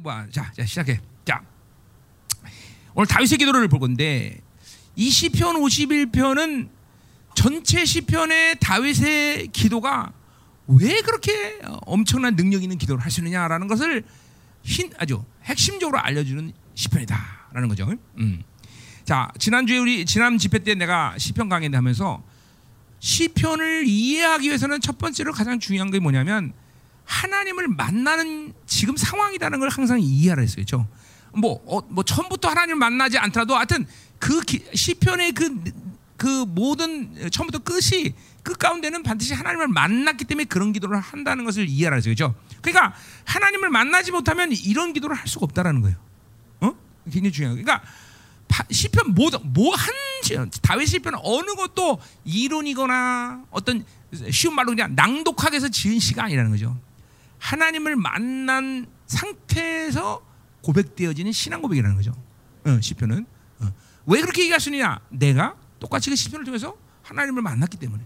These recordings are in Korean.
뭐, 자, 자 시작해. 자, 오늘 다윗의 기도를 볼 건데 이 시편 51편은 전체 시편의 다윗의 기도가 왜 그렇게 엄청난 능력 있는 기도를 할 수 있느냐라는 것을 흰 아주 핵심적으로 알려주는 시편이다라는 거죠. 음. 자 지난주에 우리 지난 집회 때 내가 시편 강의 하면서 시편을 이해하기 위해서는 첫 번째로 가장 중요한 게 뭐냐면 하나님을 만나는 지금 상황이라는 걸 항상 이해하라 했어요. 그렇죠? 뭐, 어, 뭐 처음부터 하나님을 만나지 않더라도 하여튼 그 기, 시편의 그, 그 모든 처음부터 끝이 끝 가운데는 반드시 하나님을 만났기 때문에 그런 기도를 한다는 것을 이해하라 했어요. 그렇죠? 그러니까 하나님을 만나지 못하면 이런 기도를 할 수가 없다라는 거예요. 어? 굉장히 중요해요. 그러니까 시편 모든 뭐한 다윗 시편 어느 것도 이론이거나 어떤 쉬운 말로 그냥 낭독하게 해서 지은 시가 아니라는 거죠. 하나님을 만난 상태에서 고백되어지는 신앙 고백이라는 거죠. 어, 시편은 어. 왜 그렇게 얘기할 수 있느냐? 내가 똑같이 그 시편을 통해서 하나님을 만났기 때문에.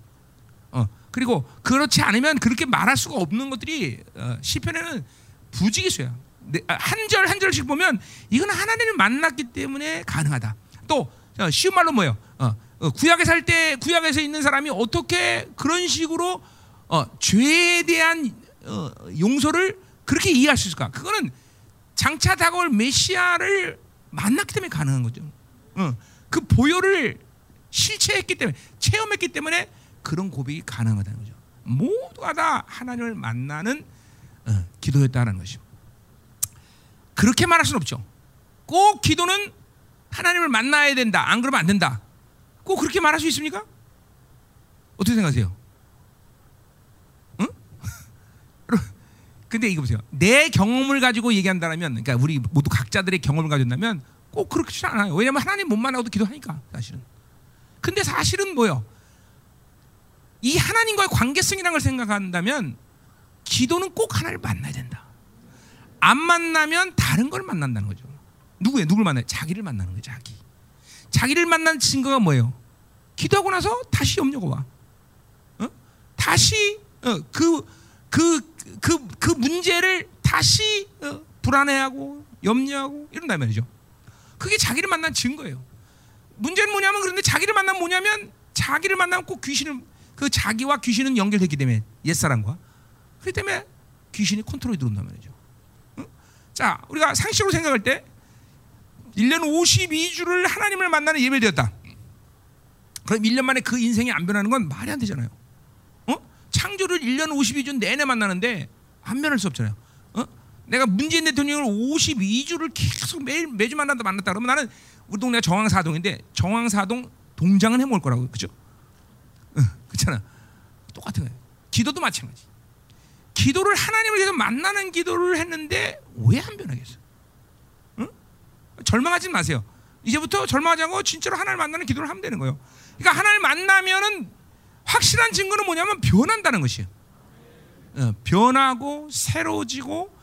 어, 그리고 그렇지 않으면 그렇게 말할 수가 없는 것들이 어, 시편에는 부지기수야. 아, 한절 한 절씩 보면 이건 하나님을 만났기 때문에 가능하다. 또 어, 쉬운 말로 뭐예요? 구약에 살 때 구약에서 있는 사람이 어떻게 그런 식으로 어, 죄에 대한 어, 용서를 그렇게 이해할 수 있을까? 그거는 장차 다가올 메시아를 만났기 때문에 가능한 거죠. 그 보혈을 실체했기 때문에 체험했기 때문에 그런 고백이 가능하다는 거죠. 모두가 다 하나님을 만나는 기도였다는 것이죠. 그렇게 말할 수는 없죠. 꼭 기도는 하나님을 만나야 된다. 안 그러면 안 된다. 꼭 그렇게 말할 수 있습니까? 어떻게 생각하세요? 근데 이거 보세요. 내 경험을 가지고 얘기한다면, 그러니까 우리 모두 각자들의 경험을 가진다면 꼭 그렇지 않아요. 왜냐하면 하나님 못 만나고도 기도하니까 사실은. 근데 사실은 뭐요? 이 하나님과의 관계성이라는 걸 생각한다면 기도는 꼭 하나님을 만나야 된다. 안 만나면 다른 걸 만난다는 거죠. 누구예요? 누굴 만나요? 자기를 만나는 거예요. 자기. 자기를 만난 증거가 뭐예요? 기도하고 나서 다시 염려가 와. 어? 다시 어, 그, 그, 그, 그 문제를 다시 어, 불안해하고 염려하고 이런단 말이죠. 그게 자기를 만난 증거예요. 문제는 뭐냐면 그런데 자기를 만나면 뭐냐면 자기를 만나면 꼭 귀신을 그 자기와 귀신은 연결됐기 때문에 옛사람과 그렇기 때문에 귀신이 컨트롤이 들어온단 말이죠. 자, 우리가 상식으로 생각할 때 1년 52주를 하나님을 만나는 예배 되었다. 그럼 1년 만에 그 인생이 안 변하는 건 말이 안 되잖아요. 어? 창조를 1년 52주 내내 만나는데 안 변할 수 없잖아요. 어? 내가 문재인 대통령을 52주를 계속 매일 매주 만난다 만났다 그러면 나는 우리 동네가 정왕사동인데 정왕사동 동장은 해먹을 거라고 그죠? 어, 그렇잖아. 똑같은 거예요. 기도도 마찬가지. 기도를 하나님을 계속 만나는 기도를 했는데 왜 안 변하겠어? 응? 절망하지 마세요. 이제부터 절망하지 않고 진짜로 하나님을 만나는 기도를 하면 되는 거예요. 그러니까 하나님을 만나면은 확실한 증거는 뭐냐면 변한다는 것이에요. 어, 변하고 새로워지고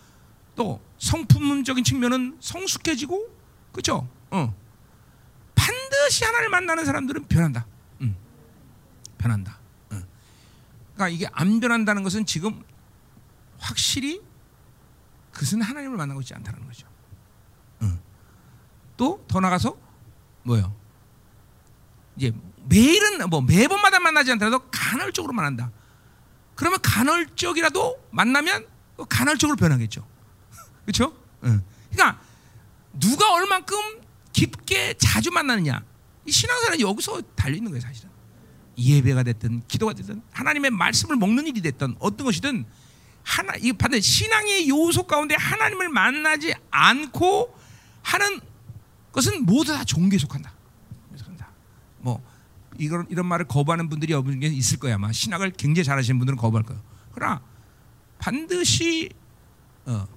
또 성품적인 측면은 성숙해지고 그렇죠? 어. 반드시 하나님을 만나는 사람들은 변한다. 응. 변한다. 어. 그러니까 이게 안 변한다는 것은 지금 확실히 그것은 하나님을 만나고 있지 않다는 거죠. 응. 또더 나가서 뭐요? 이제 매일은 뭐 매번마다 만나지 않더라도 간헐적으로 만난다. 그러면 간헐적이라도 만나면 간헐적으로 변하겠죠. 그렇죠? 응. 그러니까 누가 얼만큼 깊게 자주 만나느냐. 이 신앙생활은 여기서 달려 있는 거예요, 사실은. 예배가 됐든 기도가 됐든 하나님의 말씀을 먹는 일이 됐든 어떤 것이든 하나 이 반대 신앙의 요소 가운데 하나님을 만나지 않고 하는 것은 모두 다 종교에 속한다. 속한다. 뭐 이런 이런 말을 거부하는 분들이 여러분 중 있을 거야. 아마 신학을 굉장히 잘하시는 분들은 거부할 거예요. 그러나 반드시 어,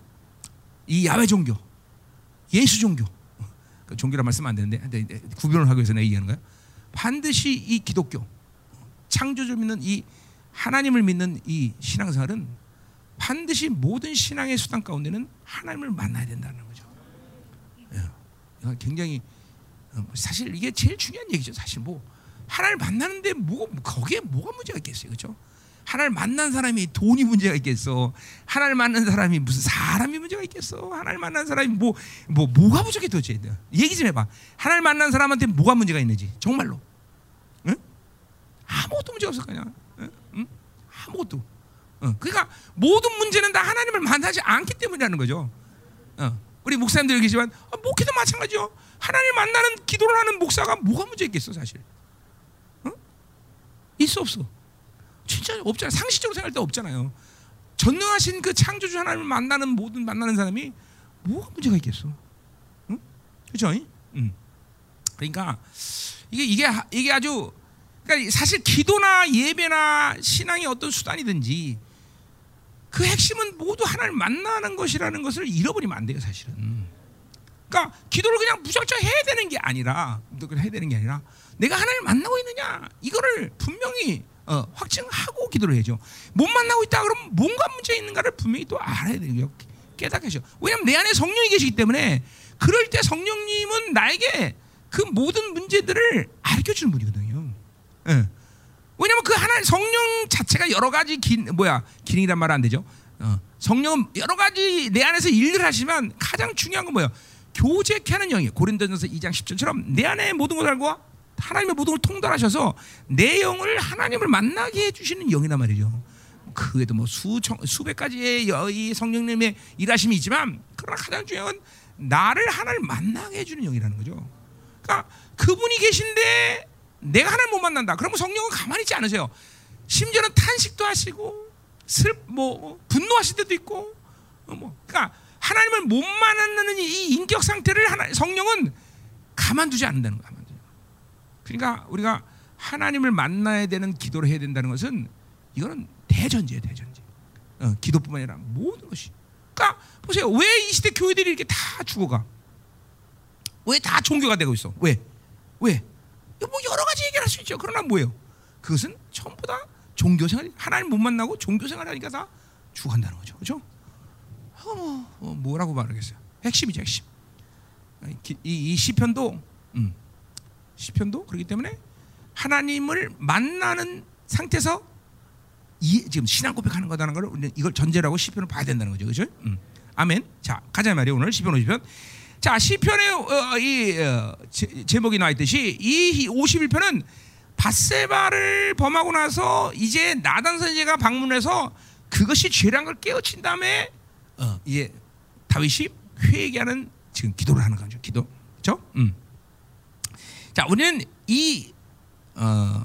이 야외 종교, 예수 종교, 그 종교란 말 쓰면 안 되는데 구별을 하기 위해서 내가 얘기하는 거야. 반드시 이 기독교, 창조주 믿는 이 하나님을 믿는 이 신앙생활은 반드시 모든 신앙의 수단 가운데는 하나님을 만나야 된다는 거죠. 예. 굉장히 어, 사실 이게 제일 중요한 얘기죠. 사실 뭐 하나님을 만나는데 뭐 거기에 뭐가 문제가 있겠어요, 그렇죠? 하나님을 만난 사람이 돈이 문제가 있겠어. 하나님을 만난 사람이 무슨 사람이 문제가 있겠어. 하나님을 만난 사람이 뭐, 뭐, 뭐가 부족해 도대체. 얘기 좀 해봐. 하나님을 만난 사람한테 뭐가 문제가 있는지. 정말로. 응? 아무것도 문제 거냐. 응? 응? 아무것도. 어, 그러니까 모든 문제는 다 하나님을 만나지 않기 때문이라는 거죠. 어, 우리 목사님들 계시지만 아, 목회도 마찬가지요. 하나님 만나는 기도를 하는 목사가 뭐가 문제 있겠어 사실. 어? 있어 없어. 진짜 없잖아. 상식적으로 생각할 때 없잖아요. 전능하신 그 창조주 하나님을 만나는 모든 만나는 사람이 뭐가 문제가 있겠어? 응? 그렇죠? 응. 그러니까 이게 이게 이게 아주 그러니까 사실 기도나 예배나 신앙의 어떤 수단이든지 그 핵심은 모두 하나님을 만나는 것이라는 것을 잃어버리면 안 돼요, 사실은. 그러니까 기도를 그냥 무작정 해야 되는 게 아니라 해야 되는 게 아니라 내가 하나님을 만나고 있느냐 이거를 분명히 어, 확증하고 기도를 해야죠. 못 만나고 있다 그러면 뭔가 문제 있는가를 분명히 또 알아야 되죠. 깨닫게죠. 왜냐하면 내 안에 성령이 계시기 때문에 그럴 때 성령님은 나에게 그 모든 문제들을 알려 주는 분이거든요. 예. 왜냐하면 그 하나 성령 자체가 여러 가지 기, 뭐야 기능이란 말 안 되죠. 어, 성령은 여러 가지 내 안에서 일을 하시지만 가장 중요한 건 뭐예요? 교제케 하는 영이에요. 고린도전서 2장 10절처럼 내 안에 모든 것을 알고 하나님의 모든 걸 통달하셔서 내 영을 하나님을 만나게 해주시는 영이란 말이죠. 그 외에도 뭐 수천 수백 가지의 이 성령님의 일하심이 있지만 그러나 가장 중요한 건 나를 하나님 만나게 해주는 영이라는 거죠. 그러니까 그분이 계신데 내가 하나님 못 만난다. 그러면 성령은 가만히 있지 않으세요. 심지어는 탄식도 하시고 슬 뭐 분노하실 때도 있고 어, 뭐 그러니까 하나님을 못 만나는 이 인격 상태를 하나, 성령은 가만두지 않는다는 거야. 그러니까 우리가 하나님을 만나야 되는 기도를 해야 된다는 것은 이거는 대전제예요, 대전제. 어, 기도뿐만 아니라 모든 것이. 그러니까 보세요. 왜 이 시대 교회들이 이렇게 다 죽어가? 왜 다 종교가 되고 있어? 왜? 왜? 뭐 여러 가지 얘기를 할수 있죠. 그러나 뭐예요? 그것은 전부 다 종교 생활, 하나님 못 만나고 종교 생활 하니까 다 죽어간다는 거죠. 그렇죠? 어, 뭐, 어, 뭐라고 말하겠어요? 핵심이죠, 핵심. 이, 이 시편도 음, 시편도 그렇기 때문에 하나님을 만나는 상태에서 이, 지금 신앙 고백하는 거다는 걸 이걸 전제라고 시편을 봐야 된다는 거죠, 그렇죠? 음. 아멘. 자 가자 말이에요. 오늘 시편 50편. 자 시편의 어, 이 어, 제, 목이 나와 있듯이 이 51편은 바세바를 범하고 나서 이제 나단 선지가 방문해서 그것이 죄란 걸 깨우친 다음에 어, 이제 다윗이 회개하는 지금 기도를 하는 거죠. 기도. 그렇죠? 음. 자, 우리는 이 어,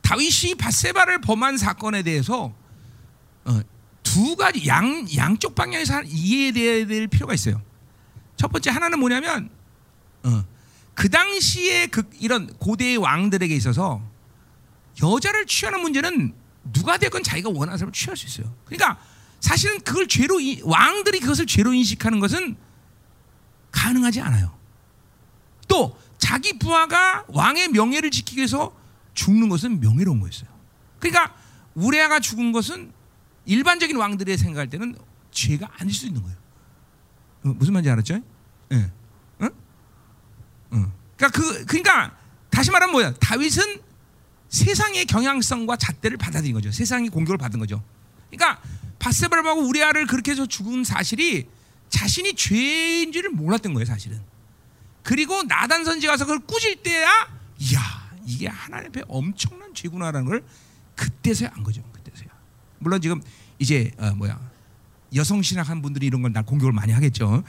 다윗이 바세바를 범한 사건에 대해서 어, 두 가지 양 양쪽 방향에서 이해돼야 될 필요가 있어요. 첫 번째 하나는 뭐냐면 어, 그 당시에 그 이런 고대의 왕들에게 있어서 여자를 취하는 문제는 누가 되건 자기가 원하는 사람을 취할 수 있어요. 그러니까 사실은 그걸 죄로 왕들이 그것을 죄로 인식하는 것은 가능하지 않아요. 또 자기 부하가 왕의 명예를 지키기 위해서 죽는 것은 명예로운 거였어요. 그러니까 우레아가 죽은 것은 일반적인 왕들의 생각할 때는 죄가 아닐 수 있는 거예요. 어, 무슨 말인지 알았죠? 예. 네. 응? 응. 그러니까 그 그러니까 다시 말하면 뭐야? 다윗은 세상의 경향성과 잣대를 받아들인 거죠. 세상의 공격을 받은 거죠. 그러니까 바세바하고 우레아를 그렇게 해서 죽은 사실이 자신이 죄인 지를 몰랐던 거예요, 사실은. 그리고 나단 선지 가서 그걸 꾸질 때야, 이야 이게 하나님 앞에 엄청난 죄구나라는 걸 그때서야 안 거죠. 그때서야. 물론 지금 이제 어, 뭐야 여성 신학한 분들이 이런 걸 날 공격을 많이 하겠죠.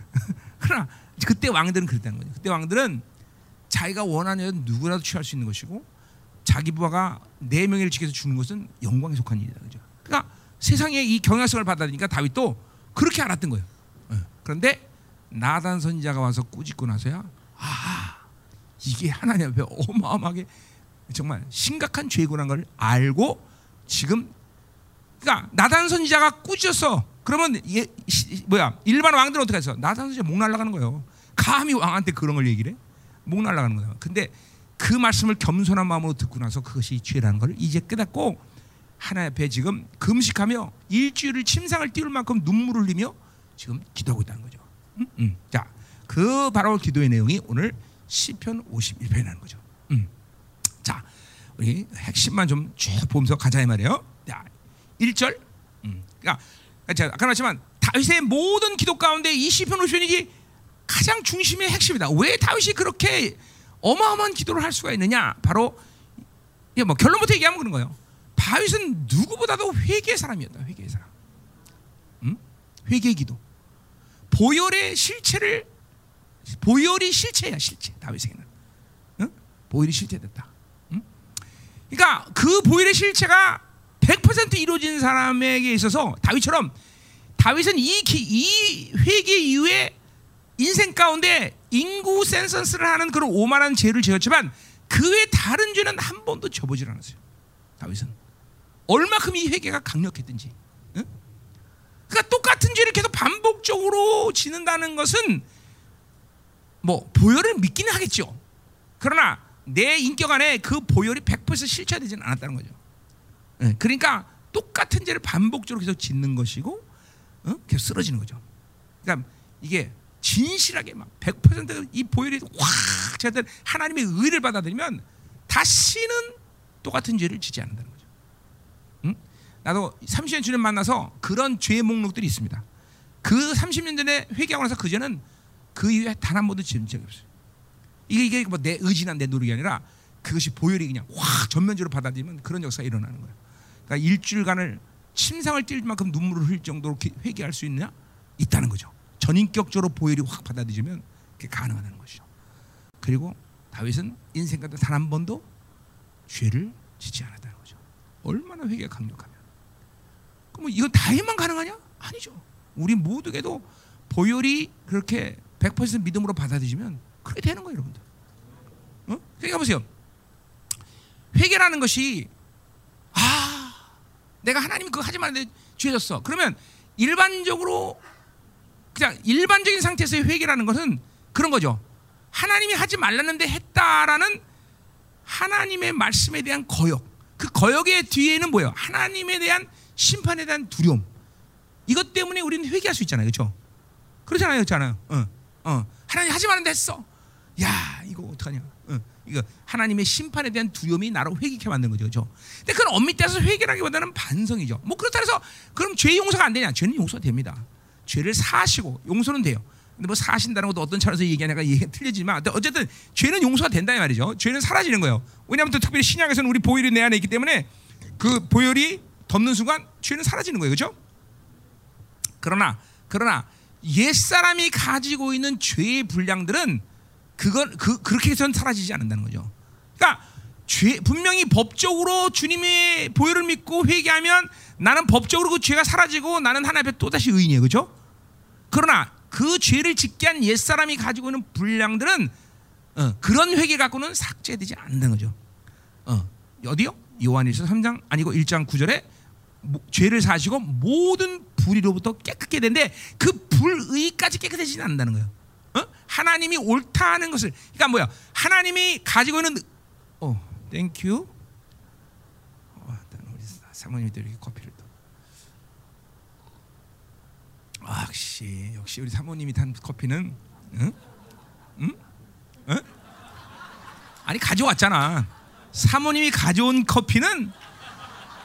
그러나 그때 왕들은 그랬다는 거죠. 그때 왕들은 자기가 원하는 누구라도 취할 수 있는 것이고 자기 부하가 네 명을 지켜서 주는 것은 영광에 속한 일이다. 그죠? 그러니까 세상에 이 경향성을 받아들이니까 다윗도 그렇게 알았던 거예요. 어. 그런데 나단 선지자가 와서 꾸짖고 나서야 아 이게 하나님 앞에 어마어마하게 정말 심각한 죄구나 걸 알고 지금 그러니까 나단 선지자가 꾸짖었어. 그러면 예, 뭐야 일반 왕들은 어떻게 했어? 나단 선지자 목 날라가는 거예요. 감히 왕한테 그런 걸 얘기를 해? 목 날라가는 거야. 근데 그 말씀을 겸손한 마음으로 듣고 나서 그것이 죄라는 걸 이제 깨닫고 하나님 앞에 지금 금식하며 일주일을 침상을 띄울 만큼 눈물을 흘리며 지금 기도하고 있다는 거죠. 음? 음. 자, 그 바로 기도의 내용이 오늘 시편 51편이라는 거죠. 음. 자, 우리 핵심만 좀 쭉 보면서 가자 이 말이에요. 1절. 음. 그러니까 제가 아까 말했지만 다윗의 모든 기도 가운데 이 시편 50편이 가장 중심의 핵심이다. 왜 다윗이 그렇게 어마어마한 기도를 할 수가 있느냐? 바로 이게 뭐 결론부터 얘기하면 그런 거예요. 다윗은 누구보다도 회개의 사람이었다. 회개의 사람. 음? 회개의 기도. 보혈의 실체를 보혈이 실체야 실체 다윗에게는. 응? 보혈이 실체됐다. 응? 그러니까 그 보혈의 실체가 100% 이루어진 사람에게 있어서 다윗처럼 다윗은 이, 기, 이 회개 이후에 인생 가운데 인구 센서스를 하는 그런 오만한 죄를 지었지만 그 외 다른 죄는 한 번도 져보질 않았어요. 다윗은 얼마큼 이 회개가 강력했든지. 응? 그러니까 똑같은 죄를 계속 반복적으로 지는다는 것은 뭐 보혈을 믿기는 하겠죠. 그러나 내 인격 안에 그 보혈이 100% 실체되지는 않았다는 거죠. 네, 그러니까 똑같은 죄를 반복적으로 계속 짓는 것이고 어? 계속 쓰러지는 거죠. 그러니까 이게 진실하게 막 100%이 보혈이 확 제가 하나님의 의를 받아들이면 다시는 똑같은 죄를 짓지 않는다는? 나도 30년 주님 만나서 그런 죄의 목록들이 있습니다. 그 30년 전에 회개하고 나서 그 죄는 그 이후에 단 한 번도 지은 적이 없어요. 이게 이게 뭐 내 의지나 내 노력이 아니라 그것이 보혈이 그냥 확 전면적으로 받아들이면 그런 역사가 일어나는 거예요. 그러니까 일주일간을 침상을 뛸 만큼 눈물을 흘릴 정도로 회개할 수 있느냐? 있다는 거죠. 전인격적으로 보혈이 확 받아들이면 그게 가능하다는 것이죠. 그리고 다윗은 인생 가운데 단 한 번도 죄를 짓지 않았다는 거죠. 얼마나 회개가. 그 럼 이건 다윗만 가능하냐? 아니죠. 우리 모두에도 보혈이 그렇게 100% 믿음으로 받아들이면 그렇게 되는 거예요, 여러분들. 어? 그러니까 보세요. 회개라는 것이 아, 내가 하나님 그거 하지 말는데 죄졌어. 그러면 일반적으로 그냥 일반적인 상태에서의 회개라는 것은 그런 거죠. 하나님이 하지 말랐는데 했다라는 하나님의 말씀에 대한 거역. 그 거역의 뒤에는 뭐예요? 하나님에 대한 심판에 대한 두려움. 이것 때문에 우리는 회개할 수 있잖아요. 그렇죠? 그렇잖아요. 그렇잖아요. 어, 어. 하나님 하지 말는데 했어. 야, 이거 어떡하냐. 어, 이거 하나님의 심판에 대한 두려움이 나를 회개케 만든 거죠. 그렇죠? 근데 그건 엄밀히 따서 회개라기보다는 반성이죠. 뭐 그렇다 해서 그럼 죄 용서가 안 되냐? 죄는 용서가 됩니다. 죄를 사시고 용서는 돼요. 근데 뭐 사신다는 것도 어떤 차원에서 얘기하냐가 얘기가 틀리지만 어쨌든 죄는 용서가 된다 이 말이죠. 죄는 사라지는 거예요. 왜냐하면 또 특별히 신약에서는 우리 보혈이 내 안에 있기 때문에 그 보혈이 덮는 순간 죄는 사라지는 거예요. 그렇죠? 그러나 그러나 옛 사람이 가지고 있는 죄의 분량들은 그건 그 그렇게 해서는 사라지지 않는다는 거죠. 그러니까 죄 분명히 법적으로 주님의 보혈을 믿고 회개하면 나는 법적으로 그 죄가 사라지고 나는 하나님 앞에 또 다시 의인이에요, 그렇죠? 그러나 그 죄를 짓게 한 옛 사람이 가지고 있는 분량들은 어, 그런 회개 갖고는 삭제되지 않는 거죠. 어, 어디요? 요한일서 3장 아니고 1장 9절에 죄를 사시고 모든 불의로부터 깨끗게 된데 그 불의까지 깨끗해지지 않는다는 거예요. 어? 하나님이 옳다는 것을 그러니까 뭐야? 하나님이 가지고 있는 어, thank you. 어, 우리 사모님이 또 이렇게 커피를 또. 아, 역시 역시 우리 사모님이 탄 커피는 응? 응? 응? 아니 가져왔잖아. 사모님이 가져온 커피는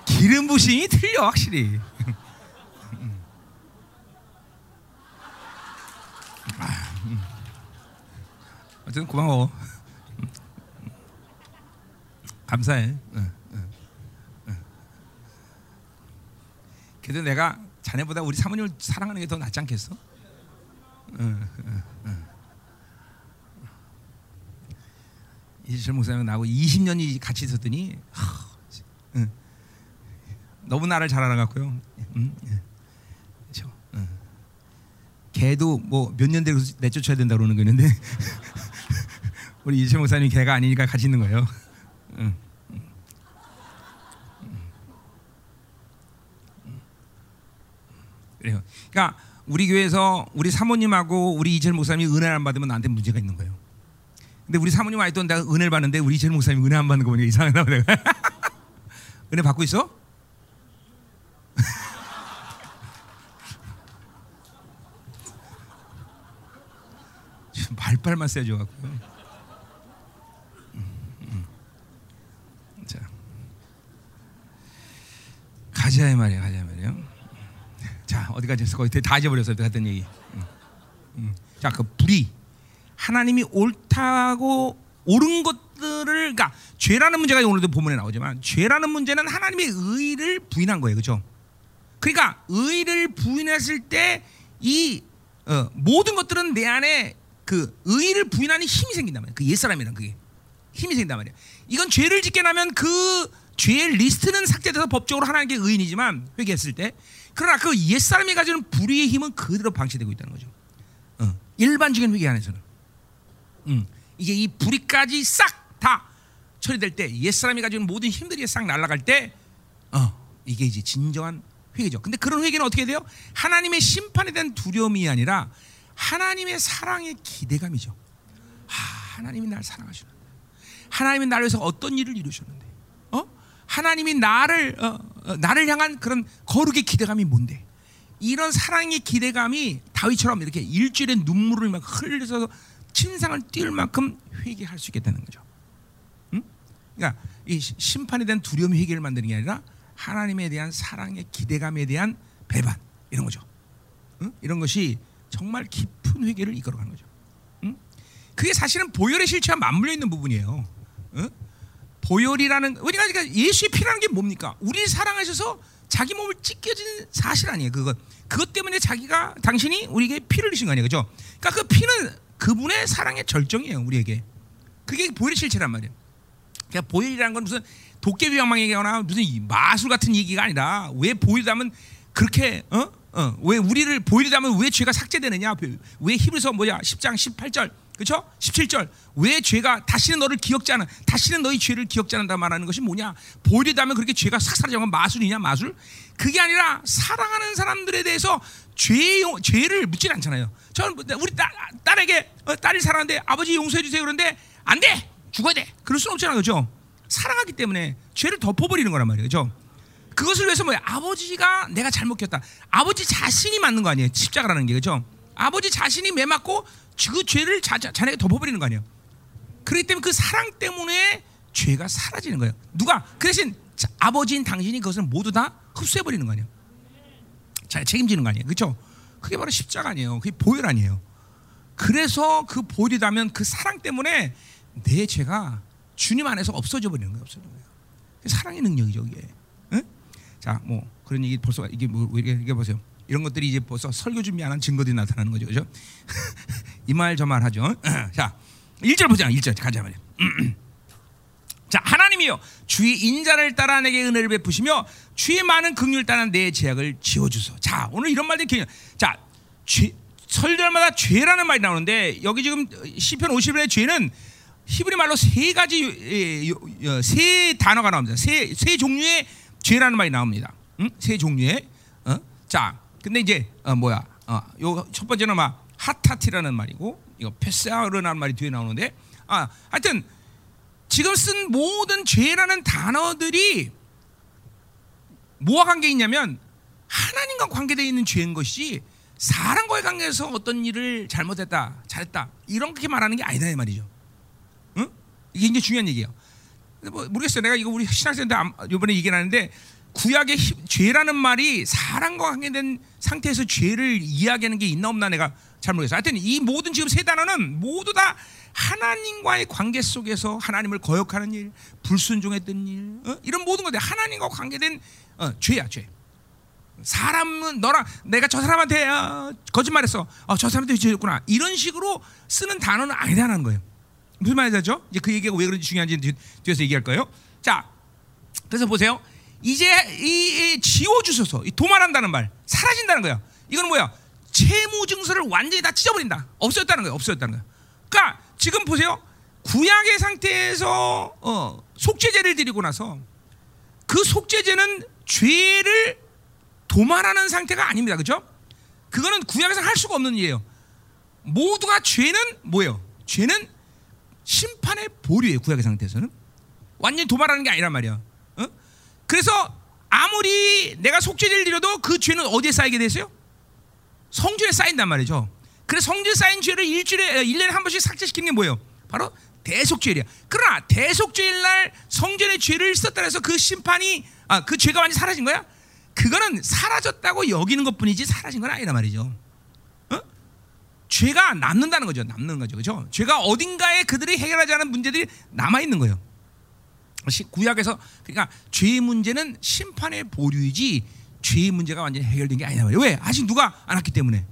기름 부심이 틀려 확실히. 어쨌든 고마워. 감사해. 그래도 내가 자네보다 우리 사모님을 사랑하는 게 더 낫지 않겠어? 이철 목사님 나하고 20년이 같이 있었더니 너무 나를 잘 알아갖고요. 그렇죠. 걔도 뭐 몇 년 되고 내쫓아야 된다 그러는 거 있는데 우리 이철 목사님 걔가 아니니까 같이 있는 거예요. 그래요. 그러니까 우리 교회에서 우리 사모님하고 우리 이철 목사님이 은혜를 안 받으면 나한테 문제가 있는 거예요. 근데 우리 사모님 와있던 내가 은혜를 받는데 우리 이철 목사님 은혜 안 받는 거 보니까 이상하다 내가. 은혜 받고 있어? 말빨만 세져 갖고요. 자, 가자. 말이야, 가자 이 말이야. 자 어디까지 했어? 거의 다 잊어버렸어. 했던 얘기. 음. 음. 자 그 불의 하나님이 옳다고 옳은 것들을 그러니까 죄라는 문제가 오늘도 본문에 나오지만 죄라는 문제는 하나님의 의를 부인한 거예요, 그렇죠? 그러니까 의를 부인했을 때이 어, 모든 것들은 내 안에 그 의를 부인하는 힘이 생긴단 말이야. 그 옛사람이란 그게 힘이 생긴단 말이야. 이건 죄를 짓게 나면 그 죄의 리스트는 삭제돼서 법적으로 하나님께 의인이지만 회개했을 때 그러나 그 옛사람이 가지는 불의의 힘은 그대로 방치되고 있다는 거죠. 어, 일반적인 회개 안에서는. 음, 이게 이 불의까지 싹 다 처리될 때 옛사람이 가지는 모든 힘들이 싹 날아갈 때 어, 이게 이제 진정한 회개죠. 근데 그런 회개는 어떻게 돼요? 하나님의 심판에 대한 두려움이 아니라 하나님의 사랑의 기대감이죠. 아, 하나님이 날 사랑하시는데, 하나님이 나를 위해서 어떤 일을 이루셨는데, 어? 하나님이 나를 어, 어, 나를 향한 그런 거룩의 기대감이 뭔데? 이런 사랑의 기대감이 다윗처럼 이렇게 일주일에 눈물을 막 흘려서 침상을 띄울 만큼 회개할 수 있겠다는 거죠. 응? 그러니까 이 심판에 대한 두려움이 회개를 만드는 게 아니라 하나님에 대한 사랑의 기대감에 대한 배반 이런 거죠. 응? 이런 것이 정말 깊은 회개를 이끌어가는 거죠. 응? 그게 사실은 보혈의 실체와 맞물려 있는 부분이에요. 응? 보혈이라는 우리가 그러니까 예수의 피라는 게 뭡니까? 우리 사랑하셔서 자기 몸을 찢겨진 사실 아니에요. 그것 그것 때문에 자기가 당신이 우리에게 피를 흘리신 거 아니에요, 그죠? 그러니까 그 피는 그분의 사랑의 절정이에요, 우리에게. 그게 보혈의 실체란 말이에요. 그러니까 보혈이라는 건 무슨 도깨비 방망 얘기거나 무슨 마술 같은 얘기가 아니라 왜 보혈하면 그렇게 어? 어, 왜 우리를 보혈이라면 왜 죄가 삭제되느냐? 왜 히브리서 뭐야? 10장 18절. 그렇죠? 17절. 왜 죄가 다시는 너를 기억지 않아. 다시는 너희 죄를 기억지 않는다 말하는 것이 뭐냐? 보혈이라면 그렇게 죄가 싹건 마술이냐? 마술? 그게 아니라 사랑하는 사람들에 대해서 죄 죄를 묻진 않잖아요. 저는 우리 딸, 딸에게 어, 딸이 사랑하는데 아버지 용서해 주세요 그런데 안 돼. 죽어야 돼. 그럴 수는 없잖아요. 그렇죠? 사랑하기 때문에 죄를 덮어버리는 거란 말이에요. 그죠? 그것을 위해서 뭐야? 아버지가 내가 잘못했다. 아버지 자신이 맞는 거 아니에요? 십자가라는 게 그죠? 아버지 자신이 매 맞고 그 죄를 자, 자, 자네가 덮어버리는 거 아니에요? 그렇기 때문에 그 사랑 때문에 죄가 사라지는 거예요. 누가 그 대신 자, 아버지인 당신이 그것을 모두 다 흡수해 버리는 거 아니에요? 자, 책임지는 거 아니에요? 그렇죠? 그게 바로 십자가 아니에요. 그게 보혈 아니에요. 그래서 그 보혈이라면 그 사랑 때문에 내 죄가 주님 안에서 없어져 버리는 거예요. 없어져 버려요. 사랑의 능력이죠, 이게. 응? 자, 뭐 그런 얘기 벌써 이게 뭐 이게, 이게 보세요. 이런 것들이 이제 벌써 설교 준비 안 한 증거들이 나타나는 거죠, 그죠? 이 말 저 말 하죠. 자, 1절 보자. 1절 가자 말이야. 자, 하나님이요 주의 인자를 따라 내게 은혜를 베푸시며 주의 많은 긍휼 따라 내 죄악을 지워 주소. 자, 오늘 이런 말들이 기억. 자, 죄 설절마다 죄라는 말이 나오는데 여기 지금 시편 50편의 죄는 히브리 말로 세 가지 세 단어가 나옵니다. 세, 세 종류의 죄라는 말이 나옵니다. 응? 세 종류의 어? 자, 근데 이제 어, 뭐야? 어, 요첫 번째는 막 하타티라는 말이고 이거 페사르라는 말이 뒤에 나오는데 아, 하여튼 지금 쓴 모든 죄라는 단어들이 뭐와 관계 있냐면 하나님과 관계되어 있는 죄인 것이 사람과의 관계에서 어떤 일을 잘못했다, 잘했다 이런 게 말하는 게 아니다 이 말이죠. 이게 굉장히 중요한 얘기예요. 뭐 모르겠어요. 내가 이거 우리 신학생들 이번에 얘기하는데 구약의 죄라는 말이 사랑과 관계된 상태에서 죄를 이야기하는 게 있나 없나 내가 잘 모르겠어요. 하여튼 이 모든 지금 세 단어는 모두 다 하나님과의 관계 속에서 하나님을 거역하는 일, 불순종했던 일, 어? 이런 모든 것들 하나님과 관계된 어, 죄야 죄. 사람은 너랑 내가 저 사람한테 어, 거짓말했어. 어, 저 사람한테 죄였구나. 이런 식으로 쓰는 단어는 아니라는 거예요. 무슨 말이죠? 이제 그 얘기가 왜 그런지 중요한지 뒤에서 얘기할 거예요. 자, 그래서 보세요. 이제 이, 이 지워 주셔서 도말한다는 말 사라진다는 거야. 이건 뭐야? 채무 증서를 완전히 다 찢어버린다. 없어졌다는 거예요. 없어졌다는 거야. 그러니까 지금 보세요. 구약의 상태에서 어, 속죄제를 드리고 나서 그 속죄제는 죄를 도말하는 상태가 아닙니다. 그렇죠? 그거는 구약에서 할 수가 없는 일이에요. 모두가 죄는 뭐예요? 죄는 심판의 보류예요. 구약의 상태에서는 완전히 도말하는 게 아니란 말이야. 어? 그래서 아무리 내가 속죄제를 드려도 그 죄는 어디에 쌓이게 되세요? 성전에 쌓인단 말이죠. 그래서 성전에 쌓인 죄를 일주일에 1년에 한 번씩 삭제시키는 게 뭐예요? 바로 대속죄일이야. 그러나 대속죄일 날 성전의 죄를 썼다 해서 그 심판이 아, 그 죄가 완전히 사라진 거야? 그거는 사라졌다고 여기는 것뿐이지 사라진 건 아니란 말이죠. 어? 죄가 남는다는 거죠. 남는 거죠. 그죠? 죄가 어딘가에 그들이 해결하지 않은 문제들이 남아 있는 거예요. 시- 구약에서 그러니까 죄의 문제는 심판의 보류이지 죄의 문제가 완전히 해결된 게 아니란 말이에요. 왜? 아직 누가 안 왔기 때문에.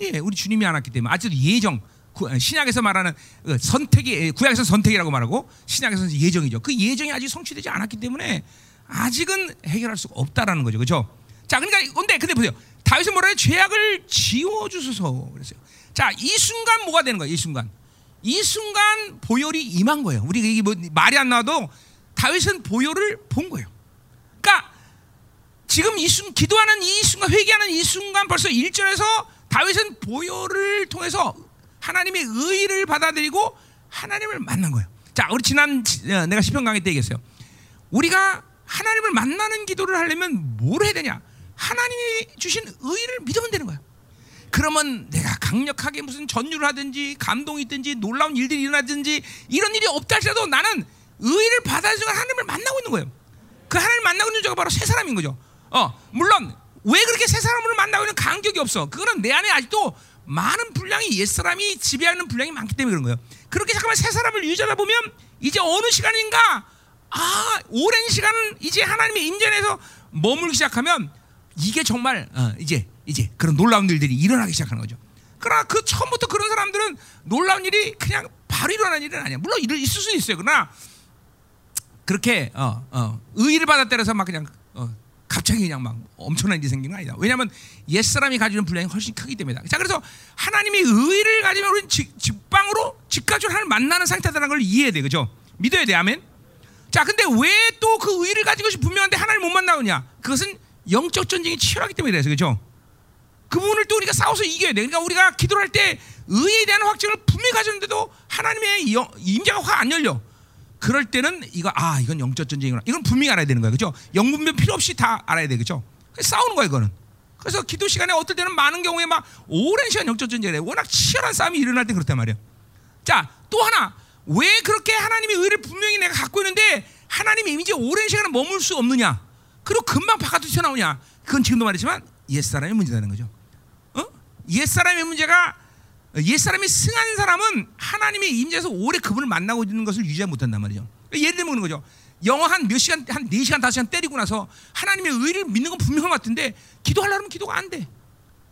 예, 우리 주님이 안 왔기 때문에 아직도 예정. 구- 신약에서 말하는 그 선택이 예, 구약에서 선택이라고 말하고 신약에서는 예정이죠. 그 예정이 아직 성취되지 않았기 때문에 아직은 해결할 수가 없다라는 거죠. 그렇죠? 자, 그러니까 근데 근데 보세요. 다윗은 뭐라 해요? 죄악을 지워 주소서 그랬어요. 자, 이 순간 뭐가 되는 거예요? 이 순간. 이 순간 보혈이 임한 거예요. 우리 이게 뭐 말이 안 나와도 다윗은 보혈을 본 거예요. 그러니까 지금 이 순, 기도하는 이 순간, 회개하는 이 순간 벌써 1절에서 다윗은 보혈을 통해서 하나님의 의를 받아들이고 하나님을 만난 거예요. 자, 우리 지난 지- 어, 내가 시편 강의 때 얘기했어요. 우리가 하나님을 만나는 기도를 하려면 뭘 해야 되냐? 하나님이 주신 의를 믿으면 되는 거야. 그러면 내가 강력하게 무슨 전율을 하든지 감동이 있든지 놀라운 일들이 일어나든지 이런 일이 없다 할지라도 나는 의를 받아들이고 하나님을 만나고 있는 거예요. 그 하나님을 만나고 있는 자가 바로 새 사람인 거죠. 어, 물론 왜 그렇게 새 사람을 만나고 있는 간격이 없어. 그거는 내 안에 아직도 많은 분량이 옛 사람이 지배하는 분량이 많기 때문에 그런 거예요. 그렇게 잠깐만 새 사람을 유지하다 보면 이제 어느 시간인가 아 오랜 시간 이제 하나님의 임전에서 머물기 시작하면 이게 정말 어, 이제 이제 그런 놀라운 일들이 일어나기 시작하는 거죠. 그러나 그 처음부터 그런 사람들은 놀라운 일이 그냥 바로 일어나는 일은 아니야. 물론 일을 있을 수는 있어요. 그러나 그렇게 어, 어, 의의를 받아 때려서 막 그냥 어, 갑자기 그냥 막 엄청난 일이 생긴 건 아니다. 왜냐하면 옛 사람이 가지는 분량이 훨씬 크기 때문이다. 자, 그래서 하나님이 의의를 가지면 우리는 직, 직방으로 직각적으로 하나님 만나는 상태다라는 걸 이해해야 돼, 그죠? 믿어야 돼, 아멘. 자, 근데 왜 또 그 의의를 가지고 싶 분명한데 하나님 못 만나느냐? 그것은 영적 전쟁이 치열하기 때문에 그래서 그죠? 그 부분을 또 우리가 싸워서 이겨야 돼. 그러니까 우리가 기도를 할때 의에 대한 확증을 분명히 가졌는데도 하나님의 영- 임재가 확 안 열려. 그럴 때는 이거 아 이건 영적 전쟁이구나. 이건 분명히 알아야 되는 거예요, 그렇죠? 영분별 필요 없이 다 알아야 돼, 그렇죠? 싸우는 거야 이거는. 그래서 기도 시간에 어떨 때는 많은 경우에 막 오랜 시간 영적 전쟁을 해. 워낙 치열한 싸움이 일어날 때 그렇단 말이야. 자, 또 하나. 왜 그렇게 하나님의 의를 분명히 내가 갖고 있는데 하나님이 이제 오랜 시간을 머물 수 없느냐? 그리고 금방 바깥으로 튀어나오냐? 그건 지금도 말했지만 옛 사람의 문제라는 거죠. 어? 옛사람의 문제가 옛사람이 승한 사람은 하나님의 임재에서 오래 그분을 만나고 있는 것을 유지하지 못한단 말이죠. 예를 들면 그런 거죠. 영어 한 몇 시간, 한 4시간, 5시간 때리고 나서 하나님의 의를 믿는 건 분명한 것 같은데 기도하려면 기도가 안 돼.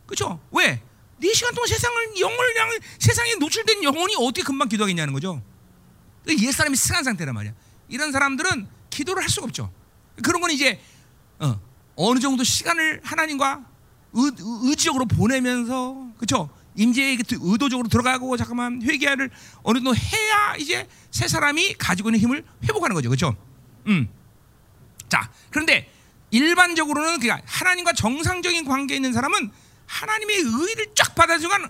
그렇죠? 왜? 4시간 동안 세상을 영을 향해 세상에 노출된 영혼이 어떻게 금방 기도하겠냐는 거죠. 옛사람이 승한 상태란 말이야. 이런 사람들은 기도를 할 수가 없죠. 그런 건 이제 어, 어느 정도 시간을 하나님과 의, 의지적으로 보내면서 그렇죠? 임재에 의도적으로 들어가고 잠깐만 회개를 어느 정도 해야 이제 새 사람이 가지고 있는 힘을 회복하는 거죠. 그렇죠? 음. 자, 그런데 일반적으로는 그냥 하나님과 정상적인 관계에 있는 사람은 하나님의 의를 쫙 받아주면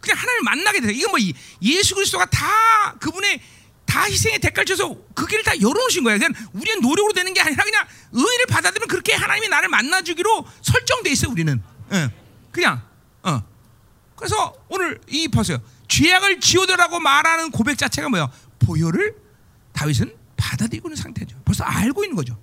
그냥 하나님을 만나게 돼요. 이건 뭐 이- 예수 그리스도가 다 그분의 다 희생의 대가를 쳐서 그 길을 다 열어놓으신 거예요. 그냥 우리의 노력으로 되는 게 아니라 그냥 의를 받아들이면 그렇게 하나님이 나를 만나주기로 설정돼 있어요. 우리는 예. 그냥 어. 그래서 오늘 이 보세요. 죄악을 지우더라고 말하는 고백 자체가 뭐야? 보혈을 다윗은 받아들이고 있는 상태죠. 벌써 알고 있는 거죠.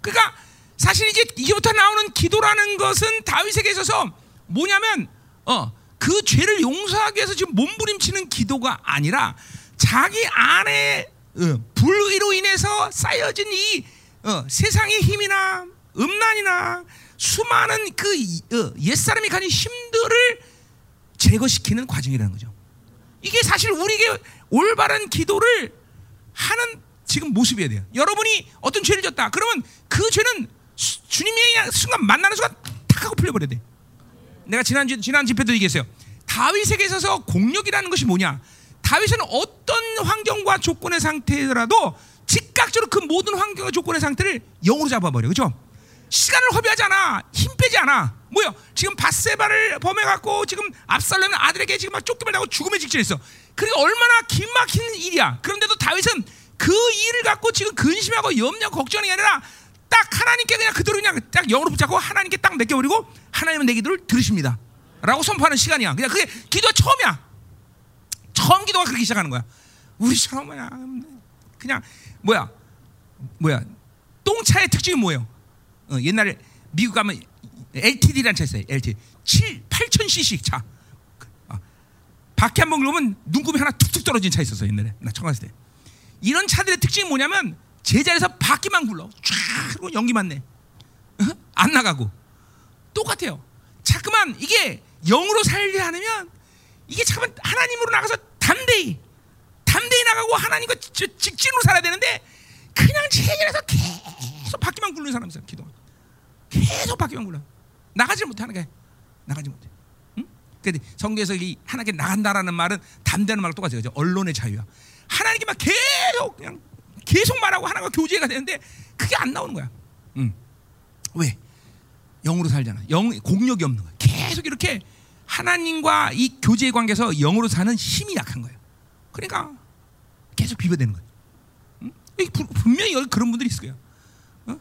그러니까 사실 이제 이제부터 나오는 기도라는 것은 다윗에게 있어서 뭐냐면 어, 그 죄를 용서하기 위해서 지금 몸부림치는 기도가 아니라 자기 안에 어, 불의로 인해서 쌓여진 이 어, 세상의 힘이나 음란이나 수많은 그 이- 어, 옛사람이 가진 힘들을 제거시키는 과정이라는 거죠. 이게 사실 우리에게 올바른 기도를 하는 지금 모습이어야 돼요. 여러분이 어떤 죄를 졌다. 그러면 그 죄는 수- 주님이 순간 만나는 순간 탁 하고 풀려버려야 돼. 내가 지난 주- 지난 집회도 얘기했어요. 다윗에게 있어서 공력이라는 것이 뭐냐? 다윗은 어떤 환경과 조건의 상태더라도 즉각적으로 그 모든 환경과 조건의 상태를 영으로 잡아버려. 그죠? 시간을 허비하지 않아. 힘 빼지 않아. 뭐야? 지금 바세바를 범해갖고 지금 압살롬의 아들에게 지금 막 쫓겨을 나고 죽음에 직전했어. 그러니까 얼마나 긴막힌 일이야. 그런데도 다윗은 그 일을 갖고 지금 근심하고 염려 걱정이 아니라 딱 하나님께 그냥 그대로 그냥 딱 영으로 붙잡고 하나님께 딱 맡겨버리고 하나님은 내 기도를 들으십니다. 라고 선포하는 시간이야. 그냥 그게 기도가 처음이야. 처음 기도가 그렇게 시작하는 거야. 우리처럼 뭐야 그냥 뭐야 뭐야 똥차의 특징이 뭐예요? 어, 옛날에 미국 가면 LTD라는 차 있어요. LTD 7 8,000cc 차. 어. 바퀴 한번 긁으면 눈곱이 하나 툭툭 떨어진 차 있었어 옛날에 나 처음 갔을 때. 이런 차들의 특징이 뭐냐면 제자리에서 바퀴만 굴러 쫙 연기만 내. 어? 안 나가고 똑같아요. 자꾸만 이게 영으로 살려 하면 이게 잠깐 하나님으로 나가서 담대히 담대히 나가고 하나님과 직- 직진으로 살아야 되는데 그냥 제자리에서 계속 바퀴만 굴리는 사람 있어요. 기도. 계속 바퀴만 굴러. 나가지 못해 하나님 나가지 못해. 응? 근데 성경에서 이 하나님께 나간다라는 말은 담대는 말과 똑같아요. 그죠? 언론의 자유야. 하나님께 막 계속 그냥 계속 말하고 하나님과 교제가 되는데 그게 안 나오는 거야. 응. 왜? 영으로 살잖아. 영 공력이 없는 거야. 계속 이렇게 하나님과 이 교제 관계에서 영으로 사는 힘이 약한 거예요. 그러니까 계속 비벼대는 거예요. 응? 분명히 여기 그런 분들이 있을 거예요. 어?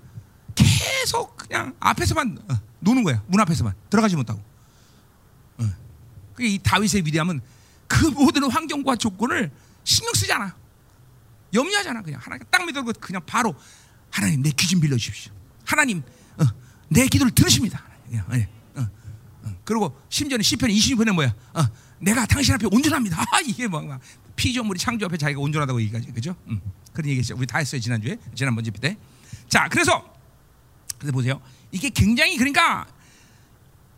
계속 그냥 앞에서만 어, 노는 거야. 문 앞에서만 들어가지 못하고. 어. 이 다윗의 위대함은 그 모든 환경과 조건을 신경 쓰지 않아. 염려하잖아. 그냥 하나님 딱 믿고 그냥 바로 하나님 내 귀 좀 빌려 주십시오. 하나님 어, 내 기도를 들으십니다. 그냥, 예. 그리고 심지어는 시편 20편에 뭐야? 어, 내가 당신 앞에 온전합니다. 아, 이게 뭐 막, 피조물이 창조 앞에 자기가 온전하다고 얘기하지, 그죠? 음, 그런 얘기했죠. 우리 다 했어요 지난 주에 지난번 집회 때. 자, 그래서 그래서 보세요. 이게 굉장히 그러니까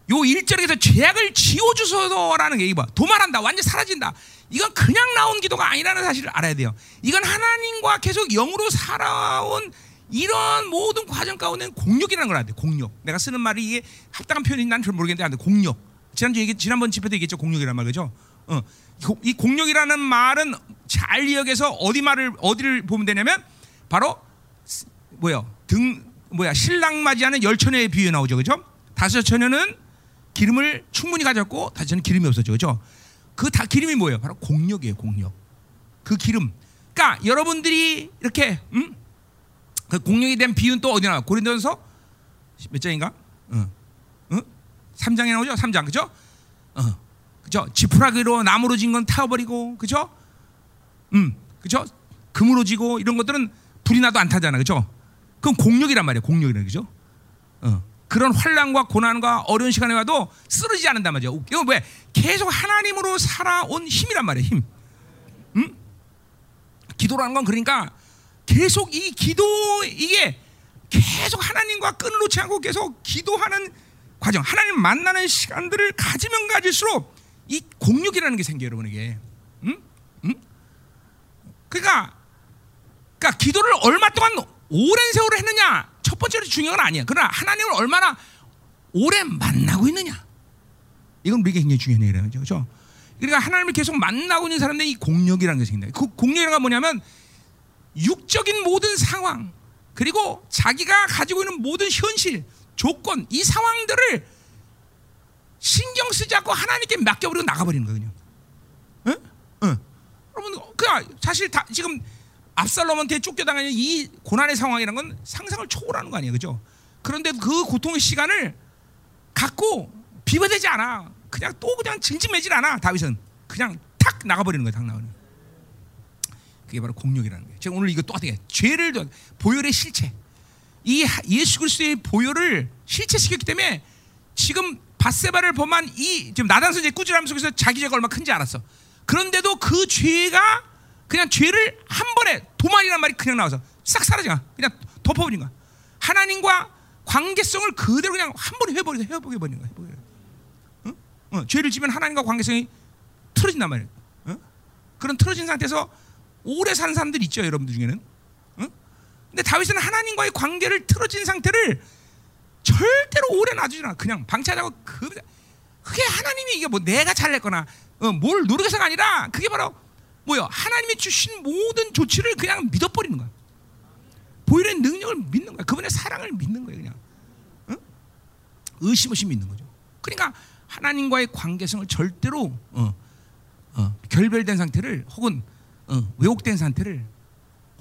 요 1절에서 죄악을 지워주소서라는 얘기 봐. 도말한다. 완전 사라진다. 이건 그냥 나온 기도가 아니라는 사실을 알아야 돼요. 이건 하나님과 계속 영으로 살아온 이런 모든 과정 가운데 공력이라는 걸 알아야 돼. 공력. 내가 쓰는 말이 이게 합당한 표현인지 난잘 모르겠는데. 공력. 지난주 얘기 지난번 집회도 얘기했죠. 공력이란 말 그죠? 어. 이 공력이라는 말은 잘 기억해서 어디 말을 어디를 보면 되냐면 바로 스- 뭐야? 등 뭐야? 신랑 맞이하는 열처녀의 비유에 나오죠. 그죠? 다섯 처녀는 기름을 충분히 가졌고 다시는 기름이 없었죠. 그죠? 그 다 기름이 뭐예요? 바로 공력이에요, 공력. 그 기름. 그러니까 여러분들이 이렇게 음? 그 공력에 대한 비유는 또 어디 나와? 고린도전서 몇 장인가? 어. 어? 3장에 나오죠? 3장. 그죠? 어. 그죠? 지푸라기로 나무로 진 건 타버리고 그죠? 음. 그죠? 금으로 지고 이런 것들은 불이 나도 안 타잖아. 그죠? 그건 공력이란 말이에요. 공력이란 그죠? 어. 그런 환란과 고난과 어려운 시간에 와도 쓰러지지 않는단 말이죠. 이건 왜? 계속 하나님으로 살아온 힘이란 말이에요. 힘. 음? 기도라는 건 그러니까 계속 이 기도 이게 계속 하나님과 끈을 놓지 않고 계속 기도하는 과정, 하나님 만나는 시간들을 가지면 가질수록 이 공력이라는 게 생겨요, 여러분에게. 음? 음? 그러니까, 그러니까 기도를 얼마 동안 오랜 세월을 했느냐 첫 번째로 중요한 건 아니야. 그러나 하나님을 얼마나 오래 만나고 있느냐 이건 우리에게 굉장히 중요한 얘기라는 거죠. 그렇죠? 그러니까 하나님을 계속 만나고 있는 사람들이 이 공력이라는 것이 생겨요. 그 공력이라는 건 뭐냐면 육적인 모든 상황 그리고 자기가 가지고 있는 모든 현실 조건 이 상황들을 신경 쓰지 않고 하나님께 맡겨버리고 나가버리는 거예요. 응? 응. 여러분, 그냥 사실 다 지금 압살롬한테 쫓겨당하는 이 고난의 상황이라는 건 상상을 초월하는 거 아니에요, 그죠? 그런데 그 고통의 시간을 갖고 비벼대지 않아. 그냥 또 그냥 징징매질 않아. 다윗은 그냥 탁 나가버리는 거예요, 탁 나가는. 그게 바로 공력이라는 거예요. 제가 오늘 이거 똑같은 게 죄를 도- 보혈의 실체. 이 하- 예수 그리스도의 보혈을 실체시켰기 때문에 지금 바세바를 범한 이 지금 나단 선제 꾸지람 속에서 자기 죄가 얼마나 큰지 알았어. 그런데도 그 죄가 그냥 죄를 한 번에 도만이란 말이 그냥 나와서 싹 사라져. 그냥 덮어버린 거야. 하나님과 관계성을 그대로 그냥 한 번에 회버리 회복해 버리는 거야. 회복해. 어? 어, 죄를 지면 하나님과 관계성이 틀어진단 말이에요. 어? 그런 틀어진 상태에서 오래 사는 사람들 있죠, 여러분들 중에는. 어? 근데 다윗은 하나님과의 관계를 틀어진 상태를 절대로 오래 놔두지 않아. 그냥 방치하자고 그 그게 하나님이 이게 뭐 내가 잘냈거나 어, 뭘 노력해서가 아니라 그게 바로 뭐요? 하나님이 주신 모든 조치를 그냥 믿어버리는 거야. 보일의 능력을 믿는 거야. 그분의 사랑을 믿는 거예요, 그냥. 어? 의심 없이 믿는 거죠. 그러니까 하나님과의 관계성을 절대로 어, 어, 결별된 상태를 혹은 어, 왜곡된 상태를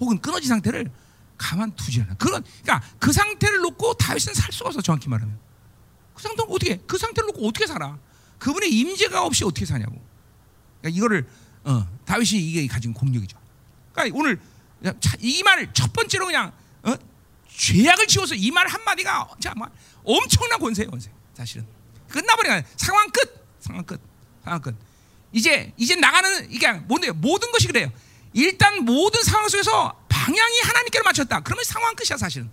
혹은 끊어진 상태를 가만 두지 않아. 그런 그러니까 그 상태를 놓고 다윗은 살 수가 없어. 정확히 말하면 그 상태 어떻게 그 상태를 놓고 어떻게 살아? 그분의 임재가 없이 어떻게 사냐고. 그러니까 이거를 어, 다윗이 이게 가진 공력이죠. 그러니까 오늘 자, 이 말을 첫 번째로 그냥 어? 죄악을 지워서 이 말 한마디가 정말 엄청난 권세예요, 권세. 사실은. 끝나버려. 상황 끝. 상황 끝. 상황 끝. 이제 이제 나가는 이게 뭔데 모든 것이 그래요. 일단 모든 상황 속에서 방향이 하나님께로 맞췄다. 그러면 상황 끝이야, 사실은.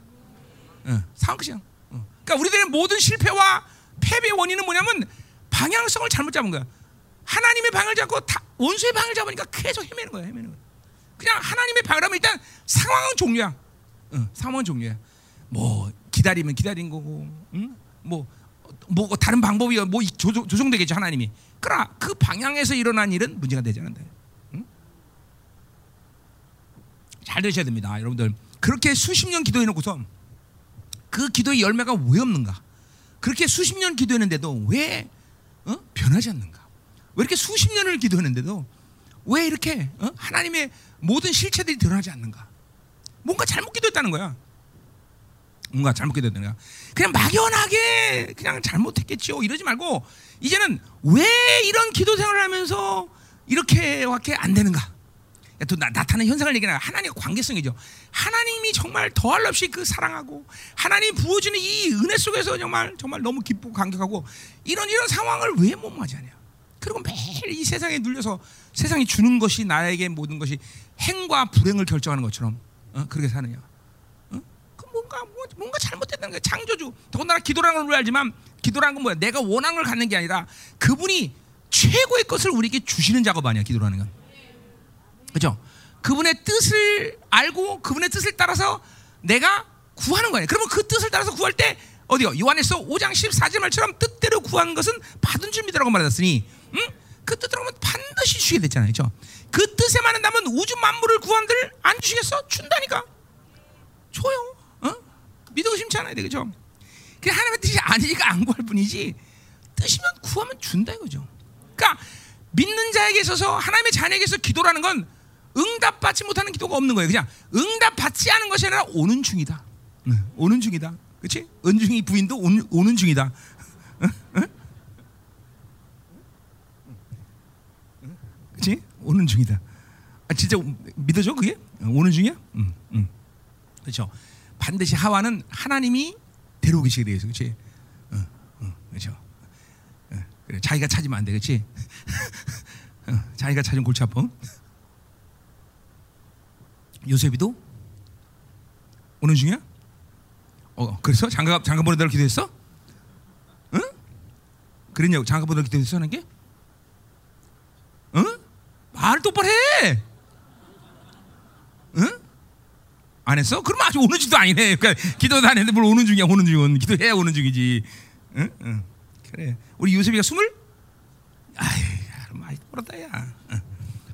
응, 상황 끝이야. 응. 그러니까 우리들의 모든 실패와 패배의 원인은 뭐냐면 방향성을 잘못 잡은 거야. 하나님의 방을 잡고 다, 원수의 방을 잡으니까 계속 헤매는 거야, 헤매는 거야. 그냥 하나님의 방을 하면 일단 상황은 종류야. 응, 상황은 종류야. 뭐 기다리면 기다린 거고, 응? 뭐, 뭐 다른 방법이 뭐 조정, 조정되겠죠 하나님이. 그러나 그 방향에서 일어난 일은 문제가 되지 않는다. 응? 잘 되셔야 됩니다, 여러분들. 그렇게 수십 년 기도해놓고서 그 기도의 열매가 왜 없는가? 그렇게 수십 년 기도했는데도 왜 어? 변하지 않는가? 왜 이렇게 수십 년을 기도했는데도 왜 이렇게 어? 하나님의 모든 실체들이 드러나지 않는가? 뭔가 잘못 기도했다는 거야. 뭔가 잘못 기도했다는 거야. 그냥 막연하게 그냥 잘못했겠죠. 이러지 말고 이제는 왜 이런 기도 생활을 하면서 이렇게밖에 안 되는가? 또 나, 타나는 현상을 얘기하는 하나님의 관계성이죠. 하나님이 정말 더할 없이 그 사랑하고 하나님 부어주는 이 은혜 속에서 정말 정말 너무 기쁘고 감격하고 이런 이런 상황을 왜 못 맞이하냐? 그리고 매일 이 세상에 눌려서 세상이 주는 것이 나에게 모든 것이 행과 불행을 결정하는 것처럼 어? 그렇게 사느냐? 어? 그 뭔가 뭐, 뭔가 잘못됐다는 거야. 창조주. 더군다나 기도라는 걸 알지만 기도라는 건 뭐야? 내가 원하는 걸 갖는 게 아니라 그분이 최고의 것을 우리에게 주시는 작업 아니야? 기도라는 건. 그죠? 그분의 뜻을 알고 그분의 뜻을 따라서 내가 구하는 거예요. 그러면 그 뜻을 따라서 구할 때 어디요? 요한에서 5장 14절 말처럼 뜻대로 구하는 것은 받은 줄 믿으라고 말했으니, 응? 그 뜻대로 하면 반드시 주게 됐잖아요, 그죠? 그 뜻에 맞는다면 우주 만물을 구한들 안 주시겠어? 준다니까. 줘요, 어? 믿어 의심치 않아야 돼, 그죠? 그냥 하나님의 뜻이 아니니까 안 구할 뿐이지 뜻이면 구하면 준다 이거죠. 그러니까 믿는 자에게 있어서 하나님의 자녀에게서 기도라는 건 응답받지 못하는 기도가 없는 거예요. 그냥 응답받지 않은 것이 아니라 오는 중이다. 응, 오는 중이다. 그렇지? 은중이 부인도 오, 오는 중이다. 그렇지? 오는 중이다. 아, 진짜 믿어져 그게? 오는 중이야? 응, 응. 그렇죠. 반드시 하와는 하나님이 데려오 계시게 돼 있어, 그렇지? 응, 응, 그렇죠. 그래, 자기가 찾으면 안 돼, 그렇지? 자기가 찾은 골치 아파. 요셉이도 오는 중이야? 어, 그래서 장가 장가 대로 기도했어? 응? 그랬냐고 장가 대로 기도했어 하는 게? 응? 말 똑바로 해. 응? 안 했어? 그러면 아직 오는 중도 아니네. 그러니까 기도도 안 했는데 뭘 오는 중이야? 오는 중은 기도해야 오는 중이지. 응? 응. 그래. 우리 요셉이가 스물? 아이, 많이 벌었다 야. 응.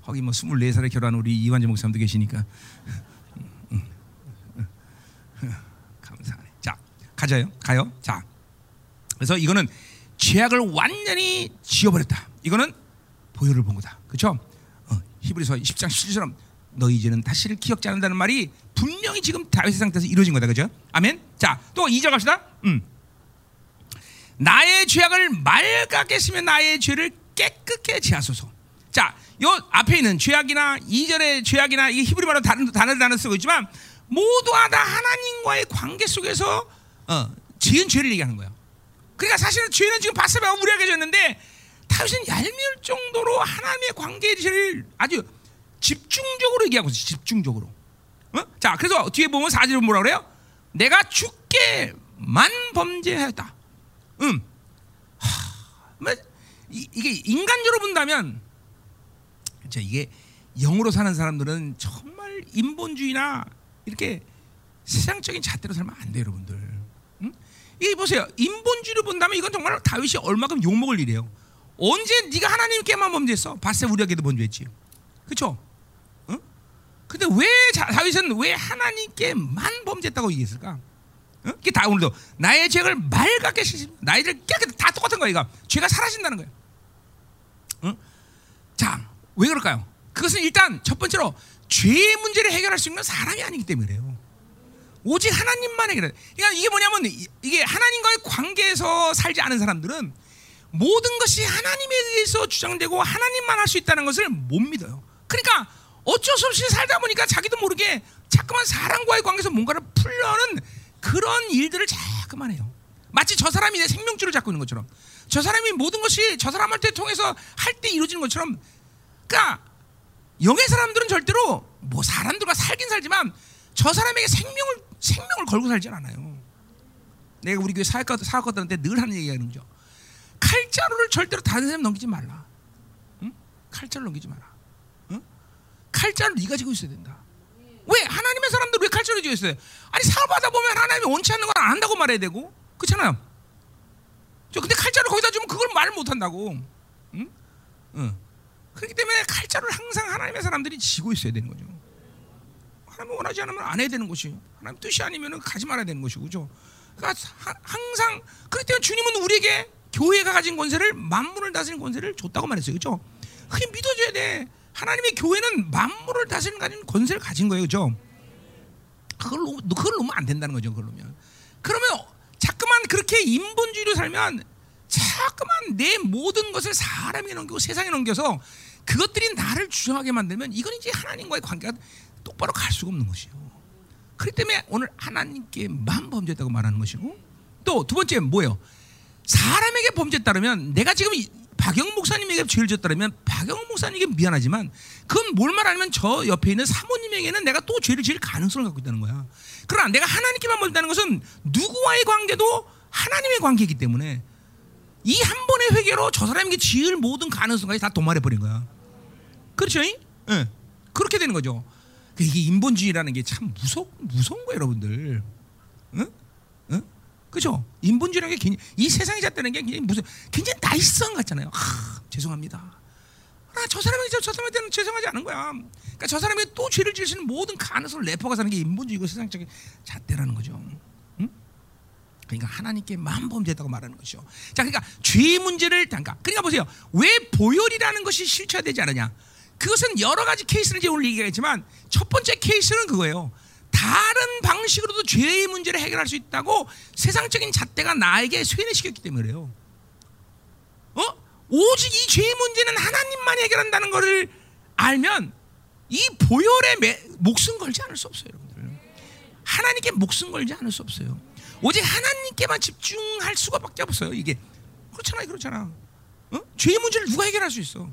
거기 뭐 24살에 결혼한 우리 이완재 목사님도 계시니까 감사하네. 자, 가자요. 가요. 자. 그래서 이거는 죄악을 완전히 지워버렸다. 이거는 보혈을 본 거다. 그렇죠? 어, 히브리서 10장 17절처럼 너희 이제는 다시를 기억지 않는다는 말이 분명히 지금 다윗의 상태에서 이루어진 거다. 그죠? 아멘. 자, 또 2절 갑시다. 음. 나의 죄악을 맑게 했으면 나의 죄를 깨끗게 제하소서. 자, 요 앞에 있는 죄악이나 2절의 죄악이나 이 히브리 말로 다른 단어를 단어 쓰고 있지만 모두가 다 하나님과의 관계 속에서 어, 지은 죄를 얘기하는 거예요. 그러니까 사실은 죄는 지금 바세바가 무리하게 졌는데 다윗은 얄미울 정도로 하나님의 관계를 아주 집중적으로 얘기하고 있어요. 집중적으로. 어? 자, 그래서 뒤에 보면 사절에 뭐라 그래요? 내가 죽게만 범죄하였다. 음. 하, 뭐, 이, 이게 인간적으로 본다면 자, 이게 영으로 사는 사람들은 정말 인본주의나 이렇게 세상적인 잣대로 살면 안 돼요, 여러분들. 응? 이게 보세요. 인본주의로 본다면 이건 정말 다윗이 얼마큼 욕먹을 일이에요. 언제 네가 하나님께만 범죄했어? 바세 우리에게도 범죄했지. 그렇죠? 응? 근데 왜 다윗은 왜 하나님께만 범죄했다고 얘기했을까? 응? 이게 다 오늘도 나의 죄를 맑게 씻 나의 죄를 깨끗 다 똑같은 거야. 이거 죄가 사라진다는 거야. 응? 자, 왜 그럴까요? 그것은 일단 첫 번째로 죄의 문제를 해결할 수 있는 사람이 아니기 때문에 그래요. 오직 하나님만 해결해. 그러니까 이게 뭐냐면 이게 하나님과의 관계에서 살지 않은 사람들은 모든 것이 하나님에 대해서 주장되고 하나님만 할 수 있다는 것을 못 믿어요. 그러니까 어쩔 수 없이 살다 보니까 자기도 모르게 자꾸만 사람과의 관계에서 뭔가를 풀려는 그런 일들을 자꾸만 해요. 마치 저 사람이 내 생명줄을 잡고 있는 것처럼 저 사람이 모든 것이 저 사람한테 통해서 할 때 이루어지는 것처럼 그러니까 영의 사람들은 절대로 뭐 사람들과 살긴 살지만 저 사람에게 생명을 생명을 걸고 살진 않아요. 내가 우리 교회 사역가 사역가들한테 늘 하는 얘기가 그죠. 칼자루를 절대로 다른 사람 넘기지 말라. 응? 칼자루 넘기지 마라. 응? 칼자루 네가 지고 있어야 된다. 왜 하나님의 사람들 왜 칼자루 지고 있어요? 아니 사업하다 보면 하나님이 원치 않는 걸안 한다고 말해야 되고 그렇잖아요. 저 근데 칼자루 거기다 주면 그걸 말 못 한다고. 응? 응. 그렇기 때문에 칼자루를 항상 하나님의 사람들이 지고 있어야 되는 거죠. 하나님 원하지 않으면 안 해야 되는 것이 하나님 뜻이 아니면 가지 말아야 되는 것이고 그죠. 그러니까 하, 항상 그렇기 때문에 주님은 우리에게 교회가 가진 권세를 만물을 다스리는 권세를 줬다고 말했어요. 그죠? 그게 믿어줘야 돼. 하나님의 교회는 만물을 다스리는 가진 권세를 가진 거예요. 그죠? 그걸, 놓- 그걸 놓으면 안 된다는 거죠. 그걸 놓으면. 그러면 자꾸만 그렇게 인본주의로 살면 자꾸만 내 모든 것을 사람에게 넘기고 세상에 넘겨서 그것들이 나를 주장하게 만들면 이건 이제 하나님과의 관계가 똑바로 갈 수가 없는 것이요. 그렇기 때문에 오늘 하나님께만 범죄했다고 말하는 것이고 또 두 번째 뭐예요? 사람에게 범죄했다면 내가 지금 이- 박영 목사님에게 죄를 졌다면 박영 목사님에게 미안하지만 그건 뭘 말하냐면 저 옆에 있는 사모님에게는 내가 또 죄를 지을 가능성을 갖고 있다는 거야. 그러나 내가 하나님께만 범죄다는 것은 누구와의 관계도 하나님의 관계이기 때문에 이 한 번의 회개로 저 사람에게 지을 모든 가능성까지 다 도말해 버린 거야. 그렇죠? 예. 그렇게 되는 거죠. 그 이게 인본주의라는 게 참 무서 무서운 거예요, 여러분들. 응? 응? 그죠? 인본주의라는 게 굉장히, 이 세상에 잣다는 게 굉장히 무슨 굉장히 나이스한 것 같잖아요. 하, 죄송합니다. 아, 저 사람이 저, 저 사람한테는 죄송하지 않은 거야. 그러니까 저 사람이 또 죄를 지을 수 있는 모든 가능성을 내퍼가 사는 게 인본주의고 세상적인 잣대라는 거죠. 응? 그러니까 하나님께 만 범죄했다고 말하는 것이죠. 자, 그러니까 죄의 문제를 그러니까 그러니까 보세요. 왜 보혈이라는 것이 실체화되지 않느냐? 그것은 여러 가지 케이스를 이제 오늘 얘기하겠지만 첫 번째 케이스는 그거예요. 다른 방식으로도 죄의 문제를 해결할 수 있다고 세상적인 잣대가 나에게 쇠뇌시켰기 때문에 그래요. 어? 오직 이 죄의 문제는 하나님만이 해결한다는 것을 알면 이 보혈에 매, 목숨 걸지 않을 수 없어요, 여러분들. 하나님께 목숨 걸지 않을 수 없어요. 오직 하나님께만 집중할 수가밖에 없어요. 이게 그렇잖아, 그렇잖아. 어? 죄의 문제를 누가 해결할 수 있어?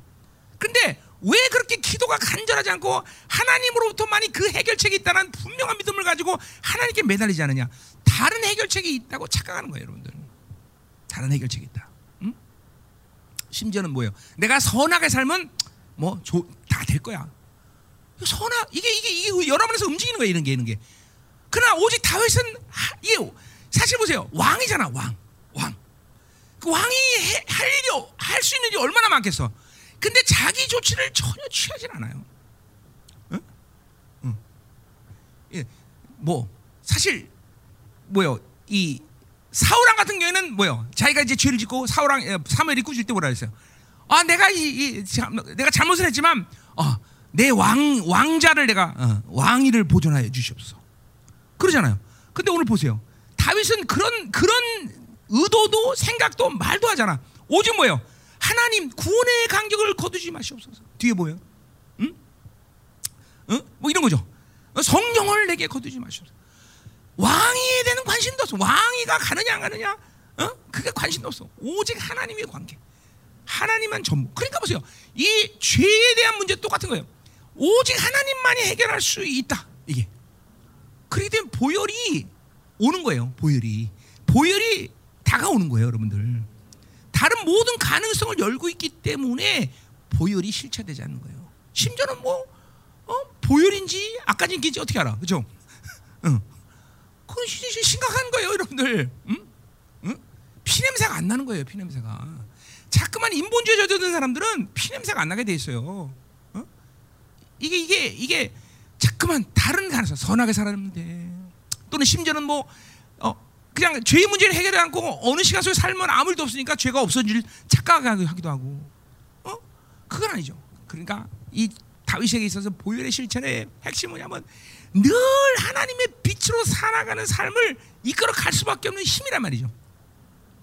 근데 왜 그렇게 기도가 간절하지 않고 하나님으로부터만이 그 해결책이 있다는 분명한 믿음을 가지고 하나님께 매달리지 않느냐? 다른 해결책이 있다고 착각하는 거예요, 여러분들. 다른 해결책이 있다. 응? 심지어는 뭐예요? 내가 선하게 살면 뭐 다 될 거야. 선하 이게 이게 이게 여러분에서 움직이는 거예요, 이런 게 이런 게. 그러나 오직 다윗은 하- 이게 사실 보세요, 왕이잖아, 왕, 왕. 그 왕이 해- 할 일이 할 수 있는 일이 얼마나 많겠어. 근데 자기 조치를 전혀 취하진 않아요. 응? 응. 예, 뭐 사실 뭐요 이 사울왕 같은 경우에는 뭐요 자기가 이제 죄를 짓고 사울왕 에, 사무엘이 꾸질 때 뭐라 그랬어요. 아 내가 이, 이 참, 내가 잘못을 했지만 어, 내왕 왕자를 내가 어, 왕위를 보존하여 주시옵소서. 그러잖아요. 근데 오늘 보세요. 다윗은 그런 그런 의도도 생각도 말도 하잖아. 오직 뭐예요? 하나님 구원의 간격을 거두지 마시옵소서. 뒤에 보면, 응? 응? 뭐 이런 거죠. 어, 성령을 내게 거두지 마시옵소서. 왕위에 대한 관심도 없어. 왕위가 가느냐 안 가느냐, 어? 그게 관심도 없어. 오직 하나님의 관계. 하나님만 전부. 그러니까 보세요. 이 죄에 대한 문제 똑같은 거예요. 오직 하나님만이 해결할 수 있다. 이게. 그렇기 때문에 보혈이 오는 거예요. 보혈이. 보혈이 다가오는 거예요, 여러분들. 다른 모든 가능성을 열고 있기 때문에 보혈이 실체되지 않는 거예요. 심지어는 뭐 어? 보혈인지 아까진인지 어떻게 알아? 그죠? 응. 그건 시- 심각한 거예요, 여러분들. 응? 응? 피 냄새가 안 나는 거예요, 피 냄새가. 자꾸만 인본주의에 젖어든 사람들은 피 냄새가 안 나게 돼 있어요. 어? 이게 이게 이게 자꾸만 다른 가능성 선하게 돼. 또는 심지어는 뭐 어, 그냥 죄의 문제를 해결하지 않고 어느 시간 속에 살면 아무 일도 없으니까 죄가 없어질 착각하기도 하고 어? 그건 아니죠. 그러니까 이 다윗에게 있어서 보혈의 실천의 핵심은 뭐냐면 늘 하나님의 빛으로 살아가는 삶을 이끌어 갈 수밖에 없는 힘이란 말이죠.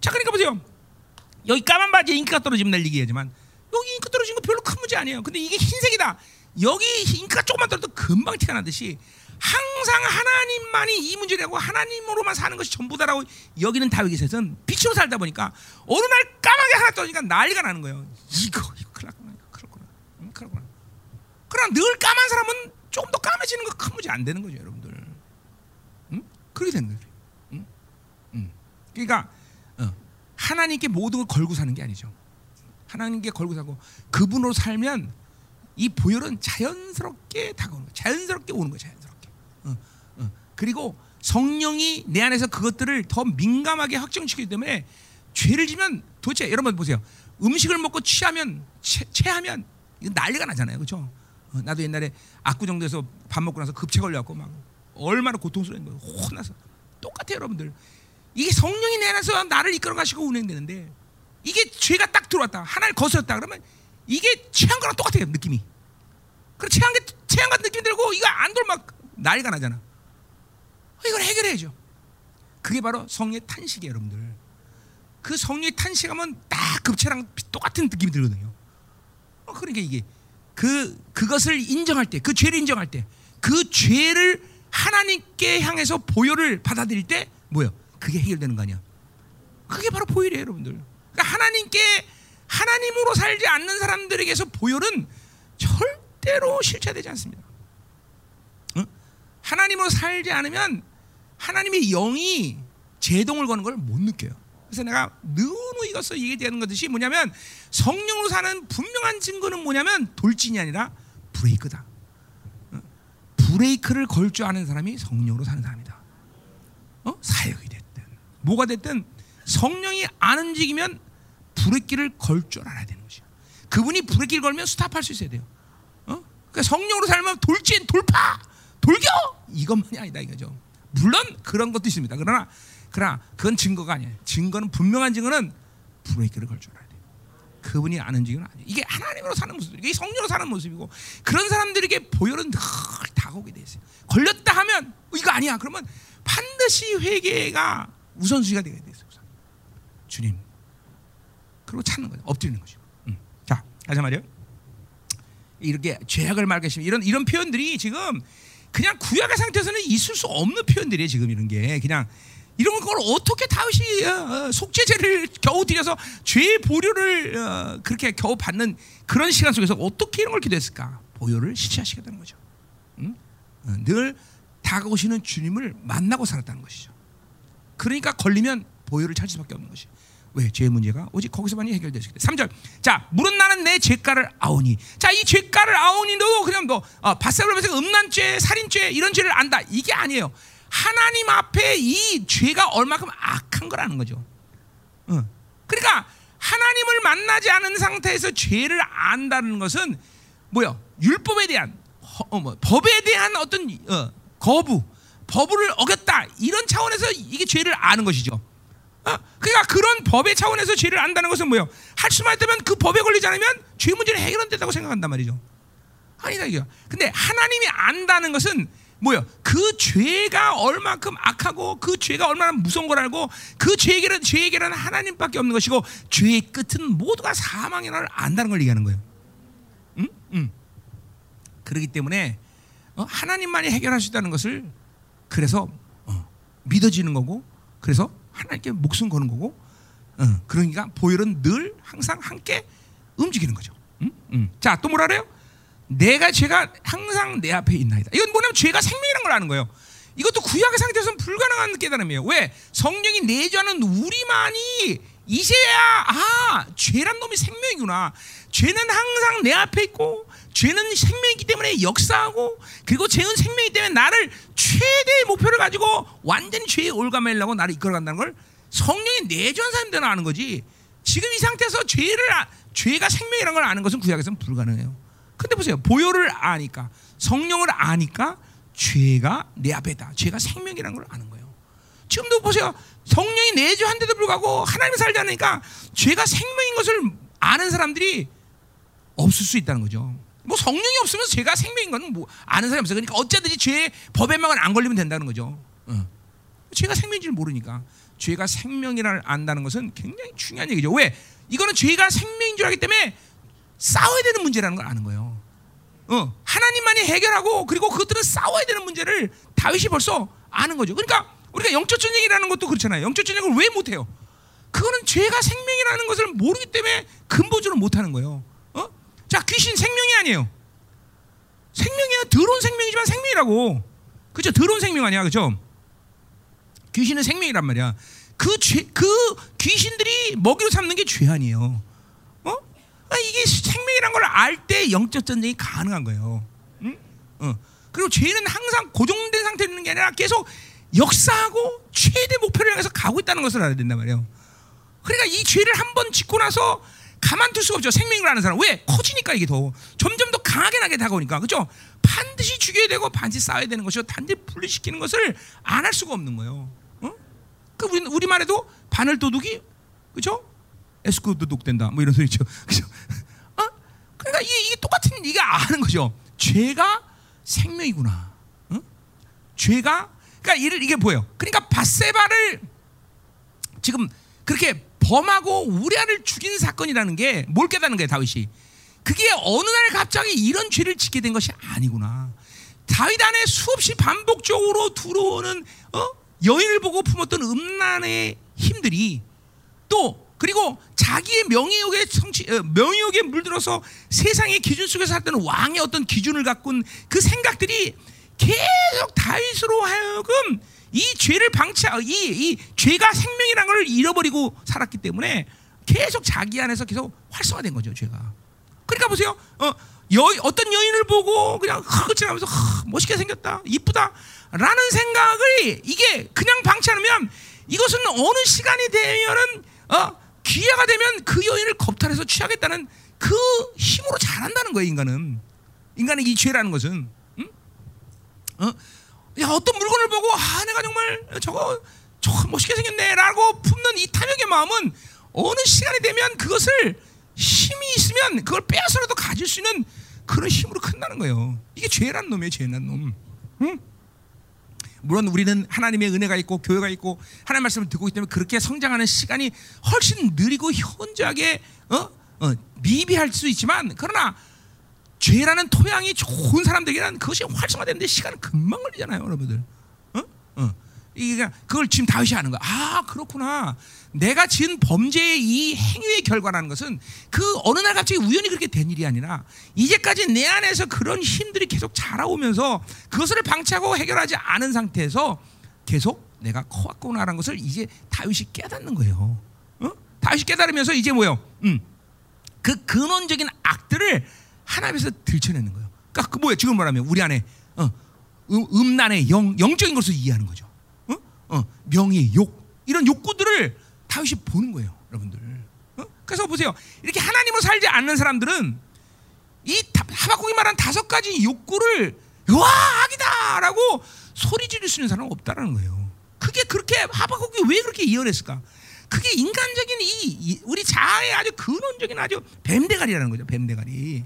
자, 그러니까 보세요. 여기 까만 바지에 잉크가 떨어지면 날 얘기하지만 여기 잉크 떨어진 거 별로 큰 문제 아니에요. 근데 이게 흰색이다. 여기 잉크가 조금만 떨어도 금방 티가 나듯이 항상 하나님만이 이 문제라고 하나님으로만 사는 것이 전부다라고 여기는 다윗에서는 빛으로 살다 보니까 어느 날 까마귀 하나 떠니까 난리가 나는 거예요. 이거 이거 났구나. 그렇구나. 응, 그렇구나. 그러나 늘 까만 사람은 조금 더 까매지는 거 큰 문제 안 되는 거죠, 여러분들. 응? 그렇게 되는 거예요. 응? 응. 그러니까 어, 하나님께 모든 걸 걸고 사는 게 아니죠. 하나님께 걸고 사고 그분으로 살면 이 보혈은 자연스럽게 다가오는 거예요. 자연스럽게 오는 거예요. 자연스럽게. 그리고 성령이 내 안에서 그것들을 더 민감하게 확정시키기 때문에 죄를 지면 도대체 여러분 보세요. 음식을 먹고 취하면 취, 체하면 난리가 나잖아요. 그렇죠? 어, 나도 옛날에 압구정도에서 밥 먹고 나서 급체 걸려갖고 막 얼마나 고통스러운 거예요. 혼나서 똑같아요, 여러분들. 이게 성령이 내 안에서 나를 이끌어 가시고 운행되는데 이게 죄가 딱 들어왔다. 하나를 거스렸다 그러면 이게 취한 거랑 똑같아요, 느낌이. 그래 취한 게 취한 같은 느낌 들고 이거 안 돌면 막 난리가 나잖아. 이걸 해결해야죠. 그게 바로 성령의 탄식이에요, 여러분들. 그 성령의 탄식하면 딱 급체랑 똑같은 느낌이 들거든요. 어, 그러니까 이게 그 그것을 인정할 때, 그 죄를 인정할 때, 그 죄를 하나님께 향해서 보혈을 받아들일 때 뭐요? 그게 해결되는 거 아니야? 그게 바로 보혈이에요, 여러분들. 그러니까 하나님께 하나님으로 살지 않는 사람들에게서 보혈은 절대로 실체되지 않습니다. 응? 하나님으로 살지 않으면 하나님의 영이 제동을 거는 걸 못 느껴요. 그래서 내가 너무 이것을 얘기되는 것이 뭐냐면 성령으로 사는 분명한 증거는 뭐냐면 돌진이 아니라 브레이크다. 어? 브레이크를 걸 줄 아는 사람이 성령으로 사는 사람이다. 어? 사역이 됐든 뭐가 됐든 성령이 안 움직이면 브레이크를 걸 줄 알아야 되는 것이야. 그분이 브레이크를 걸면 스탑할 수 있어야 돼요. 어? 그러니까 성령으로 살면 돌진, 돌파, 돌격 이것만이 아니다 이거죠. 물론 그런 것도 있습니다. 그러나 그러나 그건 증거가 아니에요. 증거는 분명한 증거는 브레이크를 걸 줄 알아야 돼요. 그분이 아는 증거는 아니에요. 이게 하나님으로 사는 모습, 이게 성령으로 사는 모습이고 그런 사람들에게 보혈은 늘 다가오게 돼 있어요. 걸렸다 하면 이거 아니야. 그러면 반드시 회개가 우선순위가 되게 돼 있어요. 주님. 그리고 찾는 거죠. 엎드리는 거죠. 음. 자, 가자 말이요. 이렇게 죄악을 말하시면 이런 이런 표현들이 지금 그냥 구약의 상태에서는 있을 수 없는 표현들이에요. 지금 이런 게 그냥 이런 걸 어떻게 다윗이 어, 어, 속죄제를 겨우 드려서 죄의 보류를 어, 그렇게 겨우 받는 그런 시간 속에서 어떻게 이런 걸 기도했을까? 보혈을 실체하시게 되는 거죠. 응? 늘 다가오시는 주님을 만나고 살았다는 것이죠. 그러니까 걸리면 보혈을 찾을 수밖에 없는 것이. 왜? 죄의 문제가 오직 거기서만이 수 있다. 3절. 자, 물은 나는 내 죄가를 아오니. 자, 이 죄가를 아오니 너도 그냥 너 어, 바세로면서 음란죄, 살인죄 이런 죄를 안다. 이게 아니에요. 하나님 앞에 이 죄가 얼마큼 악한 거라는 거죠. 어. 그러니까 하나님을 만나지 않은 상태에서 죄를 안다는 것은 뭐야? 율법에 대한 어, 뭐, 법에 대한 어떤 어, 거부, 법을 어겼다 이런 차원에서 이게 죄를 아는 것이죠. 어? 그러니까 그런 법의 차원에서 죄를 안다는 것은 뭐예요? 할 수만 있다면 그 법에 걸리지 않으면 죄 문제는 해결된다고 생각한단 말이죠. 아니다 이거. 근데 하나님이 안다는 것은 뭐요? 그 죄가 얼마큼 악하고 그 죄가 얼마나 무서운 걸 알고 그 죄에게는 죄에게는 하나님밖에 없는 것이고 죄의 끝은 모두가 사망이라는 걸 안다는 걸 얘기하는 거예요. 응? 응. 그렇기 때문에 어? 하나님만이 해결할 수 있다는 것을 그래서 어, 믿어지는 거고 그래서 하나님께 목숨 거는 거고 어, 그러니까 보혈은 늘 항상 함께 움직이는 거죠. 응? 응. 자또 뭐라 그래요? 내가 죄가 항상 내 앞에 있나이다. 이건 뭐냐면 죄가 생명이라는 걸 아는 거예요. 이것도 구약의 상태에서는 불가능한 깨달음이에요. 왜? 성령이 내주하는 우리만이 이제야 아 죄란 놈이 생명이구나. 죄는 항상 내 앞에 있고 죄는 생명이기 때문에 역사하고 그리고 죄는 생명이기 때문에 나를 최대의 목표를 가지고 완전히 죄에 올가매려고 나를 이끌어간다는 걸 성령이 내주한 사람들은 아는 거지. 지금 이 상태에서 죄를 아, 죄가 생명이라는 걸 아는 것은 구약에서는 불가능해요. 근데 보세요. 보혈을 아니까 성령을 아니까 죄가 내 앞에 있다. 죄가 생명이라는 걸 아는 거예요. 지금도 보세요. 성령이 내주한데도 불구하고 하나님을 살지 않으니까 죄가 생명인 것을 아는 사람들이 없을 수 있다는 거죠. 뭐 성령이 없으면 죄가 생명인 건 뭐 아는 사람이 없어요. 그러니까 어쨌든지 죄의 법에만 안 걸리면 된다는 거죠. 어. 죄가 생명인지를 모르니까 죄가 생명이라는 안다는 것은 굉장히 중요한 얘기죠. 왜? 이거는 죄가 생명인 줄 알기 때문에 싸워야 되는 문제라는 걸 아는 거예요. 어, 하나님만이 해결하고 그리고 그것들은 싸워야 되는 문제를 다윗이 벌써 아는 거죠. 그러니까 우리가 영적 전쟁이라는 것도 그렇잖아요. 영적 전쟁을 왜 못해요? 그거는 죄가 생명이라는 것을 모르기 때문에 근본적으로 못하는 거예요. 어? 자, 귀신 생명이 아니에요. 생명이야 더러운 생명이지만 생명이라고. 그죠? 더러운 생명 아니야, 그죠? 귀신은 생명이란 말이야. 그 죄, 그 귀신들이 먹이로 삼는 게 죄 아니에요. 어? 아, 이게 생명이란 걸 알 때 영적 전쟁이 가능한 거예요. 응? 어. 그리고 죄는 항상 고정된 상태에 있는 게 아니라 계속 역사하고 최대 목표를 향해서 가고 있다는 것을 알아야 된단 말이에요. 그러니까 이 죄를 한 번 짓고 나서 가만둘 수가 없죠. 생명을 아는 사람. 왜? 커지니까 이게 더 점점 더 강하게 나게 다가오니까. 그죠? 반드시 죽여야 되고 반드시 싸워야 되는 것이고 단지 분리시키는 것을 안 할 수가 없는 거예요. 어? 그 우리 우리만 해도 바늘 도둑이 그죠? 에스쿠 도둑 된다. 뭐 이런 소리 있죠. 그죠? 어? 그러니까 이게, 이게 똑같은 이게 아는 거죠. 죄가 생명이구나. 어? 죄가 그러니까 이를 이게 보여. 그러니까 바세바를 지금 그렇게 범하고 우리아를 죽인 사건이라는 게 뭘 깨닫는 거예요, 다윗이. 그게 어느 날 갑자기 이런 죄를 짓게 된 것이 아니구나. 다윗 안에 수없이 반복적으로 들어오는 어? 여인을 보고 품었던 음란의 힘들이 또 그리고 자기의 명예욕에 성취 어, 명예욕에 물들어서 세상의 기준 속에서 살던 왕의 어떤 기준을 갖고 그 생각들이 계속 다윗으로 하여금 이 죄를 방치 이, 이 죄가 생명이라는 걸 잃어버리고 살았기 때문에 계속 자기 안에서 계속 활성화된 거죠 죄가. 그러니까 보세요. 어, 여, 어떤 여인을 보고 그냥 흐긋하면서 멋있게 생겼다, 이쁘다 라는 생각을 이게 그냥 방치 않으면 이것은 어느 시간이 되면은 어, 기회가 되면 그 여인을 겁탈해서 취하겠다는 그 힘으로 잘한다는 거예요 인간은. 인간의 이 죄라는 것은. 응? 어? 야 어떤 물건을 보고 아 내가 정말 저거 저거 멋있게 생겼네라고 품는 이 탐욕의 마음은 어느 시간이 되면 그것을 힘이 있으면 그걸 빼앗으라도 가질 수 있는 그런 힘으로 큰다는 거예요. 이게 죄란 놈이에요, 죄란 놈. 응? 물론 우리는 하나님의 은혜가 있고 교회가 있고 하나님 말씀을 듣고 있기 때문에 그렇게 성장하는 시간이 훨씬 느리고 현저하게 어? 어, 미비할 수 있지만 그러나 죄라는 토양이 좋은 사람들에게는 그것이 활성화되는데 시간은 금방 걸리잖아요, 여러분들. 어? 어. 그걸 지금 다윗이 하는 거야. 아 그렇구나. 내가 지은 범죄의 이 행위의 결과라는 것은 그 어느 날 갑자기 우연히 그렇게 된 일이 아니라 이제까지 내 안에서 그런 힘들이 계속 자라오면서 그것을 방치하고 해결하지 않은 상태에서 계속 내가 커왔구나라는 것을 이제 다윗이 깨닫는 거예요. 어? 다윗이 깨달으면서 이제 뭐요? 음. 그 근원적인 악들을 하나님에서 들춰내는 거예요. 그러니까 그 뭐예요? 지금 말하면 우리 안에 어, 음, 음란의 영, 영적인 것을 이해하는 거죠. 어? 어, 명예, 욕 이런 욕구들을 다윗이 보는 거예요, 여러분들. 어? 그래서 보세요. 이렇게 하나님으로 살지 않는 사람들은 이 하박국이 말한 다섯 가지 욕구를 와 악이다라고 소리 지를 수 있는 사람은 없다라는 거예요. 그게 그렇게 하박국이 왜 그렇게 이해했을까? 그게 인간적인 이, 이 우리 자아의 아주 근원적인 아주 뱀대가리라는 거죠. 뱀대가리.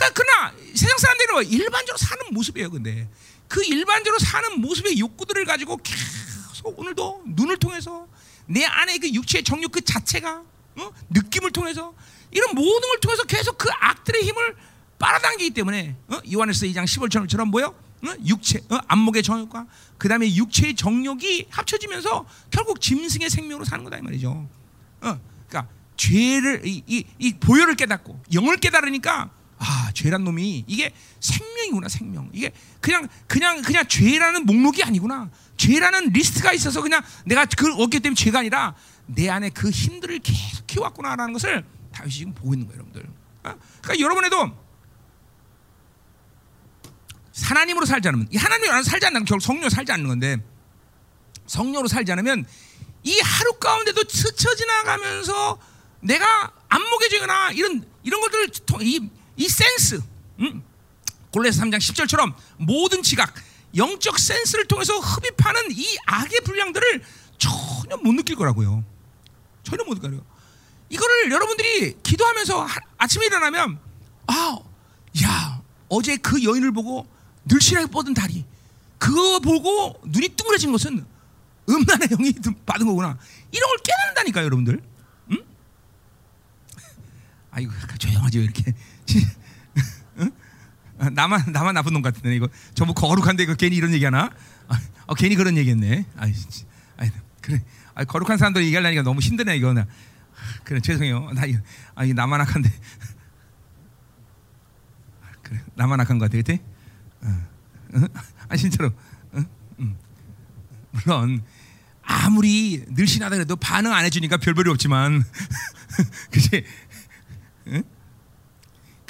그러니까 그러나 세상 사람들은 일반적으로 사는 모습이에요. 근데 그 일반적으로 사는 모습의 욕구들을 가지고 계속 오늘도 눈을 통해서 내 안에 그 육체의 정욕 그 자체가 어? 느낌을 통해서 이런 모든 걸 통해서 계속 그 악들의 힘을 빨아당기기 때문에 어? 요한에서 2장 15절처럼 뭐요? 어? 육체, 어? 안목의 정욕과 그 다음에 육체의 정욕이 합쳐지면서 결국 짐승의 생명으로 사는 거다 이 말이죠. 어, 그러니까 죄를 이, 이, 이 보혈을 깨닫고 영을 깨달으니까 아 죄란 놈이 이게 생명이구나 생명. 이게 그냥 그냥 그냥 죄라는 목록이 아니구나. 죄라는 리스트가 있어서 그냥 내가 그걸 얻기 때문에 죄가 아니라 내 안에 그 힘들을 계속 키워왔구나라는 것을 다윗이 지금 보고 있는 거예요, 여러분들. 어? 그러니까 여러분에도 하나님으로 살지 않으면 이 하나님으로 살지 않는 결국 성령으로 살지 않는 건데 성령으로 살지 않으면 이 하루 가운데도 스쳐 지나가면서 내가 안목해지거나 이런 이런 것들을 이, 이 센스 음? 골레스 3장 10절처럼 모든 지각 영적 센스를 통해서 흡입하는 이 악의 분량들을 전혀 못 느낄 거라고요. 전혀 못 느껴요. 이거를 여러분들이 기도하면서 아침에 일어나면 아, 야 어제 그 여인을 보고 늘씬하게 뻗은 다리 그거 보고 눈이 뚱그레진 것은 음란의 영이 받은 거구나. 이런 걸 깨닫는다니까 여러분들. 응? 아이고 조용하죠 이렇게. 응? 나만 나만 나쁜 놈 같은데 이거 전부 거룩한데 이거 괜히 이런 얘기하나? 아, 어, 괜히 그런 얘기했네. 아이, 진- 아이 그래. 아, 거룩한 사람들 얘기하려니까 너무 힘드네 이거 나. 그래 죄송해요. 나 아, 이게 나만 악한데. 그래 나만 악한 거 같아, 그때? 어. 어? 아 진짜로. 어? 음. 물론 아무리 늘씬하다 그래도 반응 안 해주니까 별별이 없지만, 그지? 응?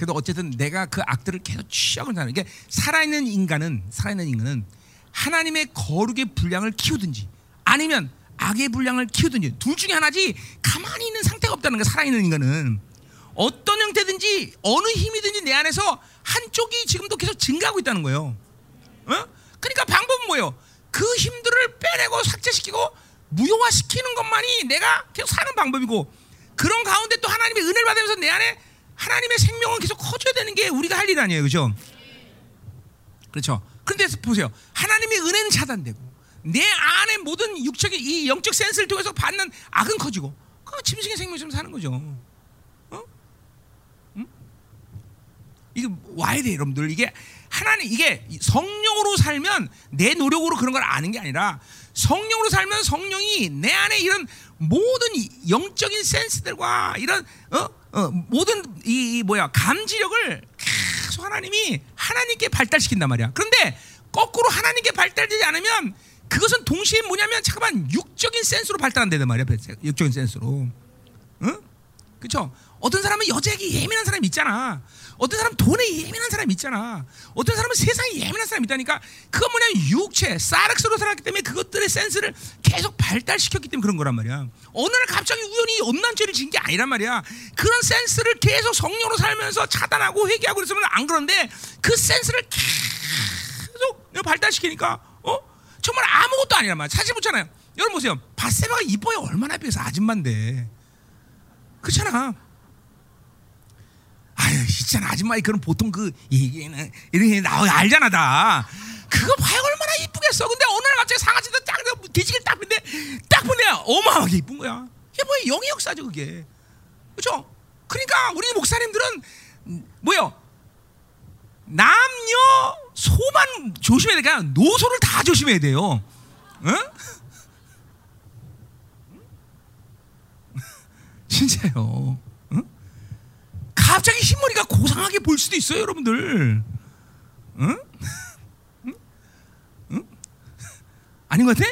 그래도 어쨌든 내가 그 악들을 계속 취하고 사는 게 살아있는 인간은 살아있는 인간은 하나님의 거룩의 분량을 키우든지 아니면 악의 분량을 키우든지 둘 중에 하나지 가만히 있는 상태가 없다는 거야 살아있는 인간은 어떤 형태든지 어느 힘이든지 내 안에서 한쪽이 지금도 계속 증가하고 있다는 거예요. 어? 그러니까 방법은 뭐예요? 그 힘들을 빼내고 삭제시키고 무효화시키는 것만이 내가 계속 사는 방법이고 그런 가운데 또 하나님의 은혜를 받으면서 내 안에 하나님의 생명은 계속 커져야 되는 게 우리가 할 일 아니에요, 그렇죠? 그렇죠. 그런데 보세요, 하나님의 은혜는 차단되고 내 안에 모든 육적인 이 영적 센스를 통해서 받는 악은 커지고 그 짐승의 생명처럼 사는 거죠. 어? 응? 이게 와야 돼, 여러분들. 이게 하나님 이게 성령으로 살면 내 노력으로 그런 걸 아는 게 아니라 성령으로 살면 성령이 내 안에 이런 모든 이 영적인 센스들과 이런 어? 어, 모든 이, 이 뭐야 감지력을 계속 하나님이 하나님께 발달시킨단 말이야. 그런데 거꾸로 하나님께 발달되지 않으면 그것은 동시에 뭐냐면 잠깐만 육적인 센스로 발달한다는 말이야. 육적인 센스로. 응? 그렇죠? 어떤 사람은 여자에게 예민한 사람이 있잖아. 어떤 사람은 돈에 예민한 사람이 있잖아. 어떤 사람은 세상에 예민한 사람이 있다니까. 그건 뭐냐면 육체, 사르스로 살았기 때문에 그것들의 센스를 계속 발달시켰기 때문에 그런 거란 말이야. 어느 날 갑자기 우연히 엄난죄를 진게 아니란 말이야. 그런 센스를 계속 성령으로 살면서 차단하고 회개하고 그랬으면 안 그런데 그 센스를 계속 발달시키니까 어? 정말 아무것도 아니란 말이야. 사실 보잖아요. 여러분 보세요. 바세바가 이뻐요. 얼마나 예뻐서 아줌마인데. 그렇잖아. 아유, 있잖아. 아줌마 그런 보통 그 얘기는 이렇게 나와 알잖아 다. 그거 봐요 얼마나 이쁘겠어. 근데 어느 날 갑자기 상아지도 딱 뒤지길 딱 근데 딱 보내 어마어마하게 이쁜 거야. 이게 뭐야 영의 역사죠 그게. 그렇죠? 그러니까 우리 목사님들은 뭐요? 남녀 소만 조심해야 되니까 노소를 다 조심해야 돼요. 응? 진짜요. 응? 갑자기 흰머리가 고상하게 보일 수도 있어요, 여러분들. 응? 응? 응? 아닌 것 같아?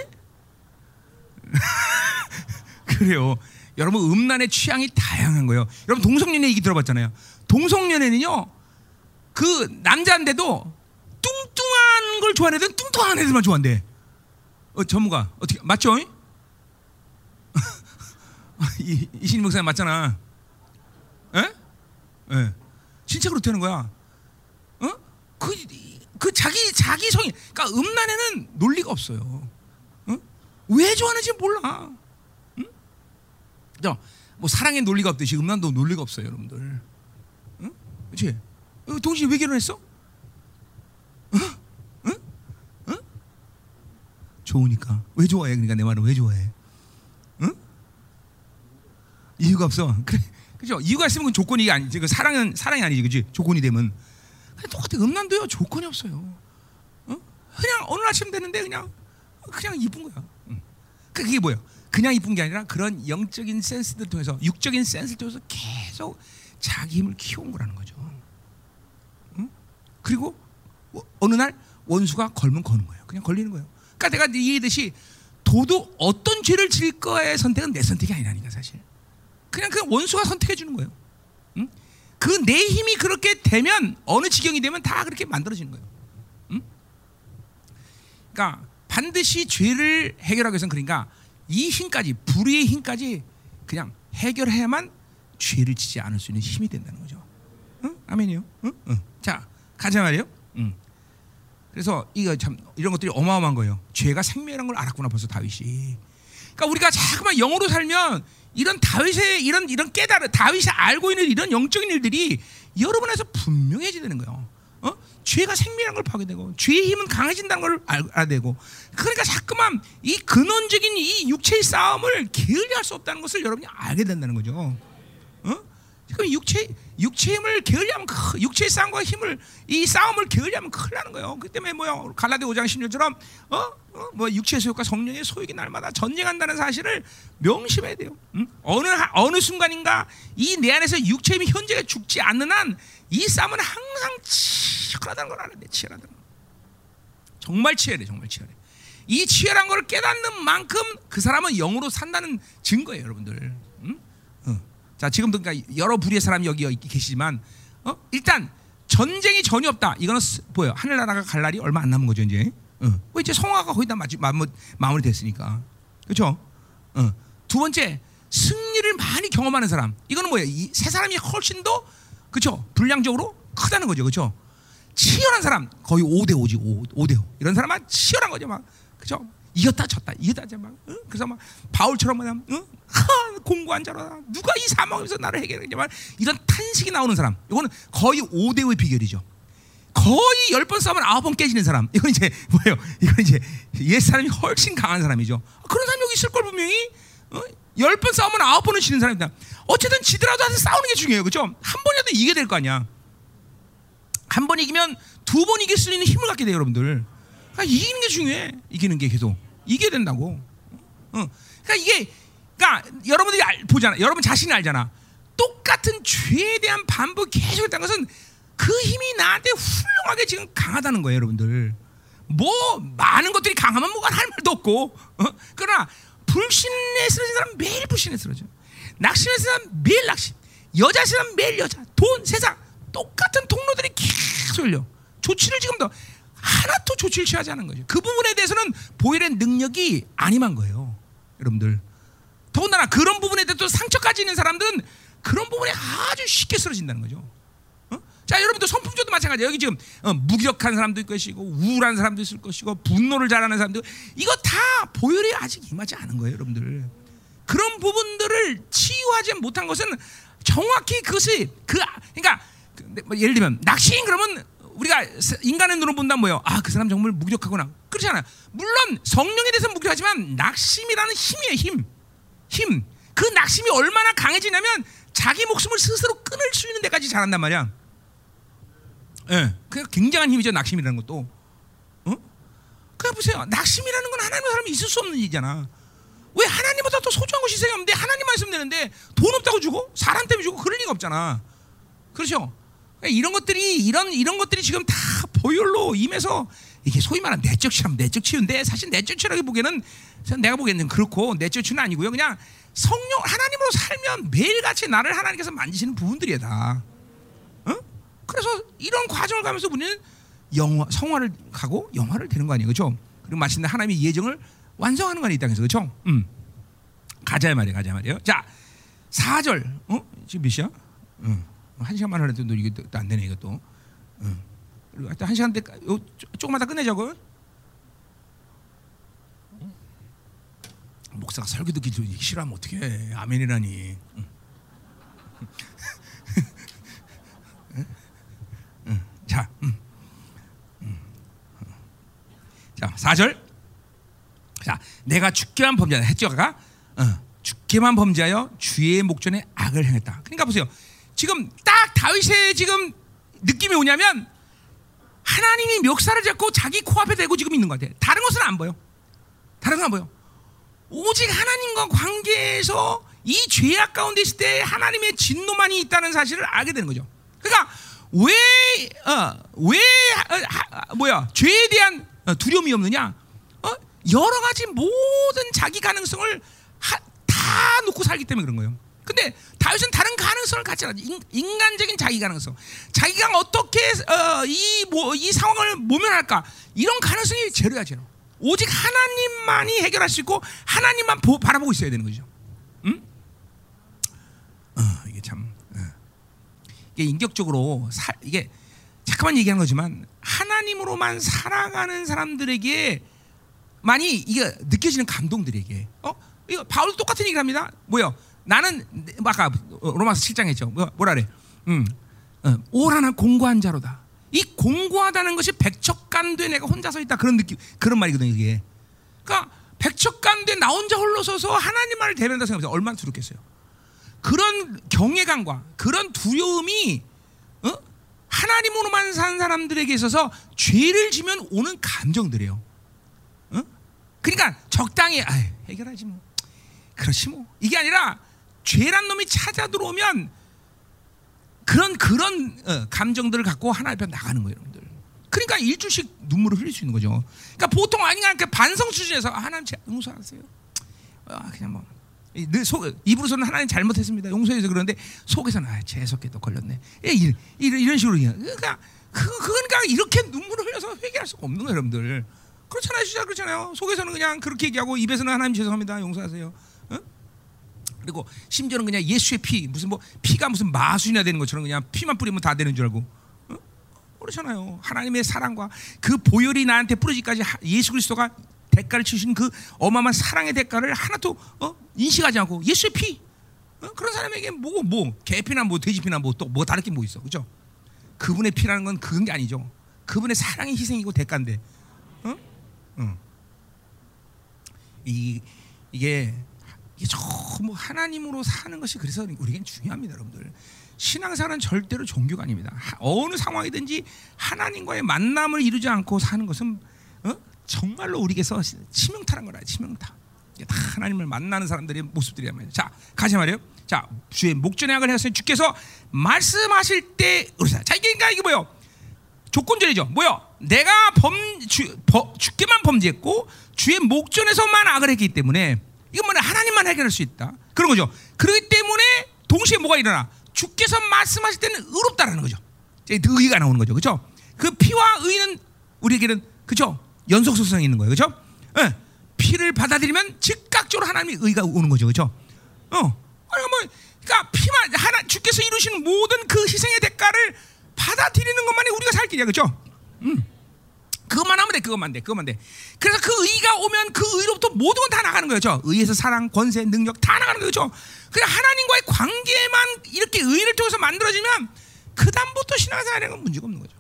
그래요. 여러분 음란의 취향이 다양한 거예요. 여러분 동성연애 얘기 들어봤잖아요. 동성연애는요, 그 남자인데도 뚱뚱한 걸 좋아하는 애들은 뚱뚱한 애들만 좋아한대. 어, 전무가 어떻게 맞죠? 이, 이신희 목사님 맞잖아. 에? 예. 진짜 그렇다는 거야. 어? 그, 그 자기 자기 성이 그러니까 음란에는 논리가 없어요. 어? 왜 좋아하는지 몰라. 응? 저, 뭐 사랑의 논리가 없듯이 음란도 논리가 없어요, 여러분들. 응? 그렇지? 어, 동시에 왜 결혼했어? 어? 응? 응? 좋으니까. 왜 좋아해? 그러니까 내 말은 왜 좋아해? 응? 이유가 없어. 그래. 그죠? 이유가 있으면 그건 조건이 아니지. 그 사랑은 사랑이 아니지, 그지? 조건이 되면. 똑같아. 음란도요. 조건이 없어요. 어? 그냥 어느 아침 되는데 그냥 그냥 이쁜 거야. 응. 그게 뭐야? 그냥 이쁜 게 아니라 그런 영적인 센스들 통해서 육적인 센스를 통해서 계속 자기 힘을 키운 거라는 거죠. 응? 그리고 어느 날 원수가 걸면 거는 거예요. 그냥 걸리는 거예요. 그러니까 내가 이해듯이 도도 어떤 죄를 질 거의 선택은 내 선택이 아니라니까 사실. 그냥 그 원수가 선택해 주는 거예요. 응? 그내 힘이 그렇게 되면 어느 지경이 되면 다 그렇게 만들어지는 거예요. 응? 그러니까 반드시 죄를 해결하기 위해서는 그러니까 이 힘까지 불의의 힘까지 그냥 해결해야만 죄를 지지 않을 수 있는 힘이 된다는 거죠. 응? 아멘이요. 응? 응. 자 가자 말이요. 응. 그래서 이거 참 이런 것들이 어마어마한 거예요. 죄가 생명이라는 걸 알았구나 벌써 다윗이. 그러니까 우리가 자꾸만 영으로 살면 이런 다윗의 이런 이런 깨달음, 다윗이 알고 있는 이런 영적인 일들이 여러분에서 분명해지는 거예요. 어? 죄가 생명이라는 걸 파괴되고 죄의 힘은 강해진다는 걸 알 아야 되고 그러니까 자꾸만 이 근원적인 이 육체의 싸움을 게을리할 수 없다는 것을 여러분이 알게 된다는 거죠. 어? 지금 육체 육체 힘을 게을리하면 크- 육체의 싸움과 힘을 이 싸움을 게을리하면 큰일 나는 거예요. 그 때문에 뭐야 갈라디 5장 16절처럼 어? 어? 뭐 육체의 소욕과 성령의 소욕이 날마다 전쟁한다는 사실을 명심해야 돼요. 응? 어느 하- 어느 순간인가 이 내 안에서 육체의 힘이 현재가 죽지 않는 한 이 싸움은 항상 치열하다는 걸 알아야 돼. 치열하다는 거. 정말 치열해, 정말 치열해. 이 치열한 걸 깨닫는 만큼 그 사람은 영으로 산다는 증거예요, 여러분들. 자, 지금도 그러니까 여러 부류의 사람이 여기, 여기 계시지만, 어? 일단 전쟁이 전혀 없다. 이거는 스- 보여. 하늘나라가 갈 날이 얼마 안 남은 거죠, 이제. 어. 뭐 이제 성화가 거의 다 마치, 마무, 마무리 됐으니까, 그렇죠? 어. 두 번째, 승리를 많이 경험하는 사람. 이거는 뭐예요? 이 세 사람이 훨씬 더, 그렇죠? 분량적으로 크다는 거죠, 그렇죠? 치열한 사람 거의 5대 5지 5, 5대 5 이런 사람은 치열한 거죠 막 그죠 이겼다 졌다. 이겼다 막 응? 그래서 막 바울처럼 그냥 응? 하, 공고한 자로다 누가 이 사망에서 나를 해결하겠냐만 이런 탄식이 나오는 사람. 이거는 거의 5대 5의 비결이죠. 거의 10번 싸우면 9번 깨지는 사람. 이건 이제 뭐예요? 이건 이제 옛 사람이 훨씬 강한 사람이죠. 그런 사람이 여기 있을 걸 분명히? 어? 10번 싸우면 9번은 지는 사람이다. 어쨌든 지더라도 싸우는 게 중요해요. 그죠? 한 번이라도 이겨야 될 거 아니야. 한 번 이기면 두 번 이길 수 있는 힘을 갖게 돼요, 여러분들. 그러니까 이기는 게 중요해. 이기는 게 계속 이겨야 된다고. 어. 그러니까 이게, 그러니까 여러분들이 알, 보잖아. 여러분 자신이 알잖아. 똑같은 죄에 대한 반복 계속 했다는 것은 그 힘이 나한테 훌륭하게 지금 강하다는 거예요, 여러분들. 뭐 많은 것들이 강하면 뭐가 할 말도 없고. 어? 그러나 불신에 쓰러진 사람 은 매일 불신에 쓰러져. 낙심에 쓰러진 사람 매일 낙심. 여자 쓰러진 사람 매일 여자. 돈, 세상 똑같은 통로들이 계속 열려. 조치를 지금도 하나도 조치를 취하지 않은 거죠. 그 부분에 대해서는 보일의 능력이 아님한 거예요, 여러분들. 더군다나 그런 부분에 대해서 또 상처까지 있는 사람들은 그런 부분에 아주 쉽게 쓰러진다는 거죠. 어? 자, 여러분들 성품조도 마찬가지예요. 여기 지금 어, 무기력한 사람도 있을 것이고 우울한 사람도 있을 것이고 분노를 잘하는 사람도 이거 다 보혈이 아직 임하지 않은 거예요, 여러분들. 그런 부분들을 치유하지 못한 것은 정확히 그것이 그 그러니까 그, 뭐 예를 들면 낙신 그러면 우리가 인간의 눈으로 본다면 뭐요? 아, 그 사람 정말 무기력하구나. 그렇잖아요. 물론 성령에 대해서 무기력하지만 낙심이라는 힘이에요, 힘. 힘. 그 낙심이 얼마나 강해지냐면 자기 목숨을 스스로 끊을 수 있는 데까지 자란단 말이야. 예. 그 굉장한 힘이죠, 낙심이라는 것도. 어? 그냥 보세요. 낙심이라는 건 하나님의 사람이 있을 수 없는 일이잖아. 왜 하나님보다 더 소중한 것이 없는데 하나님만 있으면 되는데 돈 없다고 주고 사람 때문에 주고 그럴 리가 없잖아. 그렇죠? 그러니까 이런 것들이 이런 이런 것들이 지금 다 보혈로 임해서 이게 소위 말하는 내적 치람, 내적 치유인데 사실 내적 치유라기 보기에는 내가 보기에는 그렇고 내적 치유는 아니고요. 그냥 성령 하나님으로 살면 매일같이 나를 하나님께서 만지시는 부분들이야 다. 어? 그래서 이런 과정을 가면서 우리는 영화, 성화를 가고 영화를 되는 거 아니에요, 그렇죠? 그리고 마침내 하나님의 예정을 완성하는 거 아니에요, 이 땅에서, 그렇죠? 음. 가자 말이에요, 가자 말이에요. 자, 4절, 어? 지금 몇 시야? 응. 한 시간만 하려도 이게 또 안 되네 이것도. 응. 그리고 하여튼 한 시간 때 요, 조금만 더 끝내자고. 목사가 설교 듣기 싫어하면 어떻게 해? 아멘이라니. 응. 응. 자, 음. 음. 자, 4절. 자, 내가 죽게만 범죄하다 했죠가 어, 죽게만 범죄하여 주의 목전에 악을 행했다. 그러니까 보세요. 지금 딱 다윗의 지금 느낌이 오냐면 하나님이 멱살을 잡고 자기 코앞에 대고 지금 있는 것 같아. 다른 것은 안 보여. 다른 건 안 보여. 오직 하나님과 관계에서 이 죄악 가운데 있을 때 하나님의 진노만이 있다는 사실을 알게 되는 거죠. 그러니까 왜, 어, 왜, 어, 하, 뭐야, 죄에 대한 어, 두려움이 없느냐? 어? 여러 가지 모든 자기 가능성을 하, 다 놓고 살기 때문에 그런 거예요. 근데 다윗은 다른 가능성을 갖지 않아. 인, 간적인 자기 가능성. 자기가 어떻게 어, 이, 뭐, 이 상황을 모면할까? 이런 가능성이 제로야, 제로. 오직 하나님만이 해결할 수 있고 하나님만 보, 바라보고 있어야 되는 거죠. 응? 어, 이게 참 어. 이게 인격적으로 사, 이게 잠깐만 얘기하는 거지만 하나님으로만 살아가는 사람들에게 많이 이게 느껴지는 감동들에게 어 이거 바울도 똑같은 얘기를 합니다. 뭐요? 나는 아까 로마서 7장 했죠. 뭐, 뭐라 그래? 음, 어, 오라는 공고한 자로다. 이 공고하다는 것이 백척간도에 내가 혼자 서 있다 그런 느낌 그런 말이거든요 이게. 그러니까 백척간도에 나 혼자 홀로 서서 하나님만을 대변한다 생각해보세요. 얼마나 두렵겠어요. 그런 경외감과 그런 두려움이 어? 하나님으로만 산 사람들에게 있어서 죄를 지면 오는 감정들이에요. 어? 그러니까 적당히 아 해결하지 뭐. 그렇지 뭐. 이게 아니라 죄란 놈이 찾아 들어오면 그런 그런 어, 감정들을 갖고 하나님 앞에 나가는 거예요, 여러분들. 그러니까 일주씩 눈물을 흘릴 수 있는 거죠. 그러니까 보통 아니야 그 반성 수준에서 아, 하나님 제 용서하세요. 아, 그냥 뭐 늘 속, 입으로서는 하나님 잘못했습니다. 용서해서 그러는데 속에서는 아, 재석에도 걸렸네. 예, 이, 이런, 이런 식으로 그냥 그러니까 그 그러니까 이렇게 눈물을 흘려서 회개할 수가 없는 거예요, 여러분들. 그렇잖아요, 진짜 그렇잖아요. 속에서는 그냥 그렇게 얘기하고 입에서는 하나님 죄송합니다, 용서하세요. 어? 그리고 심지어는 그냥 예수의 피 무슨 뭐 피가 무슨 마술이나 되는 것처럼 그냥 피만 뿌리면 다 되는 줄 알고 어? 그렇잖아요. 하나님의 사랑과 그 보혈이 나한테 뿌려지까지 예수 그리스도가 대가를 치신 그 어마어마한 사랑의 대가를 하나도 어? 인식하지 않고 예수의 피 어? 그런 사람에게 뭐고 뭐 개피나 뭐 돼지피나 뭐또뭐 다를 게 뭐 있어 그죠? 그분의 피라는 건 그런 게 아니죠. 그분의 사랑의 희생이고 대가인데, 어? 응. 이 이게 이게 전부 하나님으로 사는 것이 그래서 우리에겐 중요합니다, 여러분들. 신앙생활은 절대로 종교가 아닙니다. 하- 어느 상황이든지 하나님과의 만남을 이루지 않고 사는 것은 어? 정말로 우리에게서 치명타란 거라 치명타. 다 하나님을 만나는 사람들의 모습들이란 말이에요. 자, 가자 말이에요. 자, 주의 목전의 약을 하셨으니 주께서 말씀하실 때 그러자. 자, 이게 그러니까 이게 뭐요? 조건절이죠. 뭐요? 내가 범 주, 버, 주께만 범죄했고 주의 목전에서만 악을 했기 때문에 이건 뭐냐 하나님만 해결할 수 있다. 그런 거죠. 그렇기 때문에 동시에 뭐가 일어나? 주께서 말씀하실 때는 의롭다라는 거죠. 그 의가 나오는 거죠. 그렇죠? 그 피와 의는 우리에게는 그렇죠? 연속성이 있는 거예요. 그렇죠? 예. 피를 받아들이면 즉각적으로 하나님의 의가 오는 거죠. 그렇죠? 어. 아니 뭐 그러니까 피만 하나 주께서 이루신 모든 그 희생의 대가를 받아들이는 것만이 우리가 살 길이야. 그렇죠? 음. 그것만 하면 돼, 그것만 돼, 그것만 돼. 그래서 그 의가 오면 그 의로부터 모든 건 다 나가는 거죠. 의에서 사랑, 권세, 능력 다 나가는 거죠. 그냥 하나님과의 관계만 이렇게 의를 통해서 만들어지면 그 다음부터 신앙생활에는 문제가 없는 거죠.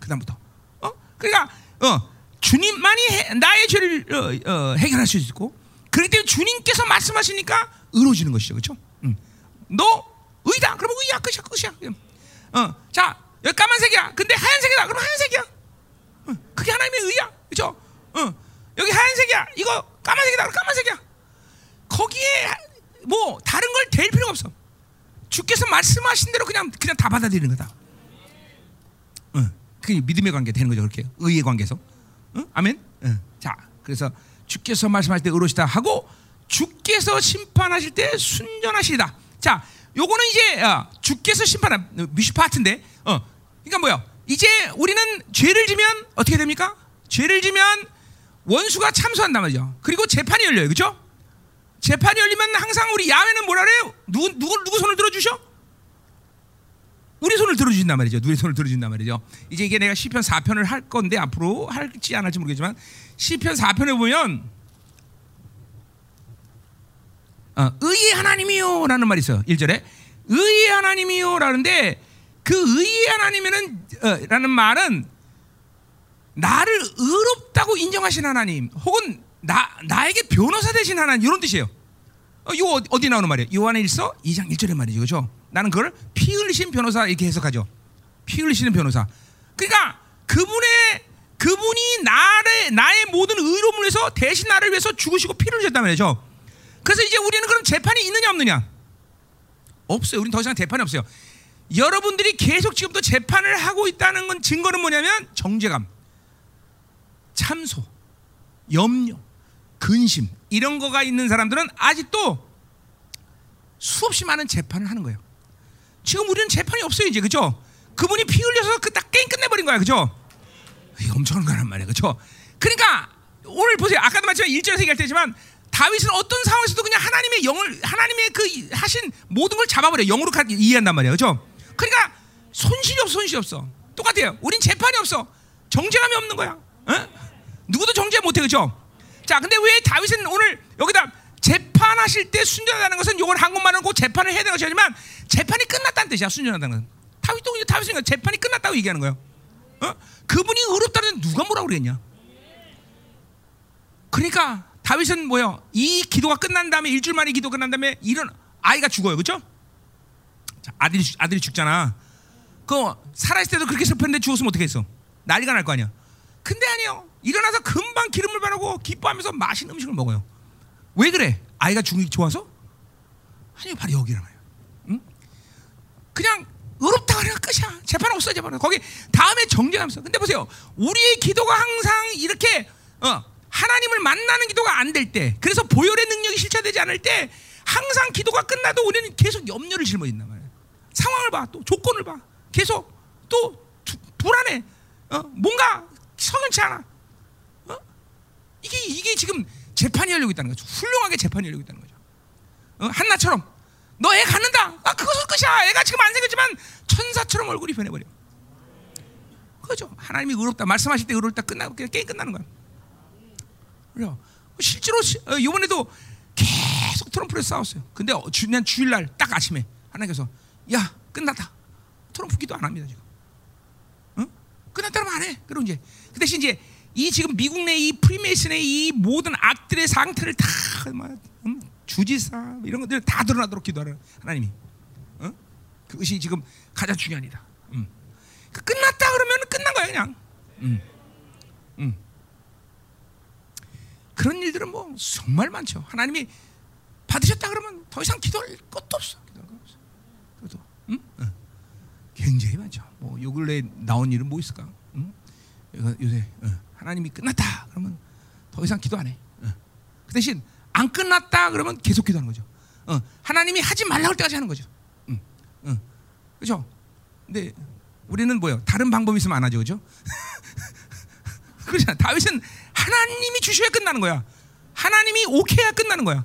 그 다음부터. 어? 그러니까 어, 주님만이 해, 나의 죄를 어, 어, 해결할 수 있고, 그렇기 때문에 주님께서 말씀하시니까 의로워지는 것이죠, 그렇죠? 음. 너 의다, 그러면 의야, 끝이야, 끝이야. 어, 자 여기 까만색이야. 근데 하얀색이다. 그럼 하얀색이야. 어, 그게 하나님의 의야, 그렇죠? 어, 여기 하얀색이야. 이거 까만색이다. 까만색이야. 거기에 뭐 다른 걸 댈 필요가 없어. 주께서 말씀하신 대로 그냥 그냥 다 받아들이는 거다. 어, 그게 믿음의 관계 되는 거죠, 그렇게 의의 관계에서. 어? 아멘. 어. 자, 그래서 주께서 말씀하실 때 의로시다 하고 주께서 심판하실 때 순전하시다. 자, 요거는 이제 어, 주께서 심판한 미슈 파트인데, 어, 그러니까 뭐야? 이제 우리는 죄를 지면 어떻게 됩니까? 죄를 지면 원수가 참수한단 말이죠. 그리고 재판이 열려요, 그렇죠? 재판이 열리면 항상 우리 야훼는 뭐라 그래요? 누구 누구 누구 손을 들어주셔? 우리 손을 들어주신단 말이죠. 우리 손을 들어준단 말이죠. 이제 이게 내가 시편 4편을 할 건데 앞으로 할지 안 할지 모르겠지만 시편 4편에 보면 어, 의의 하나님이요라는 말이 있어요. 1절에 의의 하나님이요라는데 그 의의 하나님이는 어, 라는 말은 나를 의롭다고 인정하신 하나님 혹은 나 나에게 변호사 되신 하나님 이런 뜻이에요. 어, 이거 어디- 나오는 말이에요? 요한의 일서 2장 1절의 말이죠. 그렇죠? 나는 그걸 피 흘리신 변호사 이렇게 해석하죠. 피 흘리시는 변호사. 그러니까 그분의 그분이 나를 나의 모든 의로움을 위해서 대신 나를 위해서 죽으시고 피를 흘렸단 말이죠. 그래서 이제 우리는 그럼 재판이 있느냐 없느냐? 없어요. 우리는 더 이상 재판이 없어요. 여러분들이 계속 지금도 재판을 하고 있다는 건 증거는 뭐냐면 정죄감, 참소, 염려, 근심 이런 거가 있는 사람들은 아직도 수없이 많은 재판을 하는 거예요. 지금 우리는 재판이 없어요 이제 그죠? 그분이 피 흘려서 그딱 게임 끝내버린 거야 그죠? 엄청난 거란 말이야 그죠? 그러니까 오늘 보세요 아까도 마찬가지 1절에서 얘기할 때지만 다윗은 어떤 상황에서도 그냥 하나님의 영을 하나님의 그 하신 모든 걸 잡아버려 영으로 가- 이해한단 말이야 그죠? 그러니까 손실이 없어 손실이 없어 똑같아요 우린 재판이 없어 정죄감이 없는 거야 어? 누구도 정죄 못해 그죠? 자 근데 왜 다윗은 오늘 여기다 재판하실 때 순전하다는 것은 이걸 한국말은 꼭 재판을 해야 되는 것이지만 재판이 끝났다는 뜻이야 순전하다는 것은 다윗도 이제 다윗은 재판이 끝났다고 얘기하는 거예요 어? 그분이 의롭다는 누가 뭐라고 그랬냐 그러니까 다윗은 뭐요? 이 기도가 끝난 다음에 일주일 만에 기도 끝난 다음에 이런 아이가 죽어요, 그렇죠? 자, 아들이 죽- 아들이 죽잖아. 그 살아있을 때도 그렇게 슬펐는데 죽었으면 어떻게 했어? 난리가 날 거 아니야. 근데 아니요. 일어나서 금방 기름을 바르고 기뻐하면서 맛있는 음식을 먹어요. 왜 그래? 아이가 게 좋아서? 아니 바로 여기란 말이야. 응? 그냥 의롭다 그래 끝이야. 재판 없어 재판. 거기 다음에 정죄하면서. 근데 보세요. 우리의 기도가 항상 이렇게 어, 하나님을 만나는 기도가 안 될 때, 그래서 보혈의 능력이 실체되지 않을 때, 항상 기도가 끝나도 우리는 계속 염려를 짊어진단 말이야. 상황을 봐, 또 조건을 봐, 계속 또 두- 불안해. 어, 뭔가 성연치 않아. 어? 이게 이게 지금 재판이 열리고 있다는 거죠. 훌륭하게 재판이 열리고 있다는 거죠. 어, 한나처럼 너 애 갖는다. 아 그것은 끝이야. 애가 지금 안 생겼지만 천사처럼 얼굴이 변해버려. 그죠? 하나님이 의롭다 말씀하실 때 의롭다 끝나고 그냥 게임 끝나는 거야. 그래요. 실제로 시- 어, 이번에도 계속 트럼프를 싸웠어요. 근데 어, 지난 주일날 딱 아침에 하나님께서 야 끝났다. 트럼프 기도 안 합니다 지금. 응? 끝났다면 안 해. 그럼 이제 그 대신 이제 이 지금 미국 내 이 프리메이슨의 이 모든 악들의 상태를 다 막, 음, 주지사 이런 것들 다 드러나도록 기도하는 하나님이. 어? 그것이 지금 가장 중요한 일이다. 음. 그 끝났다 그러면 끝난 거야 그냥. 음. 음. 그런 일들은 뭐 정말 많죠. 하나님이 받으셨다 그러면 더 이상 기도할 것도 없어. 음? 어. 굉장히 많죠. 뭐 요 근래 나온 일은 뭐 있을까? 음? 이거 요새 어. 하나님이 끝났다 그러면 더 이상 기도 안 해. 어. 그 대신 안 끝났다 그러면 계속 기도하는 거죠. 어. 하나님이 하지 말라고 할 때까지 하는 거죠. 그렇죠? 근데 우리는 뭐요? 다른 방법이 있으면 안 하죠, 그죠? 그렇잖아. 다윗은 하나님이 주셔야 끝나는 거야. 하나님이 오케이야 끝나는 거야.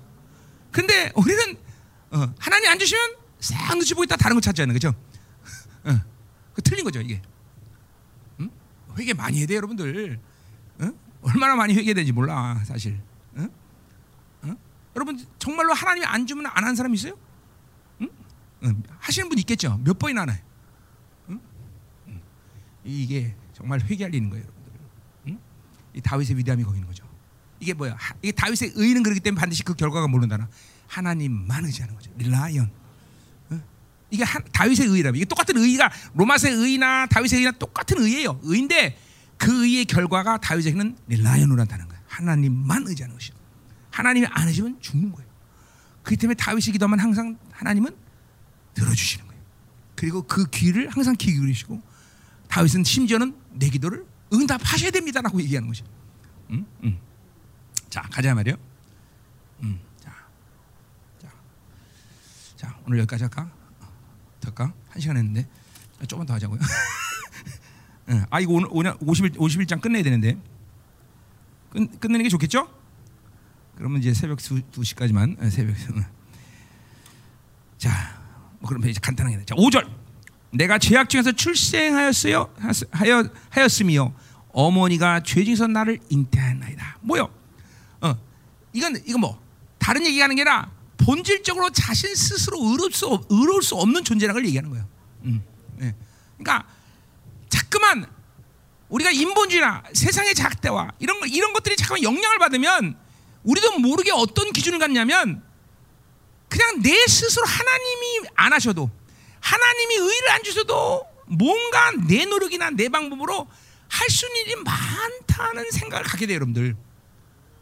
근데 우리는 어, 하나님 안 주시면 싹 눈치 보고 있다 다른 거 않는 거죠. 어, 그 틀린 거죠 이게. 응? 회개 많이 해야 돼 여러분들. 어? 얼마나 많이 회개되는지 몰라 사실. 어? 어? 여러분 정말로 하나님이 안 주면 안 하는 사람 있어요? 응? 응, 하시는 분 있겠죠. 몇 번이나? 응? 응. 이게 정말 회개할 일인 거예요, 여러분들. 응? 이 다윗의 위대함이 거기 있는 거죠. 이게 뭐야? 하- 이게 다윗의 의는 그렇기 때문에 반드시 그 결과가 모른다나. 하나님만 의지하는 거죠. 릴라이언. 어? 이게 한, 다윗의 의라면 이게 똑같은 의가 로마서의 의나 다윗의 의나 똑같은 의예요. 의인데 그 의의 결과가 다윗에게는 릴라이언으로 나타나는 거예요. 하나님만 의지하는 것이요. 하나님이 안 의지면 죽는 거예요. 그렇기 때문에 다윗이 기도하면 항상 하나님은 들어주시는 거예요. 그리고 그 귀를 항상 귀 기울이시고 다윗은 심지어는 내 기도를 응답하셔야 됩니다라고 얘기하는 것이죠. 음? 음. 자 가자 말이요. 음, 자, 자, 자 오늘 여기까지 할까? 될까? 한 시간 했는데 조금 더 하자고요. 응, 아 이거 오늘 오늘 50일 51장 끝내야 되는데 끝 끝내는 게 좋겠죠? 그러면 이제 새벽 2, 2시까지만 새벽. 응. 자, 뭐 그럼 이제 간단하게 자 5절. 내가 죄악 중에서 출생하였어요 하여 하였으며 어머니가 죄 중에서 나를 잉태하나이다. 뭐요? 어, 이건 이건 뭐 다른 얘기하는 게 아니라 본질적으로 자신 스스로 의로울 수, 없- 의로울 수 없는 존재라는 걸 얘기하는 거예요. 음, 예. 그러니까 자꾸만 우리가 인본주의나 세상의 작대와 이런 거, 이런 것들이 잠깐만 영향을 받으면 우리도 모르게 어떤 기준을 갖냐면 그냥 내 스스로 하나님이 안 하셔도 하나님이 의를 안 주셔도 뭔가 내 노력이나 내 방법으로 할 수 있는 일이 많다는 생각을 갖게 돼요, 여러분들.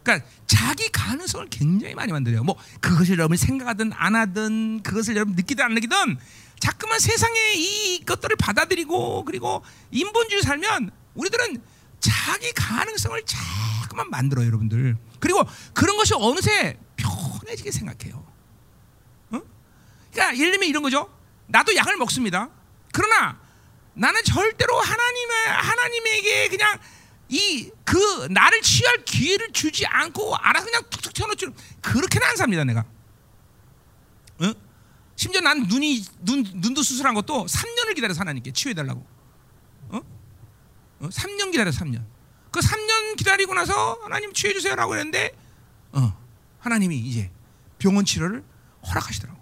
그러니까 자기 가능성을 굉장히 많이 만들어요. 뭐 그것을 여러분이 생각하든 안 하든 그것을 여러분 느끼든 안 느끼든 자꾸만 세상의 이 것들을 받아들이고 그리고 인본주의 살면 우리들은 자기 가능성을 자꾸만 만들어요, 여러분들. 그리고 그런 것이 어느새 편해지게 생각해요. 어? 그러니까 예를 들면 이런 거죠. 나도 약을 먹습니다. 그러나 나는 절대로 하나님의 하나님에게 그냥 이 그 나를 취할 기회를 주지 않고 알아서 그냥 툭툭 튀어놓지 그렇게는 안 삽니다 내가. 어? 심지어 난 눈이 눈 눈도 수술한 것도 3년을 기다려서 하나님께 치유해 달라고. 어? 어? 3년 기다려 3년. 그 3년 기다리고 나서 하나님 치유해 주세요라고 했는데 어. 하나님이 이제 병원 치료를 허락하시더라고.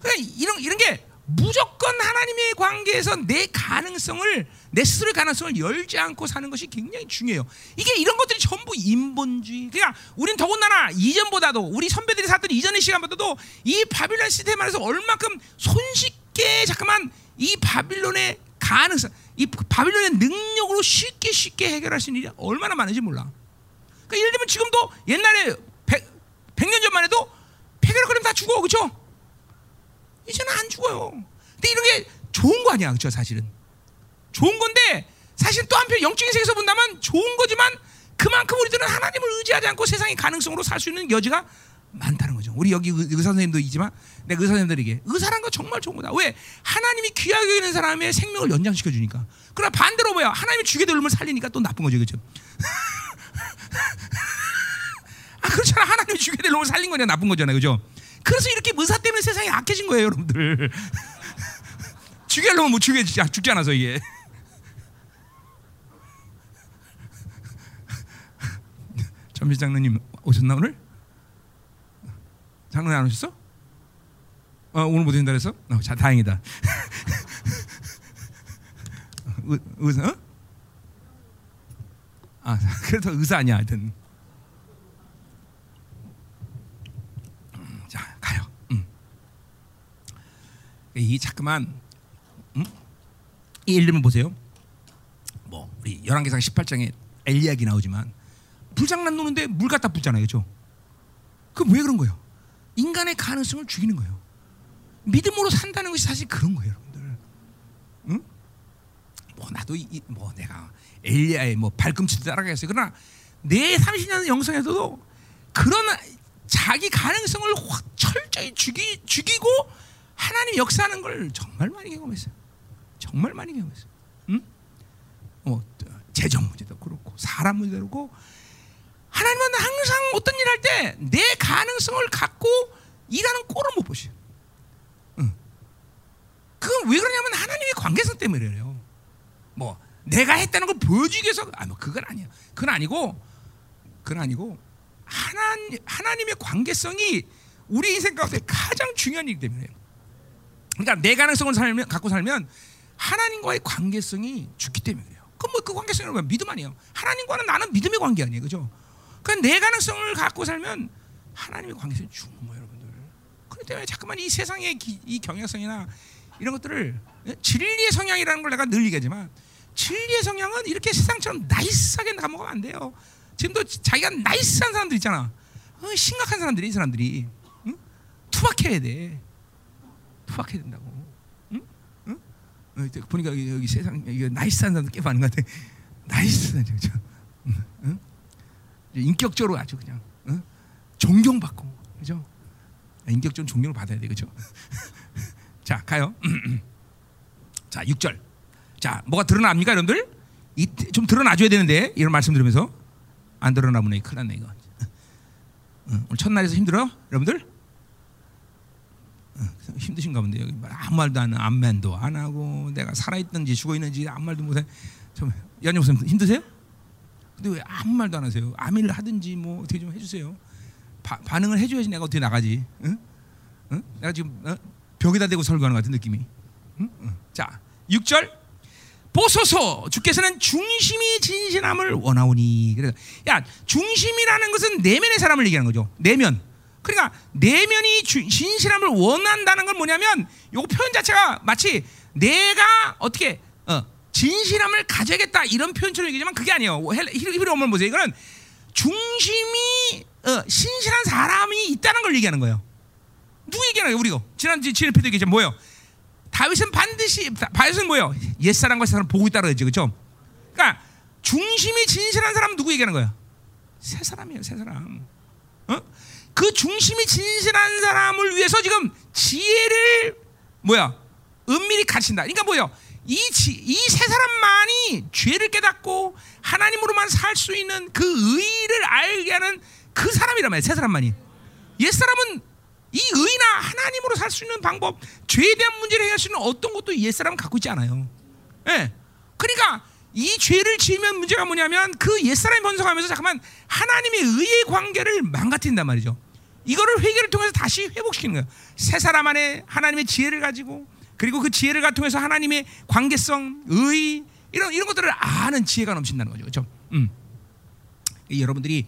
그러니까 이런 이런 게 무조건 하나님의 관계에서 내 가능성을 내 스스로의 가능성을 열지 않고 사는 것이 굉장히 중요해요. 이게 이런 것들이 전부 인본주의. 그러니까 우리는 더군다나 이전보다도 우리 선배들이 살던 이전의 시간보다도 이 바빌론 시스템 안에서 얼마큼 손쉽게 쉽게 잠깐만 이 바빌론의 가능성, 이 바빌론의 능력으로 쉽게 쉽게 해결할 수 있는 일이 얼마나 많은지 몰라. 그러니까 예를 들면 지금도 옛날에 100, 100년 전만 해도 폐결거리면 다 죽어, 그렇죠? 이제는 안 죽어요. 근데 이런 게 좋은 거 아니야, 그렇죠? 사실은 좋은 건데 사실 또 한편 영적인 세계에서 본다면 좋은 거지만 그만큼 우리들은 하나님을 의지하지 않고 세상의 가능성으로 살 수 있는 여지가 많다는 거죠. 우리 여기 의- 의사 선생님도 있지만 내가 의사 선생님들에게 의사란 거 정말 좋은 거다. 왜? 하나님이 귀하게 여기는 사람의 생명을 연장시켜 주니까. 그러나 반대로 뭐야? 하나님이 죽게 될 놈을 살리니까 또 나쁜 거죠, 그렇죠? 아 그렇잖아. 하나님이 죽게 될 놈을 살린 거냐 나쁜 거잖아요, 그죠? 그래서 이렇게 의사 때문에 세상이 악해진 거예요, 여러분들. 죽게 하려면 뭐 죽게 죽지 않아서 이게. 전미 장로님 오셨나 오늘? 장로님 안 오셨어? 어, 오늘 못 온다 그래서? 어, 자 다행이다. 의, 의사? 어? 아 그래도 의사 아니야 하여튼. 음, 자 가요. 음. 이 자꾸만 음? 이 일름을 보세요. 뭐 우리 열왕기상 18장에 엘리야기 나오지만 불장난 노는데 물 갖다 붓잖아요, 그렇죠? 그럼 왜 그런 거예요? 인간의 가능성을 죽이는 거예요. 믿음으로 산다는 것이 사실 그런 거예요, 여러분들. 응? 뭐 나도 이, 이- 뭐 내가 엘리야의 뭐 발꿈치도 따라가겠어요. 그러나 내 30년 영성에서도 그런 자기 가능성을 확 철저히 죽이, 죽이고 하나님 역사하는 걸 정말 많이 경험했어요. 정말 많이 경험했어요. 응? 뭐 재정 문제도 그렇고 사람 문제도 그렇고 하나님은 항상 어떤 일 할 때 내 가능성을 갖고 일하는 꼴을 못 보셔. 응. 그건 왜 그러냐면 하나님의 관계성 때문에 그래요. 뭐 내가 했다는 걸 보여주기 위해서 아 뭐 그건 아니야. 그건 아니고 그건 아니고 하나님 하나님의 관계성이 우리 인생 가운데 가장 중요한 일이기 때문에. 그러니까 내 가능성을 살면 갖고 살면 하나님과의 관계성이 죽기 때문에 그래요. 그럼 뭐 그 관계성이 뭐야? 믿음 아니에요. 하나님과는 나는 믿음의 관계 아니에요, 그죠? 그러니까 내 가능성을 갖고 살면 하나님의 관계성이 죽는 거예요, 여러분들. 그렇기 때문에 자꾸만 이 세상의 기- 이 경향성이나 이런 것들을 예? 진리의 성향이라는 걸 내가 늘 얘기하지만 진리의 성향은 이렇게 세상처럼 nice하게 감먹으면 안 돼요. 지금도 자기가 nice한 사람들 있잖아. 어, 심각한 사람들이 이 사람들이 응? 투박해야 돼. 투박해야 된다고. 응? 응? 어, 보니까 여기, 여기 세상 여기 nice한 사람들 꽤 많은 것 같아. 나이스한 그죠? 응? 응? 인격적으로 아주 그냥 응? 존경받고 그죠? 인격적인 존경을 받아야 돼 그죠? 자 가요. 자 6절. 자 뭐가 드러납니까 여러분들? 이, 좀 드러나줘야 되는데 이런 말씀 들으면서 안 드러나보네 큰일 났네 이거. 응, 오늘 첫날에서 힘들어 여러분들? 응, 힘드신가 본데 여기 말- 아무 말도 안 아무 말도 안 하고 내가 살아있는지 죽어있는지 아무 말도 못해. 좀 연영 선생 힘드세요? 근데 왜 아무 말도 안 하세요? 아미를 하든지 뭐 어떻게 좀 해주세요. 바, 반응을 해줘야지 내가 어떻게 나가지? 응? 응? 내가 지금 어? 벽에다 대고 설교하는 것 같은 느낌이. 응? 응. 자, 6절 보소서 주께서는 중심이 진실함을 원하오니. 그래서 야 중심이라는 것은 내면의 사람을 얘기하는 거죠. 내면. 그러니까 내면이 주- 진실함을 원한다는 건 뭐냐면 요 표현 자체가 마치 내가 어떻게 어, 진실함을 가져야겠다 이런 표현처럼 얘기지만 그게 아니에요. 히브리 원문 보세요. 이거는 중심이 어, 신실한 사람이 있다는 걸 얘기하는 거예요. 누구 얘기하는 거예요? 우리가 지난 지난 편도 얘기했죠. 뭐예요? 다윗은 반드시 다- 다윗은 뭐예요? 옛 사람과 새 사람 보고 있다 그러죠, 그렇죠? 그러니까 중심이 진실한 사람 은 누구 얘기하는 거야? 새 사람이에요, 새 사람. 어? 그 중심이 진실한 사람을 위해서 지금 지혜를 뭐야? 은밀히 가르친다. 그러니까 뭐예요? 이이세 사람만이 죄를 깨닫고 하나님으로만 살 수 있는 그 의를 알게 하는 그 사람이란 말이에요. 세 사람만이. 옛 사람은 이 의나 하나님으로 살 수 있는 방법, 죄에 대한 문제를 해결할 수 있는 어떤 것도 옛 사람은 갖고 있지 않아요. 예. 그러니까 이 죄를 지으면 문제가 뭐냐면 그 옛사람이 번성하면서 잠깐만 하나님의 의의 관계를 망가뜨린단 말이죠. 이거를 회개를 통해서 다시 회복시키는 거예요. 새 사람 안에 하나님의 지혜를 가지고 그리고 그 지혜를 통해서 하나님의 관계성, 의 이런 이런 것들을 아는 지혜가 넘친다는 거죠. 그렇죠? 음. 이 여러분들이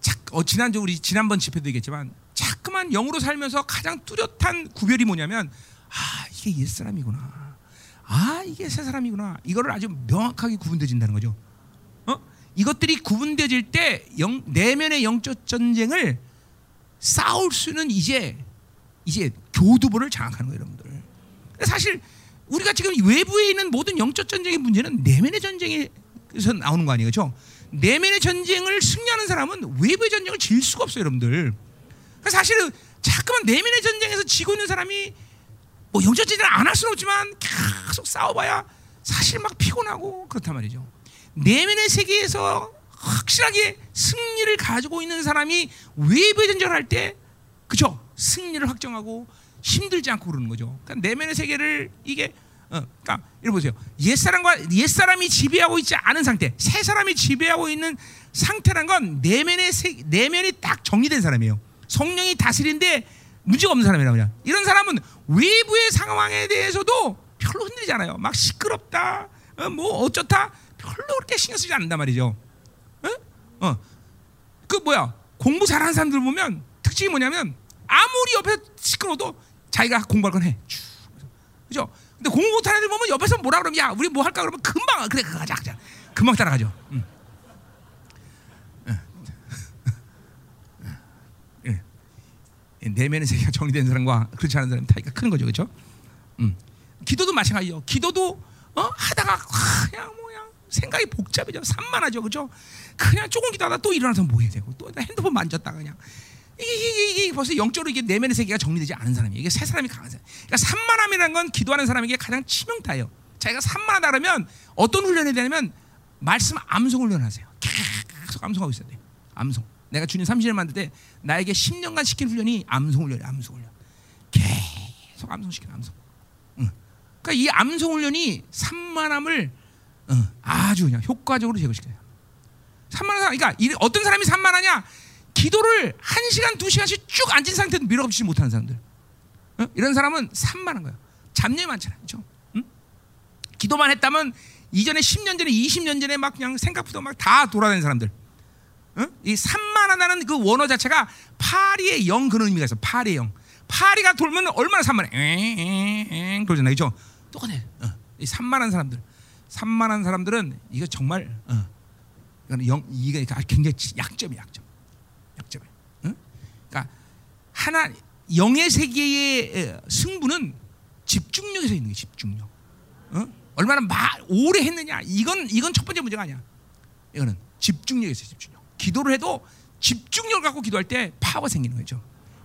자, 어, 지난주 우리 지난번 집회도 얘기했지만 자꾸만 영으로 살면서 가장 뚜렷한 구별이 뭐냐면 아 이게 옛 사람이구나. 아 이게 새 사람이구나. 이거를 아주 명확하게 구분되진다는 거죠. 어? 이것들이 구분되질 때 영, 내면의 영적 전쟁을 싸울 수는 이제 이제 교두보를 장악하는 거예요, 여러분들. 사실 우리가 지금 외부에 있는 모든 영적 전쟁의 문제는 내면의 전쟁에서 나오는 거 아니에요, 그렇죠? 내면의 전쟁을 승리하는 사람은 외부의 전쟁을 질 수가 없어요, 여러분들. 그러니까 사실은 자꾸만 내면의 전쟁에서 지고 있는 사람이 뭐 영적 전쟁을 안 할 수는 없지만 계속 싸워봐야 사실 막 피곤하고 그렇단 말이죠. 내면의 세계에서 확실하게 승리를 가지고 있는 사람이 외부의 전쟁을 할 때, 그죠? 승리를 확정하고 힘들지 않고 그러는 거죠. 그러니까 내면의 세계를 이게 어, 그러니까 이러 보세요. 옛 사람과 옛 사람이 지배하고 있지 않은 상태, 새 사람이 지배하고 있는 상태란 건 내면의 세, 내면이 딱 정리된 사람이에요. 성령이 다스린데 문제가 없는 사람이란 말이야. 이런 사람은 외부의 상황에 대해서도 별로 흔들리잖아요. 막 시끄럽다, 어, 뭐 어쩌다 별로 그렇게 신경 쓰지 않는단 말이죠. 어? 어. 그 뭐야 공부 잘하는 사람들 보면 특징이 뭐냐면 아무리 옆에 시끄러워도 자기가 공부할 건 해. 그죠? 근데 공부 못하는 애들 보면 옆에서 뭐라 그러면 야 우리 뭐 할까 그러면 금방 그래 가자 가자 금방 따라가죠. 응. 내면의 세계가 정리된 사람과 그렇지 않은 사람 차이가 큰 거죠, 그렇죠? 음. 기도도 마찬가지요. 기도도 어? 하다가 그냥 뭐야 생각이 복잡해져 산만하죠, 그렇죠? 그냥 조금 기도하다 또 일어나서 뭐 해야 되고 또 핸드폰 만졌다 그냥 이게, 이게, 이게 벌써 영적으로 이게 내면의 세계가 정리되지 않은 사람이에요. 이게 새 사람이 강한 사람. 그러니까 산만함이라는 건 기도하는 사람에게 가장 치명타예요. 자기가 산만하다 그러면 어떤 훈련이 되냐면 말씀 암송 훈련하세요. 계속 암송하고 있어야 돼. 암송. 내가 주님 30년 만들 때 나에게 10년간 시킨 훈련이 암송 훈련이야. 암송 훈련. 계속 암송 시켜 암송. 응. 그러니까 이 암송 훈련이 산만함을 응, 아주 그냥 효과적으로 제거시켜요. 산만한 사람, 그러니까 어떤 사람이 산만하냐? 기도를 한 시간, 두 시간씩 쭉 앉은 상태도 밀어붙이지 못하는 사람들. 응? 이런 사람은 산만한 거예요. 잡념이 많잖아요. 그렇죠? 응? 기도만 했다면 이전에 10년 전에, 20년 전에 막 그냥 생각부터 막 다 돌아다니는 사람들. 응? 이 산만하다는 그 원어 자체가 파리의 영 그런 의미가 있어. 파리의 영. 파리가 돌면 얼마나 산만해. 엥엥엥 그러잖아요. 그죠? 똑같아. 어. 이 산만한 사람들. 산만한 사람들은 이거 정말 어. 이거는 영 이게 굉장히 약점이 약점. 약점이. 응? 그러니까 하나 영의 세계의 승부는 집중력에서 있는 게 집중력. 어? 얼마나 마, 오래 했느냐. 이건 이건 첫 번째 문제가 아니야. 이거는 집중력에서 집중력. 기도를 해도 집중력을 갖고 기도할 때 파워 생기는 거죠.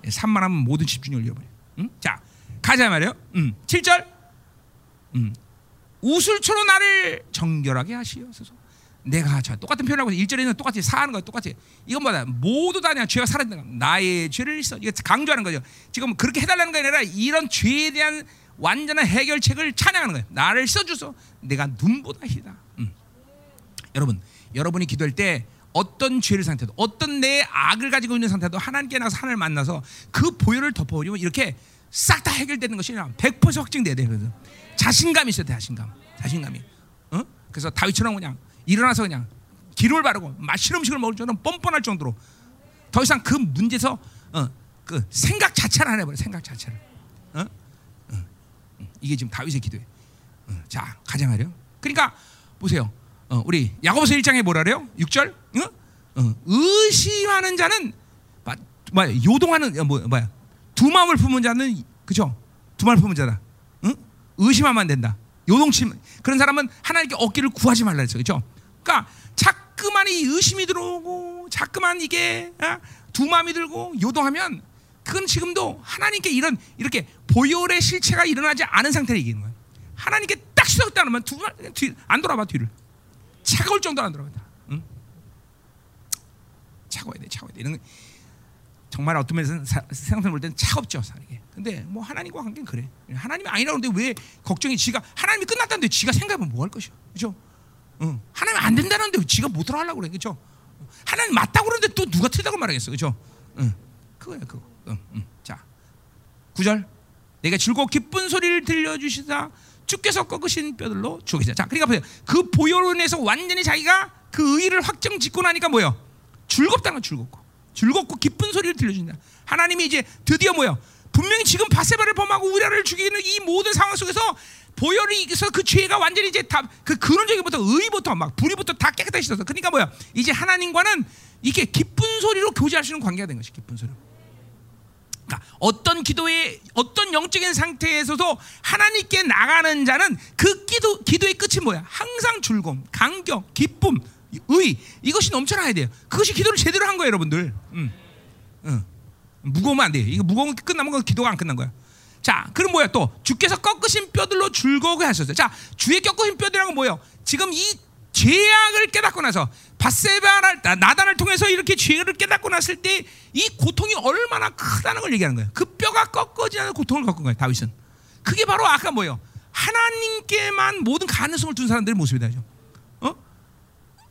산만하면 모든 집중력을 잃어버려. 응? 자, 가자 말이요. 음, 7절. 음. 우술초로 나를 정결하게 하시옵소서. 내가 저 똑같은 표현하고 1절에는 똑같이 사하는 거 똑같이. 이건 뭐다? 모두 다 그냥 죄가 거. 나의 죄를 써. 이거 강조하는 거죠. 지금 그렇게 해달라는 게 아니라 이런 죄에 대한 완전한 해결책을 찬양하는 거예요. 나를 써주소. 내가 눈보다 희다. 음. 여러분, 여러분이 기도할 때 어떤 죄를 상태도 어떤 내 악을 가지고 있는 상태도 하나님께 나서 하나님을 만나서 그 보혈을 덮어버리면 이렇게 싹 다 해결되는 것이 100% 확증돼야 돼요. 자신감이 있어야 돼, 자신감. 자신감이. 어? 그래서 다윗처럼 그냥 일어나서 그냥 기름을 바르고 맛있는 음식을 먹을 정도는 뻔뻔할 정도로 더 이상 그 문제에서 어, 그 생각 자체를 안 해버려 생각 자체를. 어? 어. 이게 지금 다윗의 기도예요 어. 자 말이요 그러니까 보세요. 어, 우리 야고보서 1장에 뭐라 그래요? 6절? 어? 의심하는 자는 뭐야 요동하는 뭐 뭐야. 두 마음을 품은 자는 그죠 두 마음을 품은 자다. 의심하면 안 된다. 요동치 그런 사람은 하나님께 얻기를 구하지 말라 했어. 그죠 그러니까 자꾸만 이 의심이 들어오고 자꾸만 이게 어? 두 마음이 들고 요동하면 그건 지금도 하나님께 이런 이렇게 보혈의 실체가 일어나지 않은 상태를 얘기하는 거예요. 하나님께 딱 시작했다 그러면 두안 돌아봐 뒤를 차가울 정도로 안 돌아간다. 응? 차가워야 돼, 차가워야 돼. 이런 정말 어떤 면에서 생각해 볼 때는 차갑죠, 사람에게. 근데 뭐 하나님과 관계는 그래. 하나님이 아니라고 하는데 왜 걱정이 지가 하나님이 끝났다는데 지가 생각하면 뭐 할 것이야, 그렇죠? 응. 하나님 안 된다는데 지가 못 들어가려고 그래, 그렇죠? 하나님 맞다고 그러는데 또 누가 틀다고 말하겠어, 그렇죠? 응. 그거야, 그거. 응, 응. 자, 구절. 내가 즐거워 기쁜 소리를 들려주시다 주께서 꺾으신 뼈들로 죽이자. 자, 그러니까 보세요. 그 보혈원에서 완전히 자기가 그 의를 확정 짓고 나니까 뭐요? 즐겁다는 즐겁고, 즐겁고 기쁜 소리를 들려준다. 하나님이 이제 드디어 뭐요? 분명히 지금 바세바를 범하고 우리아를 죽이는 이 모든 상황 속에서 보혈이 있어서 그 죄가 완전히 이제 다 그 근원적인부터 의부터 막 불의부터 다 깨끗해졌어. 그러니까 뭐야? 이제 하나님과는 이게 기쁜 소리로 교제할 수 있는 관계가 된 것이 기쁜 소리. 그러니까 어떤 기도의 어떤 영적인 상태에서도 하나님께 나가는 자는 그 기도 기도의 끝이 뭐야? 항상 즐거움, 감격, 기쁨, 의 이것이 넘쳐나야 돼요. 그것이 기도를 제대로 한 거예요, 여러분들. 음, 음. 무거우면 안 돼요. 이거 무거우면 끝나면 건 기도가 안 끝난 거야. 자, 그럼 뭐야 또 주께서 꺾으신 뼈들로 즐거워게 하셨어요. 자, 주의 꺾으신 뼈들이란 건 뭐예요? 지금 이 죄악을 깨닫고 나서 바세바를 나단을 통해서 이렇게 죄를 깨닫고 났을 때 이 고통이 얼마나 크다는 걸 얘기하는 거예요. 그 뼈가 꺾어지는 고통을 겪은 거예요. 다윗은. 그게 바로 아까 뭐예요? 하나님께만 모든 가능성을 둔 사람들의 모습이다. 어?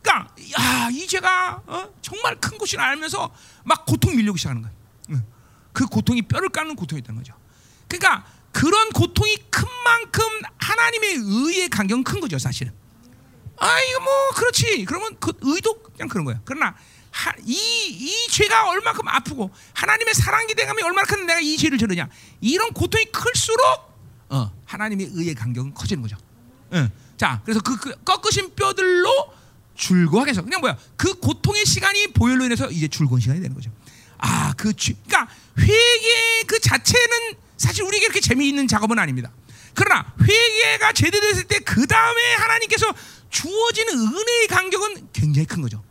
그러니까 야, 이 죄가 어? 정말 큰 것을 알면서 막 고통 밀려오기 시작하는 거예요. 응. 그 고통이 뼈를 까는 고통이 있다는 거죠. 그러니까 그런 고통이 큰 만큼 하나님의 의의 간격은 큰 거죠, 사실은. 아, 이거 뭐 그렇지. 그러면 그 의도 그냥 그런 거야. 그러나 하, 이, 이 죄가 얼마큼 아프고 하나님의 사랑 기대감이 얼마나 큰 내가 이 죄를 저르냐. 이런 고통이 클수록 어, 하나님의 의의 간격은 커지는 거죠. 응. 자, 그래서 그, 그 꺾으신 뼈들로 해서 그냥 뭐야? 그 고통의 시간이 보혈로 인해서 이제 즐거운 시간이 되는 거죠. 아, 그 그러니까 회개 그 자체는 사실 우리에게 그렇게 재미있는 작업은 아닙니다. 그러나 회개가 제대로 됐을 때 그 다음에 하나님께서 주어지는 은혜의 간격은 굉장히 큰 거죠.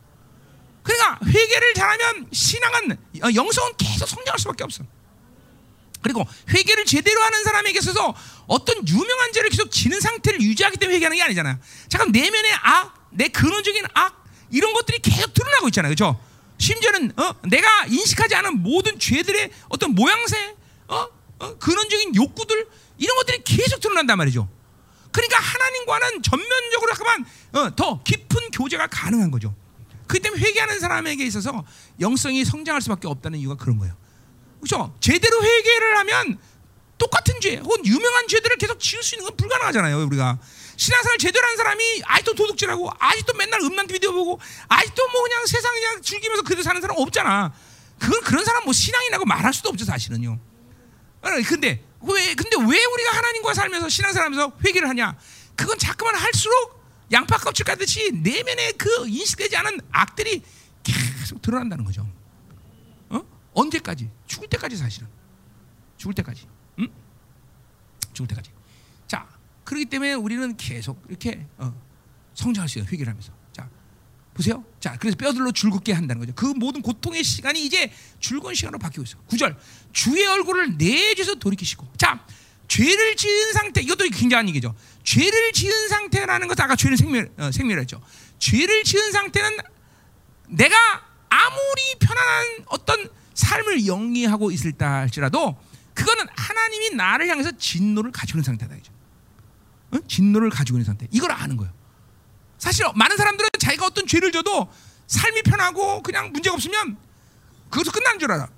그러니까 회개를 잘하면 신앙은 어, 영성은 계속 성장할 수밖에 없어. 그리고 회개를 제대로 하는 사람에게 있어서 어떤 유명한 죄를 계속 지는 상태를 유지하기 때문에 회개하는 게 아니잖아요. 잠깐 내면의 악, 내 근원적인 악 이런 것들이 계속 드러나고 있잖아요. 그렇죠? 심지어는 어, 내가 인식하지 않은 모든 죄들의 어떤 모양새, 어? 어? 근원적인 욕구들 이런 것들이 계속 드러난단 말이죠. 그러니까 하나님과는 전면적으로 잠깐만 어, 더 깊은 교제가 가능한 거죠. 그 때문에 회개하는 사람에게 있어서 영성이 성장할 수밖에 없다는 이유가 그런 거예요. 그렇죠? 제대로 회개를 하면 똑같은 죄 혹은 유명한 죄들을 계속 지을 수 있는 건 불가능하잖아요. 우리가 신앙생활 제대로 한 사람이 아직도 도둑질하고 아직도 맨날 음란 비디오 보고 아직도 뭐 그냥 세상 그냥 즐기면서 그대로 사는 사람 없잖아. 그건 그런 사람 뭐 신앙이라고 말할 수도 없죠 사실은요. 어, 근데 왜 근데 왜 우리가 하나님과 살면서 신앙생활하면서 회개를 하냐? 그건 자꾸만 할수록 양파 껍질 까듯이 내면에 그 인식되지 않은 악들이 계속 드러난다는 거죠. 어? 언제까지? 죽을 때까지 사실은. 죽을 때까지. 응? 죽을 때까지. 자, 그렇기 때문에 우리는 계속 이렇게 어, 성장할 수 있어요. 회개를 하면서. 자, 보세요. 자, 그래서 뼈들로 즐겁게 한다는 거죠. 그 모든 고통의 시간이 이제 즐거운 시간으로 바뀌고 있어. 구절 주의 얼굴을 내주서 돌이키시고. 자, 죄를 지은 상태 이것도 굉장한 얘기죠. 죄를 지은 상태라는 것은 아까 죄는 생멸 어, 생멸했죠. 죄를 지은 상태는 내가 아무리 편안한 어떤 삶을 영위하고 있을다 할지라도 그거는 하나님이 나를 향해서 진노를 가지고 있는 상태다 이죠. 어? 진노를 가지고 있는 상태. 이걸 아는 거예요. 사실 많은 사람들은 자기가 어떤 죄를 져도 삶이 편하고 그냥 문제가 없으면 그것도 끝나는 줄 알아.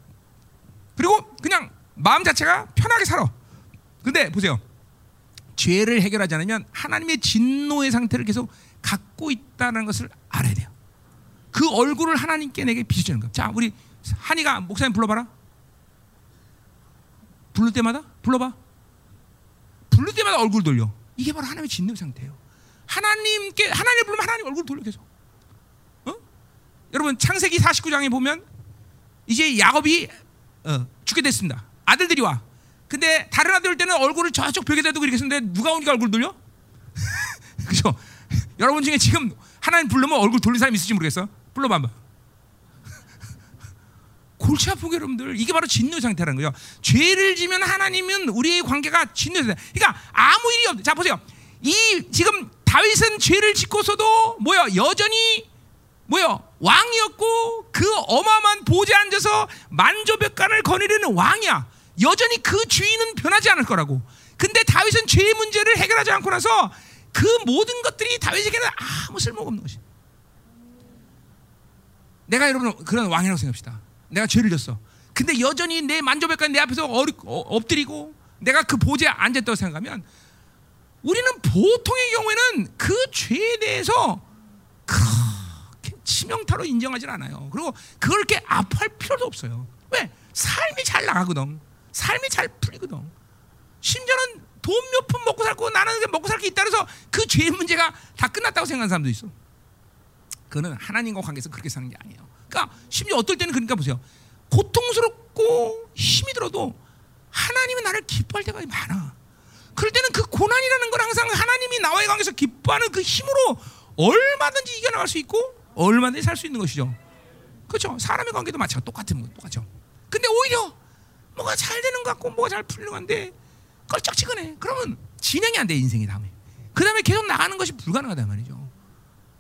그리고 그냥 마음 자체가 편하게 살아. 근데 보세요. 죄를 해결하지 않으면 하나님의 진노의 상태를 계속 갖고 있다는 것을 알아야 돼요. 그 얼굴을 하나님께 내게 비춰주는 거. 자, 우리 한이가 목사님 불러봐라. 부를 때마다 불러봐. 부를 때마다 얼굴 돌려. 이게 바로 하나님의 진노 상태예요. 하나님께 하나님 부르면 하나님 얼굴 돌려 계속. 어? 여러분 창세기 49장에 보면 이제 야곱이 어, 죽게 됐습니다. 아들들이 와. 근데 다른 아들 올 때는 얼굴을 저쪽 벽에다 두고 이렇게 쓰는데 누가 오니까 얼굴 돌려? 그죠? 여러분 중에 지금 하나님 불러면 얼굴 돌린 사람 있을지 모르겠어. 불러봐 한번. 골치 아프게 여러분들 이게 바로 진노 상태라는 거죠. 죄를 지면 하나님은 우리의 관계가 진노 상태. 그러니까 아무 일이 없. 자 보세요. 이 지금 다윗은 죄를 짓고서도 뭐야 여전히 뭐야 왕이었고 그 어마어마한 보좌에 앉아서 만조백관을 거느리는 왕이야. 여전히 그 주인은 변하지 않을 거라고. 근데 다윗은 죄의 문제를 해결하지 않고 나서 그 모든 것들이 다윗에게는 아무 쓸모가 없는 것이. 내가 여러분 그런 왕이라고 생각합시다. 내가 죄를 졌어. 근데 여전히 내 만조백관 내 앞에서 어리, 어, 엎드리고 내가 그 보좌에 앉았다고 생각하면 우리는 보통의 경우에는 그 죄에 대해서 그렇게 치명타로 인정하지 않아요. 그리고 그걸 이렇게 아파할 필요도 없어요. 왜? 삶이 잘 나가거든. 삶이 잘 풀리거든. 심지어는 돈 몇 푼 먹고 살고 나는 먹고 살 게 있다 그래서 그 죄의 문제가 다 끝났다고 생각하는 사람도 있어. 그거는 하나님과 관계에서 그렇게 사는 게 아니에요. 그러니까 심지어 어떨 때는 그러니까 보세요. 고통스럽고 힘이 들어도 하나님은 나를 기뻐할 때가 많아. 그럴 때는 그 고난이라는 걸 항상 하나님이 나와의 관계에서 기뻐하는 그 힘으로 얼마든지 이겨나갈 수 있고 얼마든지 살 수 있는 것이죠. 그렇죠? 사람의 관계도 마찬가지 똑같은 거 똑같죠. 근데 오히려 뭐가 잘 되는 것 같고 뭐가 잘 풀리는 건데 껄쩍지근해. 그러면 진행이 안 돼 인생이 다음에. 그 다음에 계속 나가는 것이 불가능하단 말이죠.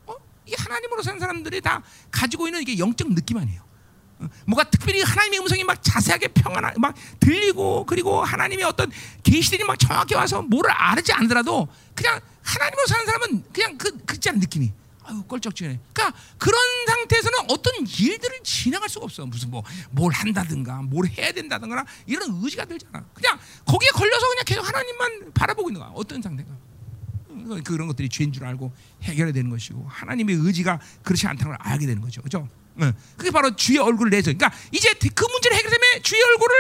어? 이게 하나님으로 사는 사람들이 다 가지고 있는 이게 영적 느낌 아니에요. 어? 뭐가 특별히 하나님의 음성이 막 자세하게 평안 막 들리고 그리고 하나님의 어떤 계시들이 막 정확히 와서 뭐를 알지 않더라도 그냥 하나님으로 사는 사람은 그냥 그 그지 않은 느낌이 아유 껄쩍지근해. 그러니까 그런 상태에서는 어떤 일들을 지나갈 수가 없어. 무슨 뭐 뭘 한다든가 뭘 해야 된다든가 이런 의지가 들잖아. 그냥 거기에 걸려서 그냥 계속 하나님만 바라보고 있는 거야. 어떤 상태가. 그런 것들이 죄인 줄 알고 해결해야 되는 것이고 하나님의 의지가 그렇지 않다는 걸 알게 되는 거죠. 그죠? 응. 그게 바로 주의 얼굴을 내서. 그러니까 이제 그 문제를 해결되면 주의 얼굴을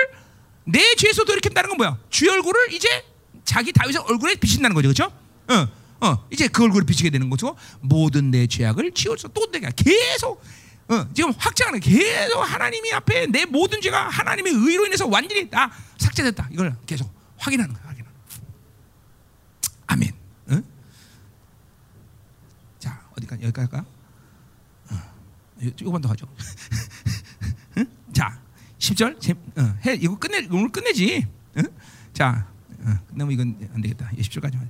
내 죄에서 돌이킨다는 건 뭐야? 주의 얼굴을 이제 자기 다윗의 얼굴에 비친다는 거죠. 그죠? 응. 어, 이제 그 얼굴을 비치게 되는 거죠. 모든 내 죄악을 지워서 또 내가 계속 어, 지금 확장하는 계속 하나님이 앞에 내 모든 죄가 하나님의 의로 인해서 완전히 다 삭제됐다. 이걸 계속 확인하는 거야. 확인하는. 아멘. 응? 자 어디까지 여기까지 할까? 어, 조금만 더 하죠. 응? 자 10절 제, 어, 해 이거 끝내 오늘 끝내지. 응? 자 어, 끝내면 이건 안 되겠다. 10절까지만.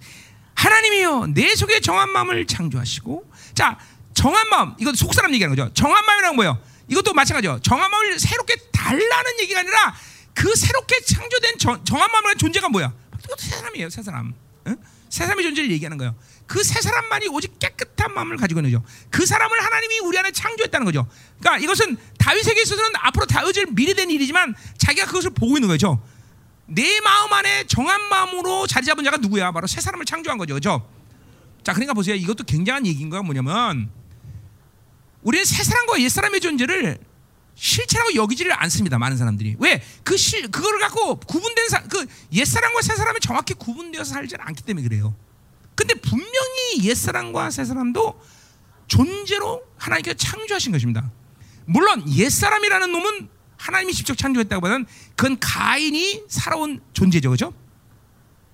하나님이요 내 속에 정한 마음을 창조하시고 자 정한 마음 이것도 속사람 얘기하는 거죠 정한 마음이란 뭐예요 이것도 마찬가지죠 정한 마음을 새롭게 달라는 얘기가 아니라 그 새롭게 창조된 정, 정한 마음의 존재가 뭐야 새 사람이에요 새 사람 응? 새 사람의 존재를 얘기하는 거예요 그새 사람만이 오직 깨끗한 마음을 가지고 있는 거죠 그 사람을 하나님이 우리 안에 창조했다는 거죠 그러니까 이것은 다윗에게 있어서는 앞으로 다윗을 미래된 일이지만 자기가 그것을 보고 있는 거죠 내 마음 안에 정한 마음으로 자리 잡은 자가 누구야? 바로 새 사람을 창조한 거죠. 그죠? 자, 그러니까 보세요. 이것도 굉장한 얘기인 거가 뭐냐면 우리는 새 사람과 옛 사람의 존재를 실체라고 여기지를 않습니다. 많은 사람들이. 왜? 그 실, 그거를 갖고 구분된 사, 그 옛사람과 새사람이 정확히 구분되어서 살지 않기 때문에 그래요. 근데 분명히 옛사람과 새사람도 존재로 하나님께서 창조하신 것입니다. 물론 옛사람이라는 놈은 하나님이 직접 창조했다고 보면 그건 가인이 살아온 존재죠. 그죠?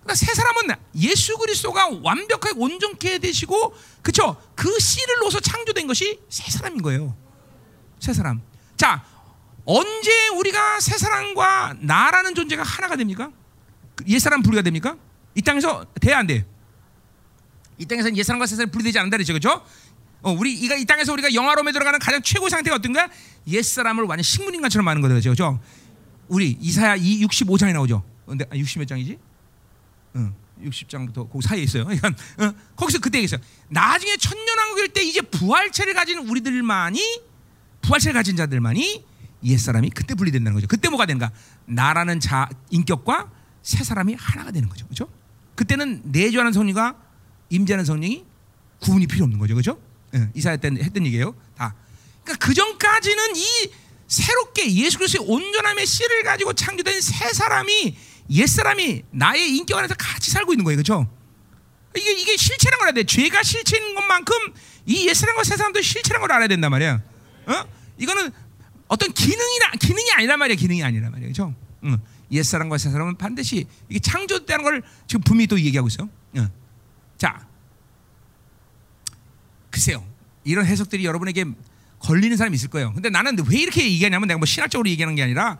그러니까 새 사람은 예수 그리스도가 완벽하게 온전케 되시고 그쵸? 그 씨를 놓아서 창조된 것이 새 사람인 거예요. 새 사람. 자, 언제 우리가 새 사람과 나라는 존재가 하나가 됩니까? 옛 사람 분리가 됩니까? 이 땅에서 돼야 안 돼. 이 땅에서는 옛 사람과 새 사람이 분리되지 않는다 그랬죠. 그죠? 어, 우리 이가 이 땅에서 우리가 영화로움에 들어가는 가장 최고 상태가 어떤가? 옛 사람을 완전 식물인간처럼 하는 거죠, 그렇죠? 우리 이사야 2 65장에 나오죠. 근데 60몇 장이지? 응, 60장부터 그 사이에 있어요. 그러니까 어, 거기서 그때 얘기했어요. 나중에 천년왕국일 때 이제 부활체를 가진 우리들만이 부활체를 가진 자들만이 옛 사람이 그때 분리된다는 거죠. 그때 뭐가 되는가? 나라는 자 인격과 새 사람이 하나가 되는 거죠, 그렇죠? 그때는 내주하는 성령과 임재하는 성령이 구분이 필요 없는 거죠, 그렇죠? 예, 이사야 때 했던 얘기예요. 다. 그러니까 그 전까지는 이 새롭게 예수 그리스도의 온전함의 씨를 가지고 창조된 새 사람이 옛 사람이 나의 인격 안에서 같이 살고 있는 거예요, 그렇죠? 이게 이게 실체란 걸 알아야 돼. 죄가 실체인 것만큼 이 옛 사람과 새 사람도 실체란 걸 알아야 된단 말이야. 어? 이거는 어떤 기능이나 기능이 아니란 말이야. 기능이 아니란 말이야, 그렇죠? 응. 옛 사람과 새 사람은 반드시 이게 창조됐다는 걸 지금 분명히 또 얘기하고 있어. 응. 자, 글쎄요. 이런 해석들이 여러분에게 걸리는 사람이 있을 거예요. 근데 나는 왜 이렇게 얘기하냐면 내가 뭐 신학적으로 얘기하는 게 아니라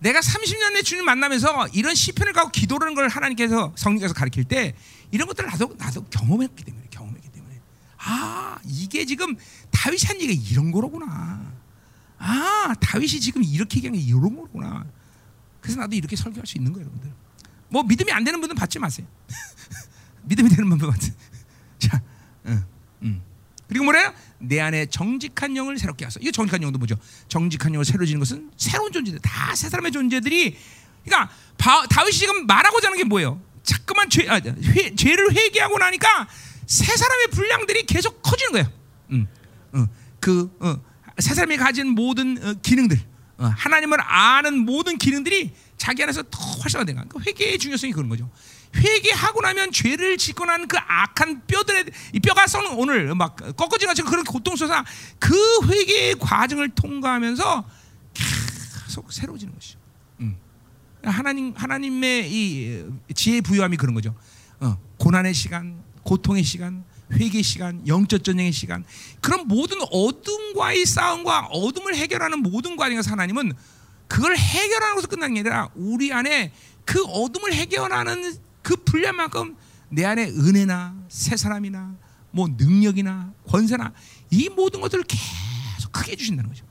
내가 30년 내 주님 만나면서 이런 시편을 갖고 기도하는 걸 하나님께서 성령께서 가르칠 때 이런 것들을 나도 나도 경험했기 때문에 경험했기 때문에 아 이게 지금 다윗이 한 얘기가 이런 거로구나. 아 다윗이 지금 이렇게 얘기한 게 이런 거구나. 그래서 나도 이렇게 설교할 수 있는 거예요, 여러분들. 뭐 믿음이 안 되는 분은 받지 마세요. 믿음이 되는 분만 받세요. 자, 응, 응. 그리고 뭐래요? 내 안에 정직한 영을 새롭게 하소. 이거 정직한 영도 뭐죠? 정직한 영을 새로 지는 것은 새로운 존재들, 다 새 사람의 존재들이. 그러니까 바, 다윗이 지금 말하고자 하는 게 뭐예요? 자꾸만 죄, 아, 회, 죄를 회개하고 나니까 새 사람의 분량들이 계속 커지는 거예요. 음, 어, 그, 어, 새 사람이 가진 모든 어, 기능들, 어, 하나님을 아는 모든 기능들이 자기 안에서 더 활성화된가. 그 회개의 중요성이 그런 거죠. 회개하고 나면 죄를 짓고 난 그 악한 뼈들의 이 뼈가 썩는 오늘 막 꺾어지는 것처럼 그런 고통스러운 그 회개의 과정을 통과하면서 계속 새로워지는 것이죠. 음. 하나님 하나님의 이 지혜 부여함이 그런 거죠. 어, 고난의 시간, 고통의 시간, 회개 시간, 영적 전쟁의 시간, 그런 모든 어둠과의 싸움과 어둠을 해결하는 모든 과정에서 하나님은 그걸 해결하는 것으로 끝난 게 아니라 우리 안에 그 어둠을 해결하는 그 분량 만큼 내 안에 은혜나 새 사람이나 뭐 능력이나 권세나 이 모든 것들을 계속 크게 해주신다는 거죠.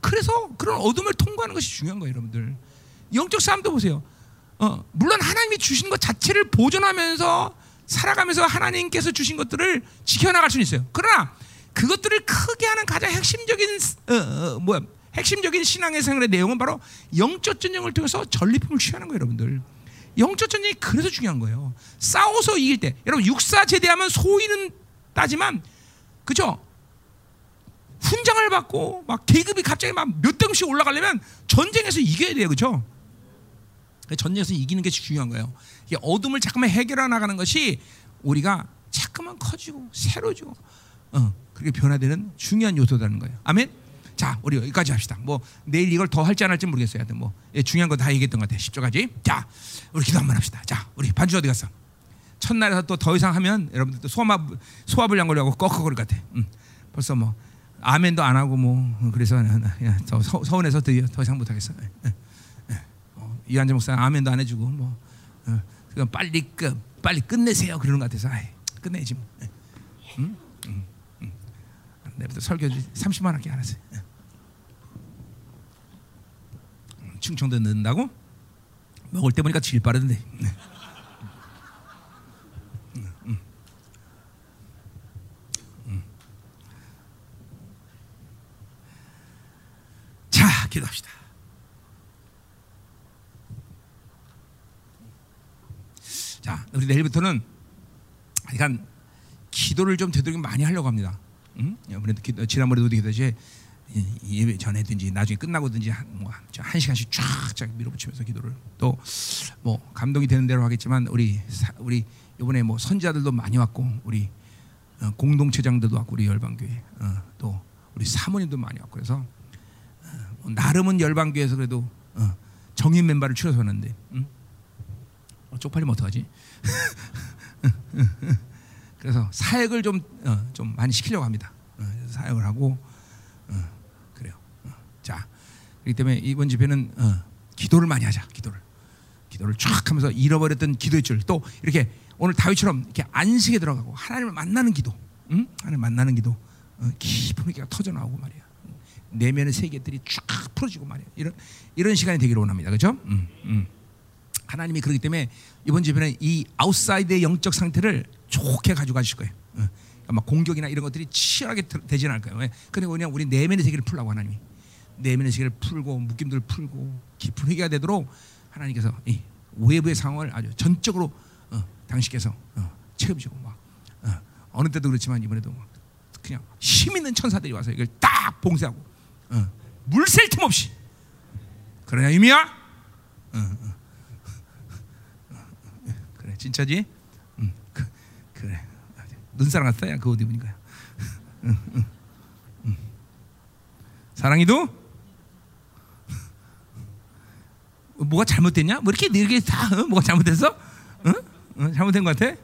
그래서 그런 어둠을 통과하는 것이 중요한 거예요, 여러분들. 영적 싸움도 보세요. 어, 물론 하나님이 주신 것 자체를 보존하면서 살아가면서 하나님께서 주신 것들을 지켜나갈 수는 있어요. 그러나 그것들을 크게 하는 가장 핵심적인 어, 어, 뭐야 핵심적인 신앙의 생활의 내용은 바로 영적 전쟁을 통해서 전리품을 취하는 거예요, 여러분들. 영적 전쟁이 그래서 중요한 거예요. 싸워서 이길 때, 여러분 육사 제대하면 소위는 따지만, 그죠? 훈장을 받고 막 계급이 갑자기 막 몇 등씩 올라가려면 전쟁에서 이겨야 돼요, 그죠? 전쟁에서 이기는 게 중요한 거예요. 이 어둠을 자꾸만 해결해 나가는 것이 우리가 자꾸만 커지고 새로지고 어, 그렇게 변화되는 중요한 요소라는 거예요. 아멘. 자, 우리 여기까지 합시다. 뭐 내일 이걸 더 할지 안 할지 모르겠어요. 뭐 예, 중요한 거 다 얘기했던 것 같아. 10조까지. 자, 우리 기도 한번 합시다. 자, 우리 반주 어디 갔어? 첫날에서 또 더 이상 하면 여러분들 또 소화 소화불 양걸려고 꺽꺽거릴 것 같아. 음, 벌써 뭐 아멘도 안 하고 뭐 그래서 야, 더 서, 서운해서 더, 더 이상 못 하겠어. 예, 예. 어, 이한재 목사 아멘도 안 해주고 뭐 어, 그럼 빨리 끝 빨리 끝내세요 그러는 것 같아서 아이, 끝내지 뭐. 예. 음? 음, 음. 내부터 설교 30만 원께 알았어요. 예. 음, 충청도 넣는다고? 먹을 때 보니까 질 빠르던데. 네. 자, 기도합시다. 자, 우리 내일부터는 약간 기도를 좀 되도록 많이 하려고 합니다. 응? 아무래도 기도, 지난번에도 기도했지 예배 전에든지 나중에 끝나고든지 한, 뭐, 한 시간씩 쫙쫙 밀어붙이면서 기도를 또 뭐 감동이 되는 대로 하겠지만 우리 사, 우리 이번에 뭐 선자들도 많이 왔고 우리 어, 공동체장들도 왔고 우리 열방교회 어, 또 우리 사모님도 많이 왔고 그래서 어, 나름은 열방교회에서 그래도 어, 정인 멤버를 추려서 왔는데 응? 어, 쪽팔리면 어떡하지? 그래서 사역을 좀, 어, 좀 많이 시키려고 합니다. 어, 사역을 하고 그렇기 때문에 이번 집회는 어, 기도를 많이 하자. 기도를 기도를 쫙 하면서 잃어버렸던 기도의 줄 또 이렇게 오늘 다윗처럼 이렇게 안식에 들어가고 하나님을 만나는 기도, 응? 하나님 만나는 기도 어, 깊은 있게 터져 나오고 말이야. 내면의 세계들이 쫙 풀어지고 말이야. 이런 이런 시간이 되기를 원합니다. 그렇죠? 음, 음. 하나님이 그렇기 때문에 이번 집회는 이 outside의 영적 상태를 좋게 가지고 가실 거예요. 어. 막 공격이나 이런 것들이 치열하게 되지는 않을 거예요. 그러니까 그냥 우리 내면의 세계를 풀라고 하나님이 내면의 세계를 풀고 묶임들을 풀고 깊은 회개가 되도록 하나님께서 이 외부의 상황을 아주 전적으로 어, 당신께서 어, 채워주고 막 어, 느 때도 그렇지만 이번에도 그냥 힘 있는 천사들이 와서 이걸 딱 봉쇄하고 어, 물샐 틈 없이 그러냐 의미야? 어, 어. 그래 진짜지? 응, 그, 그래 눈사람 같다 야 그옷 입으니까 응, 응, 응. 사랑이도 뭐가 잘못됐냐? 뭐 이렇게 이렇게 다 어? 뭐가 잘못됐어? 응? 응? 잘못된 것 같아?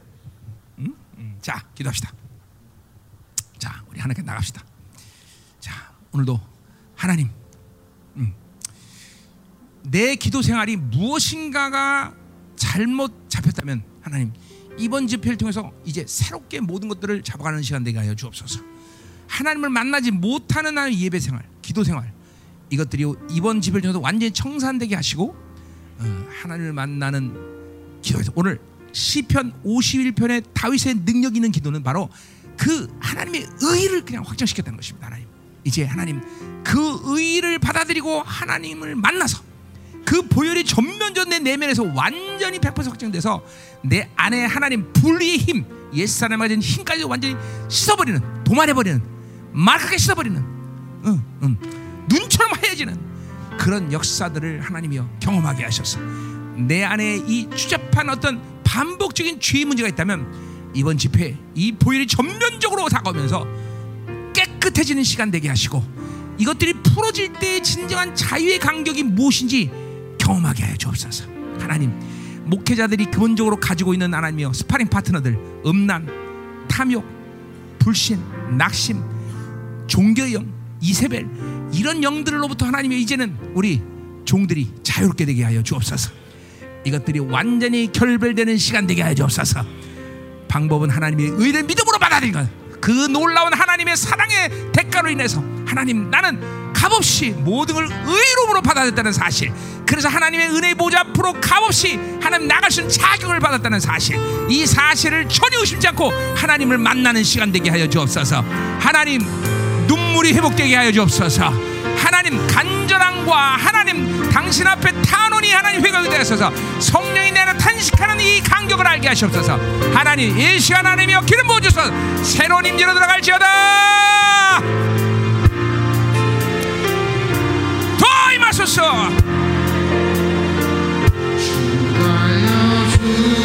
응? 응. 자 기도합시다. 자 우리 하나님께 나갑시다. 자 오늘도 하나님, 음, 내 기도 생활이 무엇인가가 잘못 잡혔다면 하나님 이번 집회를 통해서 이제 새롭게 모든 것들을 잡아가는 시간 되게 하여 주옵소서. 하나님을 만나지 못하는 나의 예배 생활, 기도 생활 이것들이 이번 집회를 통해서 완전히 청산되게 하시고 어, 하나님을 만나는 기도에서 오늘 시편 51편의 다윗의 능력 있는 기도는 바로 그 하나님의 의를 그냥 확정시켰다는 것입니다. 하나님 이제 하나님 그 의를 받아들이고 하나님을 만나서 그 보혈이 전면전 내 내면에서 완전히 100% 확정돼서 내 안에 하나님 분리의 힘, 옛사람에 가진 힘까지 완전히 씻어버리는, 도말해버리는, 말하게 씻어버리는, 응, 응. 눈처럼 하얘지는 그런 역사들을 하나님이여 경험하게 하셔서 내 안에 이 추잡한 어떤 반복적인 죄의 문제가 있다면 이번 집회 이 보혈이 전면적으로 다가오면서 깨끗해지는 시간 되게 하시고 이것들이 풀어질 때의 진정한 자유의 감격이 무엇인지 경험하게 하여 주옵소서. 하나님, 목회자들이 기본적으로 가지고 있는 하나님이여 스파링 파트너들, 음란, 탐욕, 불신, 낙심, 종교의 영, 이세벨 이런 영들로부터 하나님이 이제는 우리 종들이 자유롭게 되게 하여 주옵소서. 이것들이 완전히 결별되는 시간 되게 하여 주옵소서. 방법은 하나님의 의를 믿음으로 받아들인 것. 그 놀라운 하나님의 사랑의 대가로 인해서 하나님 나는 값없이 모든 걸 의로움으로 받아들였다는 사실. 그래서 하나님의 은혜 보좌 앞으로 값없이 하나님 나갈 수 자격을 받았다는 사실. 이 사실을 전혀 의심지 않고 하나님을 만나는 시간 되게 하여 주옵소서. 하나님 눈물이 회복되게 하여 주옵소서. 하나님 간절함과 하나님 당신 앞에 탄원이 하나님 회복이 되어서 성령이 내 안에 탄식하는 이 간격을 알게 하시옵소서. 하나님 이 시간 하나님이여 기름 부어 주소서. 새로운 임재로 들어갈지어다. 더 임하소서. 더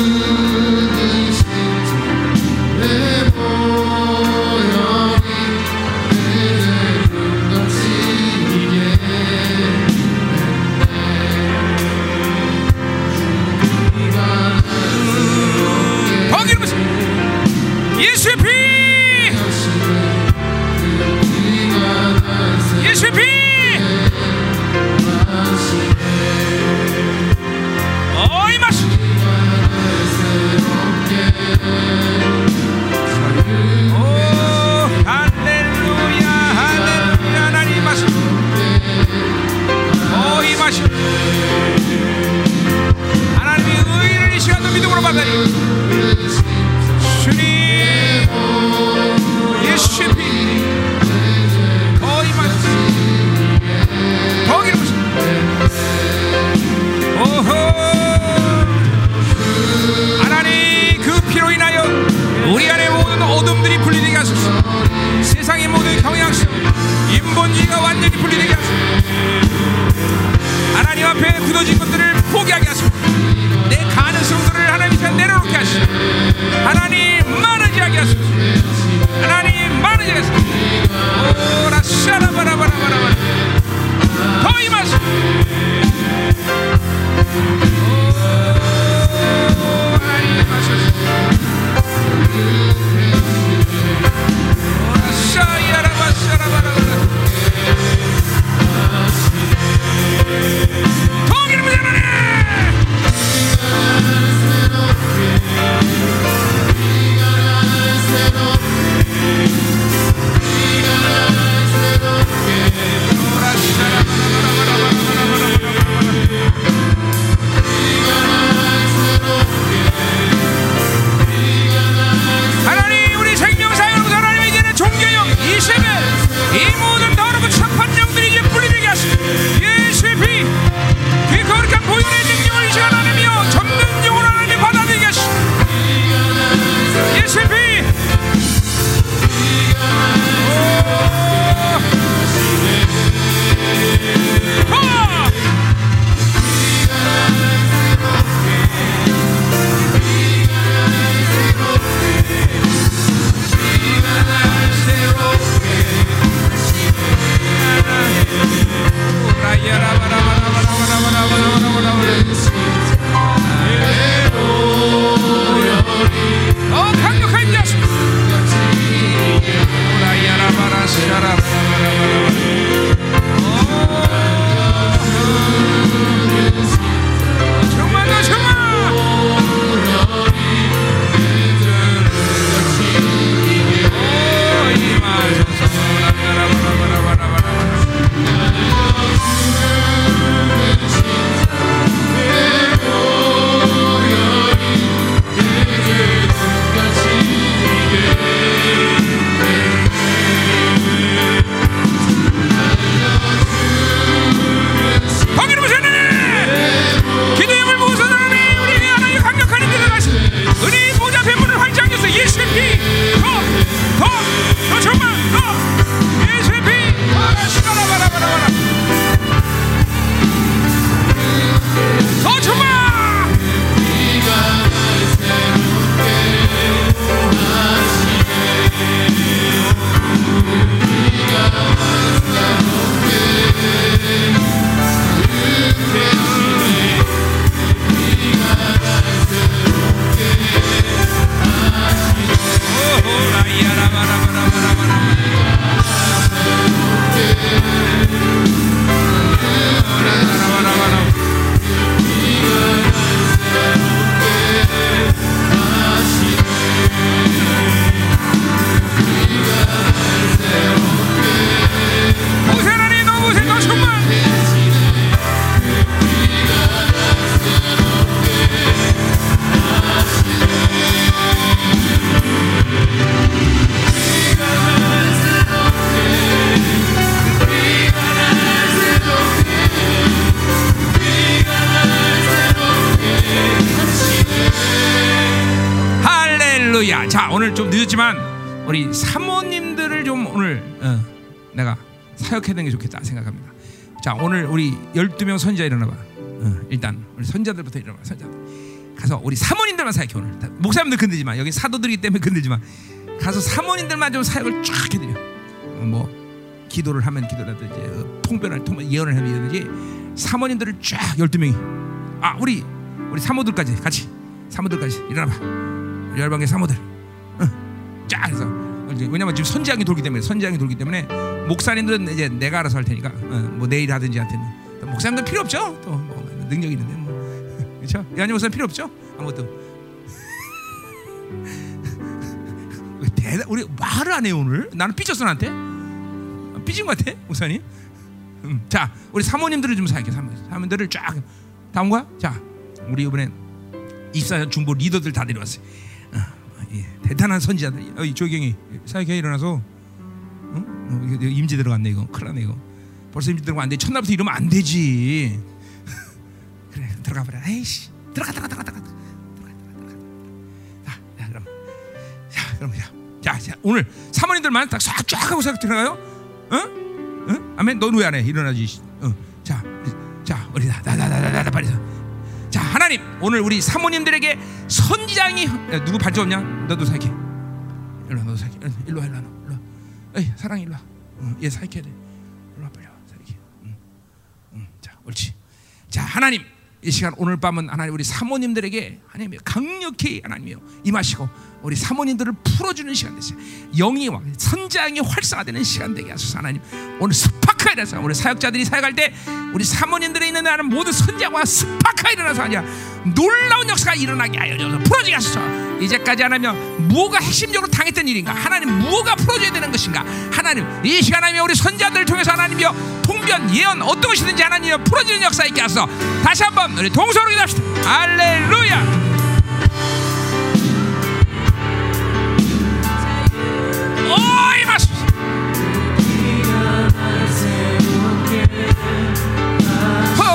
예수의 피. 예수의 피. 어 임하소. 오 할렐루야 할렐루야 하나님 임하소. 어 임하소. 하나님의 의를 이 시간도 믿음으로 받아니 주님 어둠들이 분리되게 하소서. 세상의 모든 경향성 인본주의가 완전히 분리되게 하소서. 하나님 앞에 굳어진 것들을 오늘 좀 늦었지만 우리 사모님들을 좀 오늘 어, 내가 사역해야 되는 게 좋겠다 생각합니다. 자 오늘 우리 12명 선자 일어나봐. 어, 일단 우리 선자들부터 일어나봐. 선자들. 가서 우리 사모님들만 사역해 오늘. 다- 목사님들 건들지 마. 여기 사도들이기 때문에 건들지 마. 가서 사모님들만 좀 사역을 쫙 해드려. 어, 뭐 기도를 하면 기도라든지 어, 통변을 통해 예언을 하면 예언이지. 사모님들을 쫙 12명이. 아 우리 우리 사모들까지 같이 사모들까지 일어나봐. 열방의 사모들. 어, 쫙 해서 왜냐면 지금 선지양이 돌기 때문에 선지양이 돌기 때문에 목사님들은 이제 내가 알아서 할 테니까 어, 뭐 내일 하든지 할 테는 또 목사님들 필요 없죠. 또 뭐 능력 있는데 뭐 그렇죠? 이한이 목사 필요 없죠. 아무것도 왜 대단 우리 말을 안 해요 오늘. 나는 삐졌어 나한테. 어, 삐진 것 같아 목사님. 음, 자 우리 사모님들을 좀 사역해 사모님 사모님들을 쫙 다음 거야. 자 우리 이번에 24년 중보 리더들 다 내려왔어요. 대단한 선지자들. 어, 이 조경이 사역회 일어나서 어? 어, 이거 임지 들어갔네 이거 큰일 났네 이거. 벌써 임지 들어갔는데 첫날부터 이러면 안 되지. 그래 들어가 버려. 에이씨 들어가 들어가 들어가 들어가 들어가 들어가 들어가. 자, 자 그럼 자 그럼 자, 자, 자 오늘 사모님들만 딱쫙 쫙 하고 싹 들어가요. 어? 어? 아멘. 넌 왜 안 해? 일어나지. 어. 자, 자 우리 나나나나나 빨리. 자 하나님 오늘 우리 사모님들에게 선지장이 야, 누구 발전 없냐? 너도 사역해. 일로 와, 너도 사역해. 일로 와, 일로 와, 일로. 에이 사랑 일로 와. 어, 얘 사역해야 돼. 일로 와 빨리 와 사역해. 응. 응. 자 옳지. 자 하나님 이 시간 오늘 밤은 하나님 우리 사모님들에게 하나님 강력히 하나님이요 임하시고 우리 사모님들을 풀어주는 시간 되세요. 영이 와 선장이 활성화되는 시간 되게 하소서 하나님. 오늘 스파크가 일어나서 우리 사역자들이 사역할 때 우리 사모님들에 있는 나는 모든 선장과 스파크가 일어나서 아니야 놀라운 역사가 일어나게 하여 주소서 풀어지게 하소서. 이제까지 하나님 뭐가 핵심적으로 당했던 일인가? 하나님 무엇가 풀어져야 되는 것인가? 하나님 이 시간 하나님 우리 선자들을 통해서 하나님이여 통변 예언 어떤 것이든지 하나님이여 풀어지는 역사 있게 하소서. 다시 한번 우리 동서로 기도합시다. 할렐루야.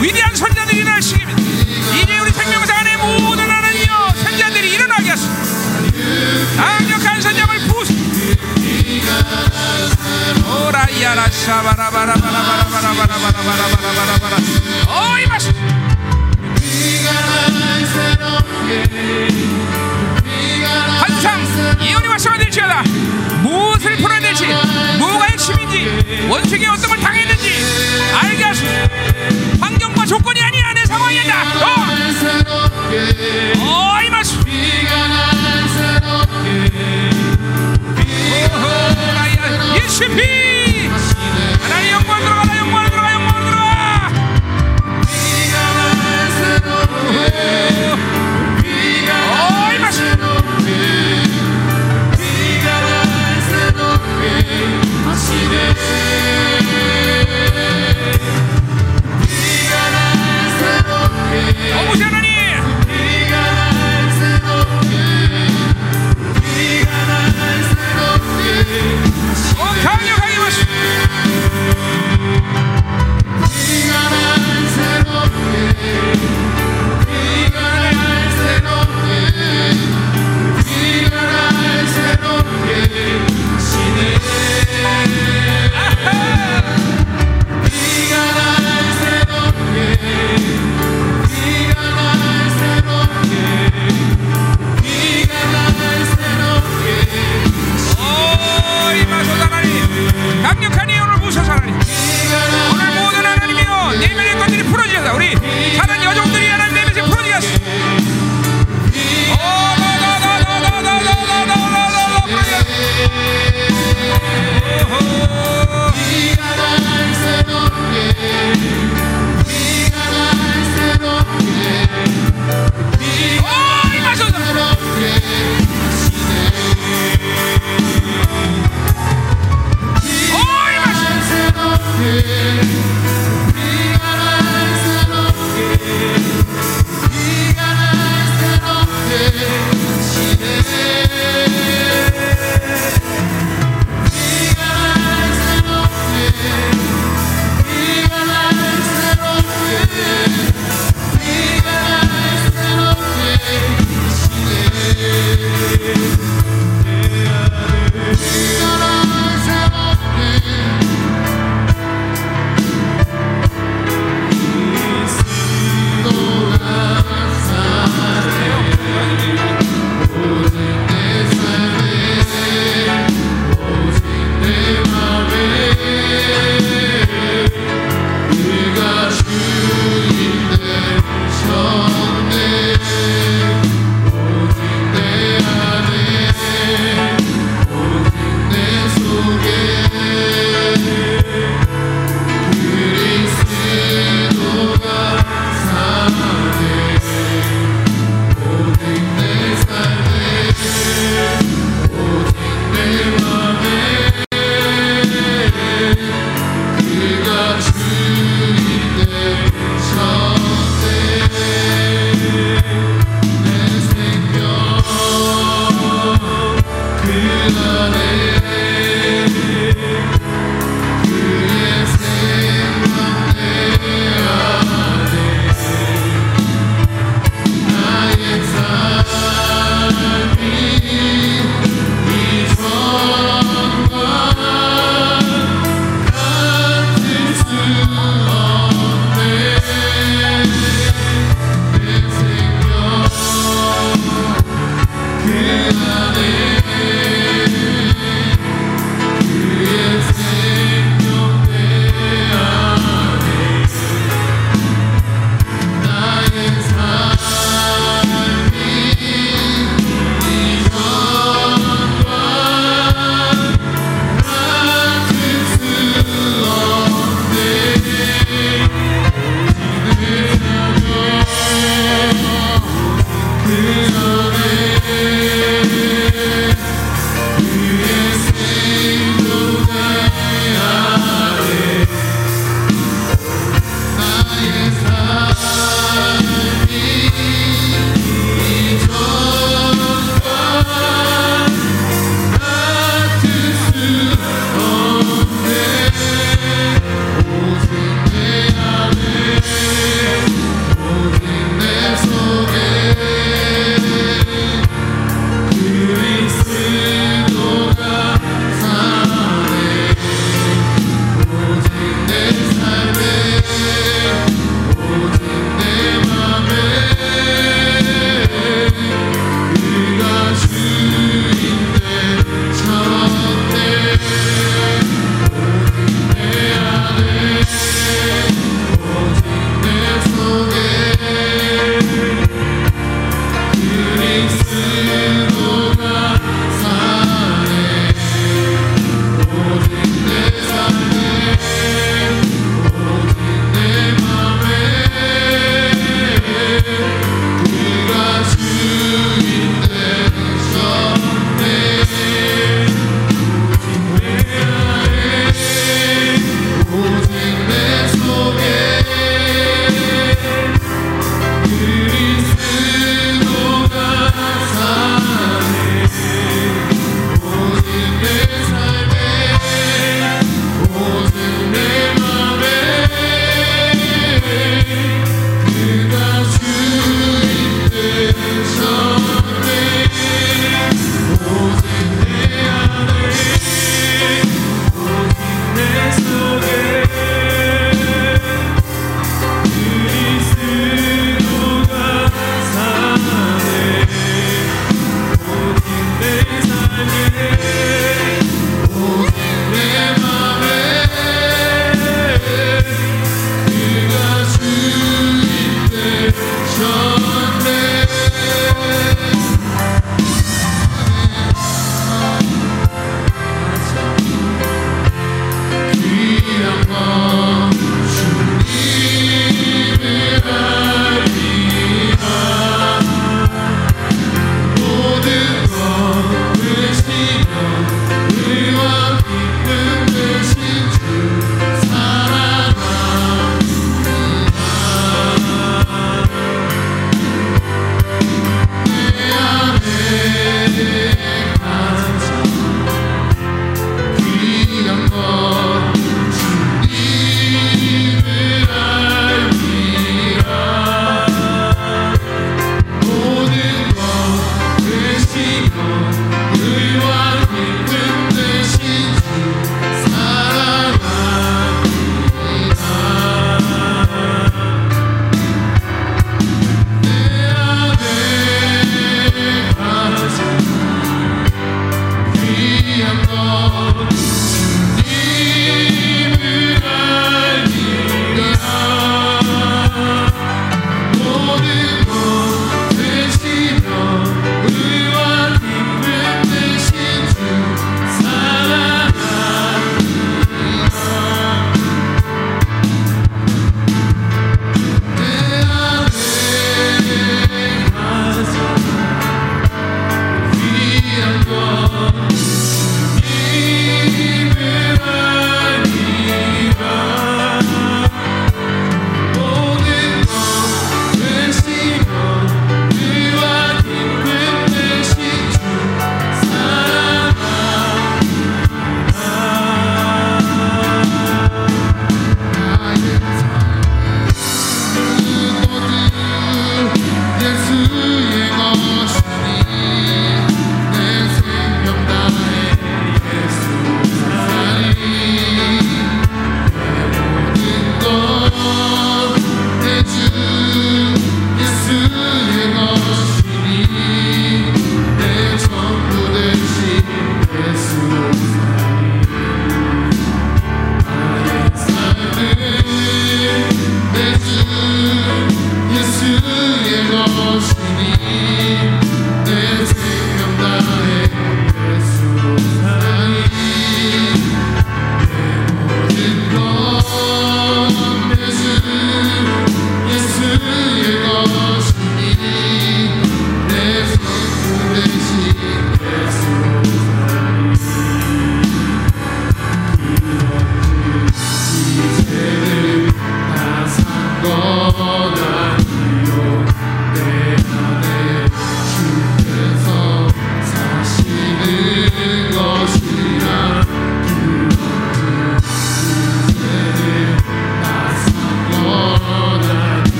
위대한 선자들이 날 시기입니다. 이제 우리 생명사 안에 모든 하나님이여 선자들이 일어나게 하소서. 강력한 선장을 부으시고 오라이야라 샤바라바라바라바라바라바라바라바라바라바라바라 어이 마시 항 상 예언이 말씀하 될지어다 무엇을 풀어야 될지 뭐가 핵심인지 원수에게 어떤 걸 당했는지 알게 하소서 환경과 조건이 아니야 내 상황이다. 어! 어이 마시